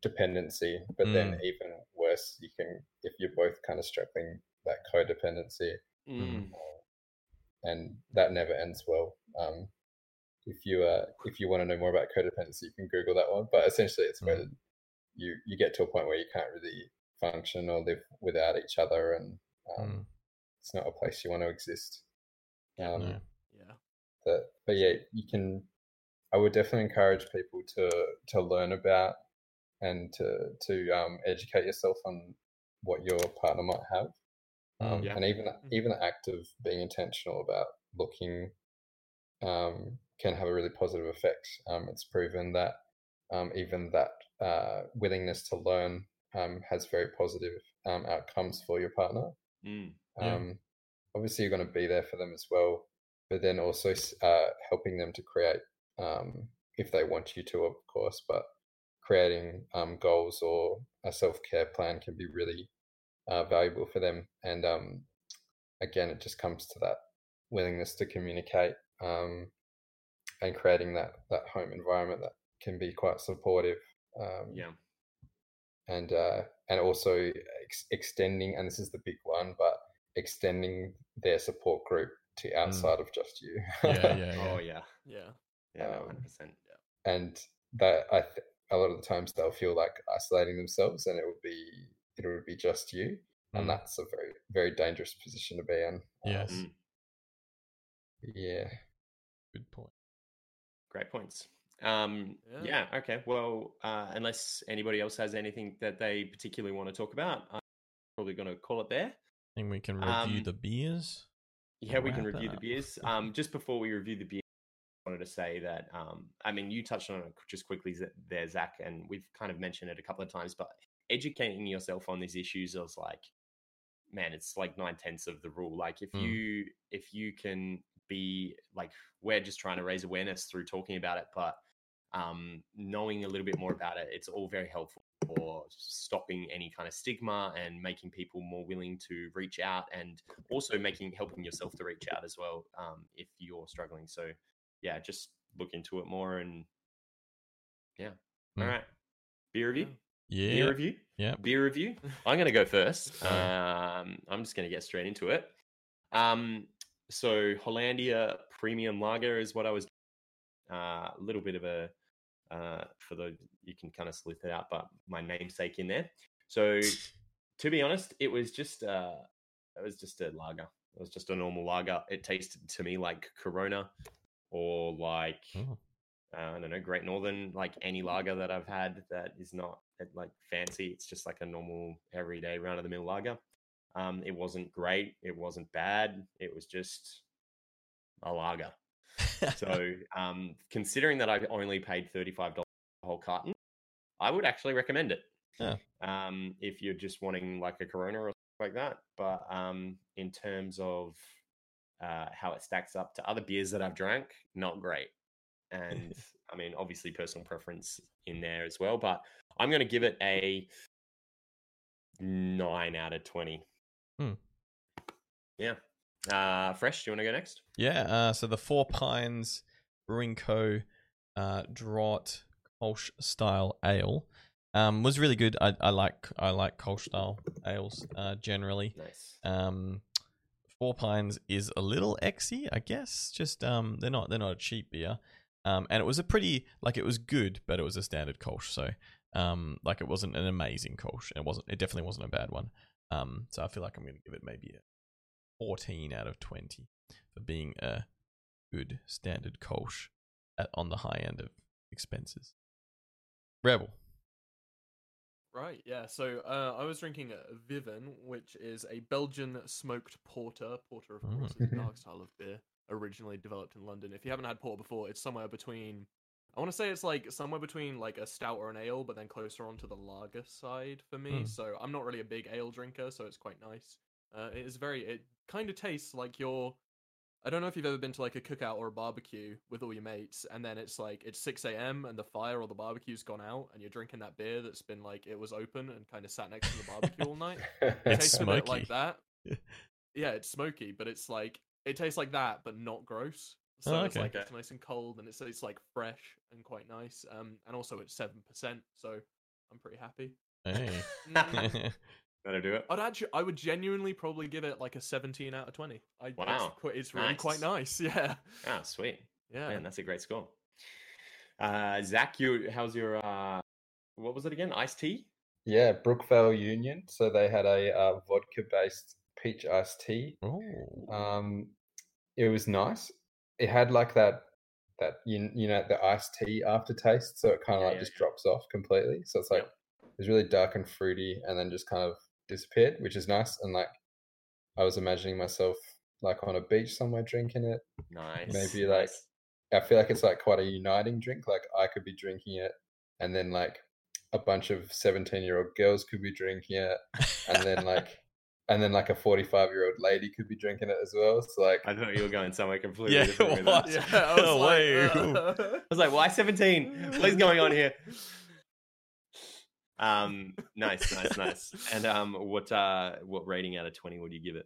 dependency, but then Mm. even worse, you can if you're both kind of struggling that codependency, Mm. And that never ends well. Um, if you uh, if you want to know more about codependency, you can Google that one. But essentially, it's where you you get to a point where you can't really function or live without each other, and um, Mm. it's not a place you want to exist. Um, No. Yeah. but but yeah, you can. I would definitely encourage people to to learn about and to to um, educate yourself on what your partner might have, um. Yeah. and even even the act of being intentional about looking um, can have a really positive effect. Um, it's proven that um, even that uh, willingness to learn um, has very positive um, outcomes for your partner. Mm. Yeah. Um, obviously, you're going to be there for them as well, but then also uh, helping them to create, um, if they want you to, of course, but creating um, goals or a self care plan can be really uh, valuable for them. And um, again, it just comes to that willingness to communicate um, and creating that that home environment that can be quite supportive. Um, Yeah. and uh, and also ex- extending, and this is the big one, but extending their support group to outside of just you. Yeah, <laughs> yeah, yeah. Oh yeah. Yeah. Yeah. Um, Hundred percent. and that I th- a lot of the times they'll feel like isolating themselves, and it would be it would be just you, Mm. and that's a very very dangerous position to be in. Yes. Um, yeah. Good point. Great points. Um, Yeah. yeah. Okay. Well, uh, unless anybody else has anything that they particularly want to talk about, I'm probably going to call it there. And we can review Um, the beers. Yeah, we can Wrap it review the beers. <laughs> Um, just before we review the beers, I wanted to say that um, I mean, you touched on it just quickly there, Zach, and we've kind of mentioned it a couple of times, but educating yourself on these issues is like, man, it's like nine tenths of the rule. Like, if Mm. you if you can be like, we're just trying to raise awareness through talking about it, but um, knowing a little bit more about it, it's all very helpful for stopping any kind of stigma and making people more willing to reach out and also making helping yourself to reach out as well um, if you're struggling. So yeah, just look into it more and yeah. All Mm. right. Beer review. Yeah. Beer review. Yeah. Beer review. I'm going to go first. <laughs> Um, I'm just going to get straight into it. Um, so Hollandia Premium Lager is what I was. uh, A little bit of a uh, for the you can kind of sleuth it out, but my namesake in there. So to be honest, it was just uh, it was just a lager. It was just a normal lager. It tasted to me like Corona or like Oh. uh, I don't know, Great Northern, like any lager that I've had that is not uh, like fancy. It's just like a normal everyday round of the mill lager. Um, it wasn't great. It wasn't bad. It was just a lager. So, <laughs> um, considering that I only paid thirty-five dollars a whole carton, I would actually recommend it. Yeah. Um, if you're just wanting like a Corona or something like that, but um, in terms of uh, how it stacks up to other beers that I've drank, not great. <laughs> And I mean, obviously, personal preference in there as well. But I'm going to give it a nine out of twenty. Hmm. Yeah. Uh, Fresh, do you want to go next? Yeah, uh, so the Four Pines Brewing Co. Uh, Draught Kolsch style ale um, was really good. I, I like I like Kolsch style ales uh, generally. Nice. Um, Four Pines is a little exy, I guess. Just um, they're not they're not a cheap beer. Um, and it was a pretty like it was good, but it was a standard Kolsch. So um, like it wasn't an amazing Kolsch. It wasn't. It definitely wasn't a bad one. Um, so I feel like I'm going to give it maybe a 14 out of 20 for being a good standard Kolsch at, on the high end of expenses. Rebel. Right, yeah. So uh, I was drinking a Viven, which is a Belgian smoked porter. Porter, of course, is a Mm. <laughs> dark style of beer, originally developed in London. If you haven't had porter before, it's somewhere between. I want to say it's like somewhere between like a stout or an ale, but then closer onto the lager side for me. Mm. So I'm not really a big ale drinker, so it's quite nice. Uh, it is very. It kind of tastes like your. I don't know if you've ever been to like a cookout or a barbecue with all your mates, and then it's like it's six a.m. and the fire or the barbecue's gone out, and you're drinking that beer that's been like it was open and kind of sat next to the barbecue all night. It It's <laughs> tastes a bit like that. <laughs> Yeah, it's smoky, but it's like it tastes like that, but not gross. So Oh, it's okay. like it's nice and cold, and it's it's like fresh and quite nice. Um, and also it's seven percent, so I'm pretty happy. Hey. <laughs> Mm, <laughs> That'll do it. I'd actually, I would genuinely probably give it like a 17 out of 20. I, It's, Wow. quite, it's really quite nice. <laughs> Yeah, Ah, sweet. yeah. Man, that's a great score. Uh, Zach, you how's your uh, what was it again? Iced tea? Yeah, Brookvale Union. So they had a uh, vodka-based peach iced tea. Um, it was nice. It had like that that you, you know the iced tea aftertaste, so it kind of Yeah, like yeah, just yeah. drops off completely. So it's like Yep. it was really dark and fruity, and then just kind of disappeared, which is nice. And like I was imagining myself like on a beach somewhere drinking it. Nice. Maybe, like, nice. I feel like it's like quite a uniting drink. Like I could be drinking it, and then like a bunch of seventeen-year-old girls could be drinking it, and then <laughs> like, and then like a forty-five-year-old lady could be drinking it as well. So like, I thought you were going somewhere completely Yeah, different with <laughs> what? that. yeah, I <laughs> was like, uh, <laughs> I was like, why 17? What's going on here? Um, nice, nice, nice. And um, what uh, what rating out of 20 would you give it?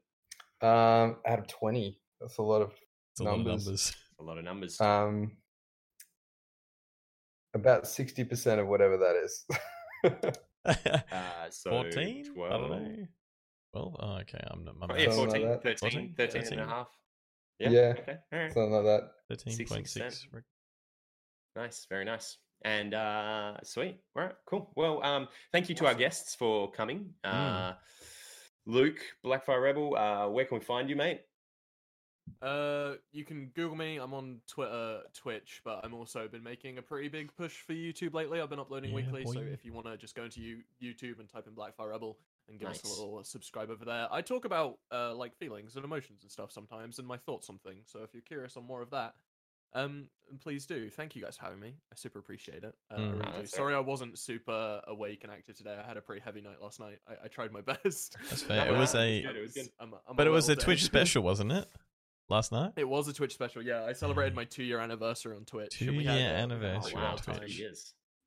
um, out of twenty, that's a lot of It's a lot of Numbers. numbers. A lot of numbers. um, about sixty percent of whatever that is. Uh, so 14? 12. I don't know. Well, oh, okay. I'm not. My yeah, maths- 14, like 13, 14? 13 and a half. Yeah. Yeah. Okay. All right. Something like that. 13.6. Nice, very nice. And uh sweet. All right, cool. Well, um, thank you to our guests for coming. Mm. Uh Luke, Blackfire Rebel, uh, where can we find you, mate? Uh, you can Google me. I'm on Twitter, Twitch, but I'm also been making a pretty big push for YouTube lately. I've been uploading Yeah, weekly, so if you want to just go into you, YouTube and type in Blackfire Rebel and give us a little subscribe over there. I talk about uh like feelings and emotions and stuff sometimes, and my thoughts on things. So if you're curious on more of that, um, please do. Thank you guys for having me. I super appreciate it. Uh, I Mm. really do. that's fair. Sorry, I wasn't super awake and active today. I had a pretty heavy night last night. I, I tried my <laughs> best. That's fair. It was a, good, it was good. I'm a- I'm but it was a little Twitch <laughs> special, wasn't it? Last night. It was a Twitch special, yeah. I celebrated Yeah. my two year anniversary on Twitch. Two-year uh, anniversary Oh, on wow, wild two Twitch. time.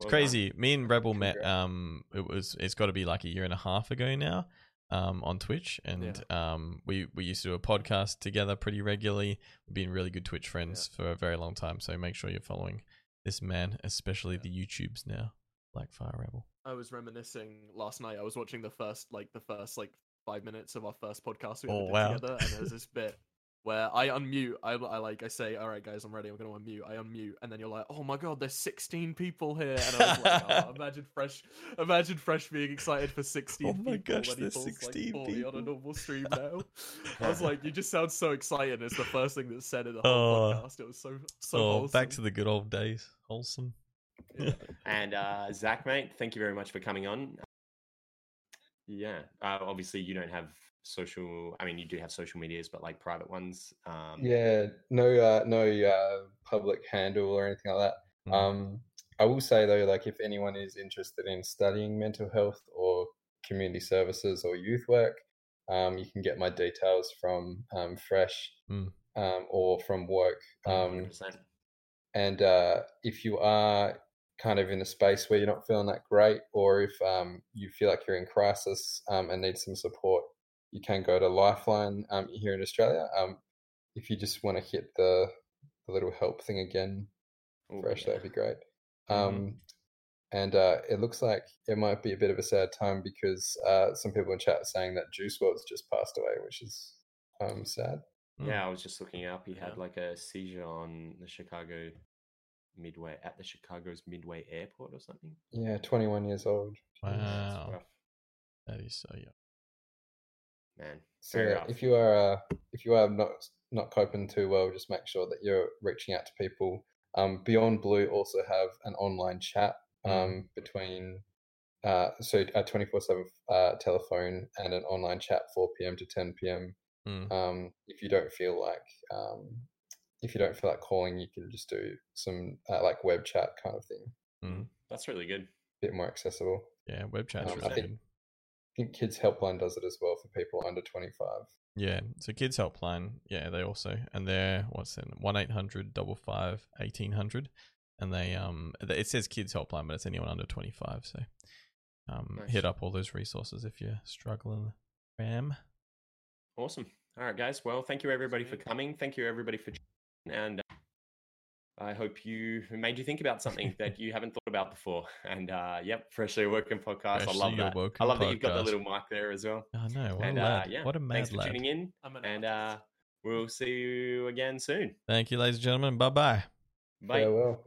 It's Well done. crazy. Me and Rebel met. Um, it was. It's got to be like a year and a half ago now. Um, on Twitch, and um, we we used to do a podcast together pretty regularly. We've been really good Twitch friends for a very long time. So make sure you're following this man, especially Yeah. the YouTubes now. Blackfire Rebel. I was reminiscing last night. I was watching the first, like, the first, like, five minutes of our first podcast we Oh, did wow. together, and there's this bit where I unmute. I, I like, I say, "All right, guys, I'm ready. I'm gonna unmute." I unmute, and then you're like, "Oh my god, there's 16 people here!" And I was like, oh, <laughs> "Imagine fresh, imagine fresh being excited for 16 Oh my people gosh, there's 16 like 40 on a normal stream <laughs> now." I was like, "You just sound so excited." It's the first thing that's said in the whole Oh. podcast. It was so so oh, wholesome. back to the good old days. Wholesome. Yeah. <laughs> And uh, Zach, mate, thank you very much for coming on. Yeah, uh, obviously you don't have social. I mean, you do have social medias, but like private ones. Um, Yeah, no, uh, no uh, public handle or anything like that. Mm. Um, I will say though, like if anyone is interested in studying mental health or community services or youth work, um, you can get my details from um, Fresh Mm. um, or from work. Um, 100%. and uh, if you are kind of in a space where you're not feeling that great, or if um, you feel like you're in crisis um, and need some support, you can go to Lifeline um, here in Australia. Um, if you just want to hit the, the little help thing again, Oh, fresh, yeah. that'd be great. Mhm. Um, and uh, it looks like it might be a bit of a sad time because uh, some people in chat are saying that Juice WRLD's just passed away, which is um, sad. Mm. Yeah, I was just looking up. He had like a seizure on the Chicago Midway at the Chicago's Midway Airport or something. Yeah, 21 years old. Wow. That is so young. Man. So yeah, if you are uh, if you are not not coping too well, just make sure that you're reaching out to people. Um, Beyond Blue also have an online chat um, Mm. between uh, so a twenty four seven uh, telephone and an online chat four p.m. to ten p.m. Mm. Um, if you don't feel like um, if you don't feel like calling, you can just do some uh, like web chat kind of thing, Mm. That's really good. bit more accessible. Yeah, web chat's Um, I really think- good. I think Kids Helpline does it as well for people under twenty five. Yeah, so Kids Helpline, yeah, they also and they're what's it one eight hundred double five eighteen hundred, and they um it says Kids Helpline, but it's anyone under twenty five. So um Nice. hit up all those resources if you're struggling. Ram. Awesome. All right, guys. Well, thank you everybody for coming. Thank you everybody for, and uh, I hope you made you think about something that you haven't thought about before. And uh, yep, freshly woken podcast. Freshly I love that. Awoken I love that you've got the little mic there as well. I know. What and a uh, lad. yeah, what a mad thanks for lad. tuning in. I'm an And uh, we'll see you again soon. Thank you, ladies and gentlemen. Bye bye. Bye. Farewell.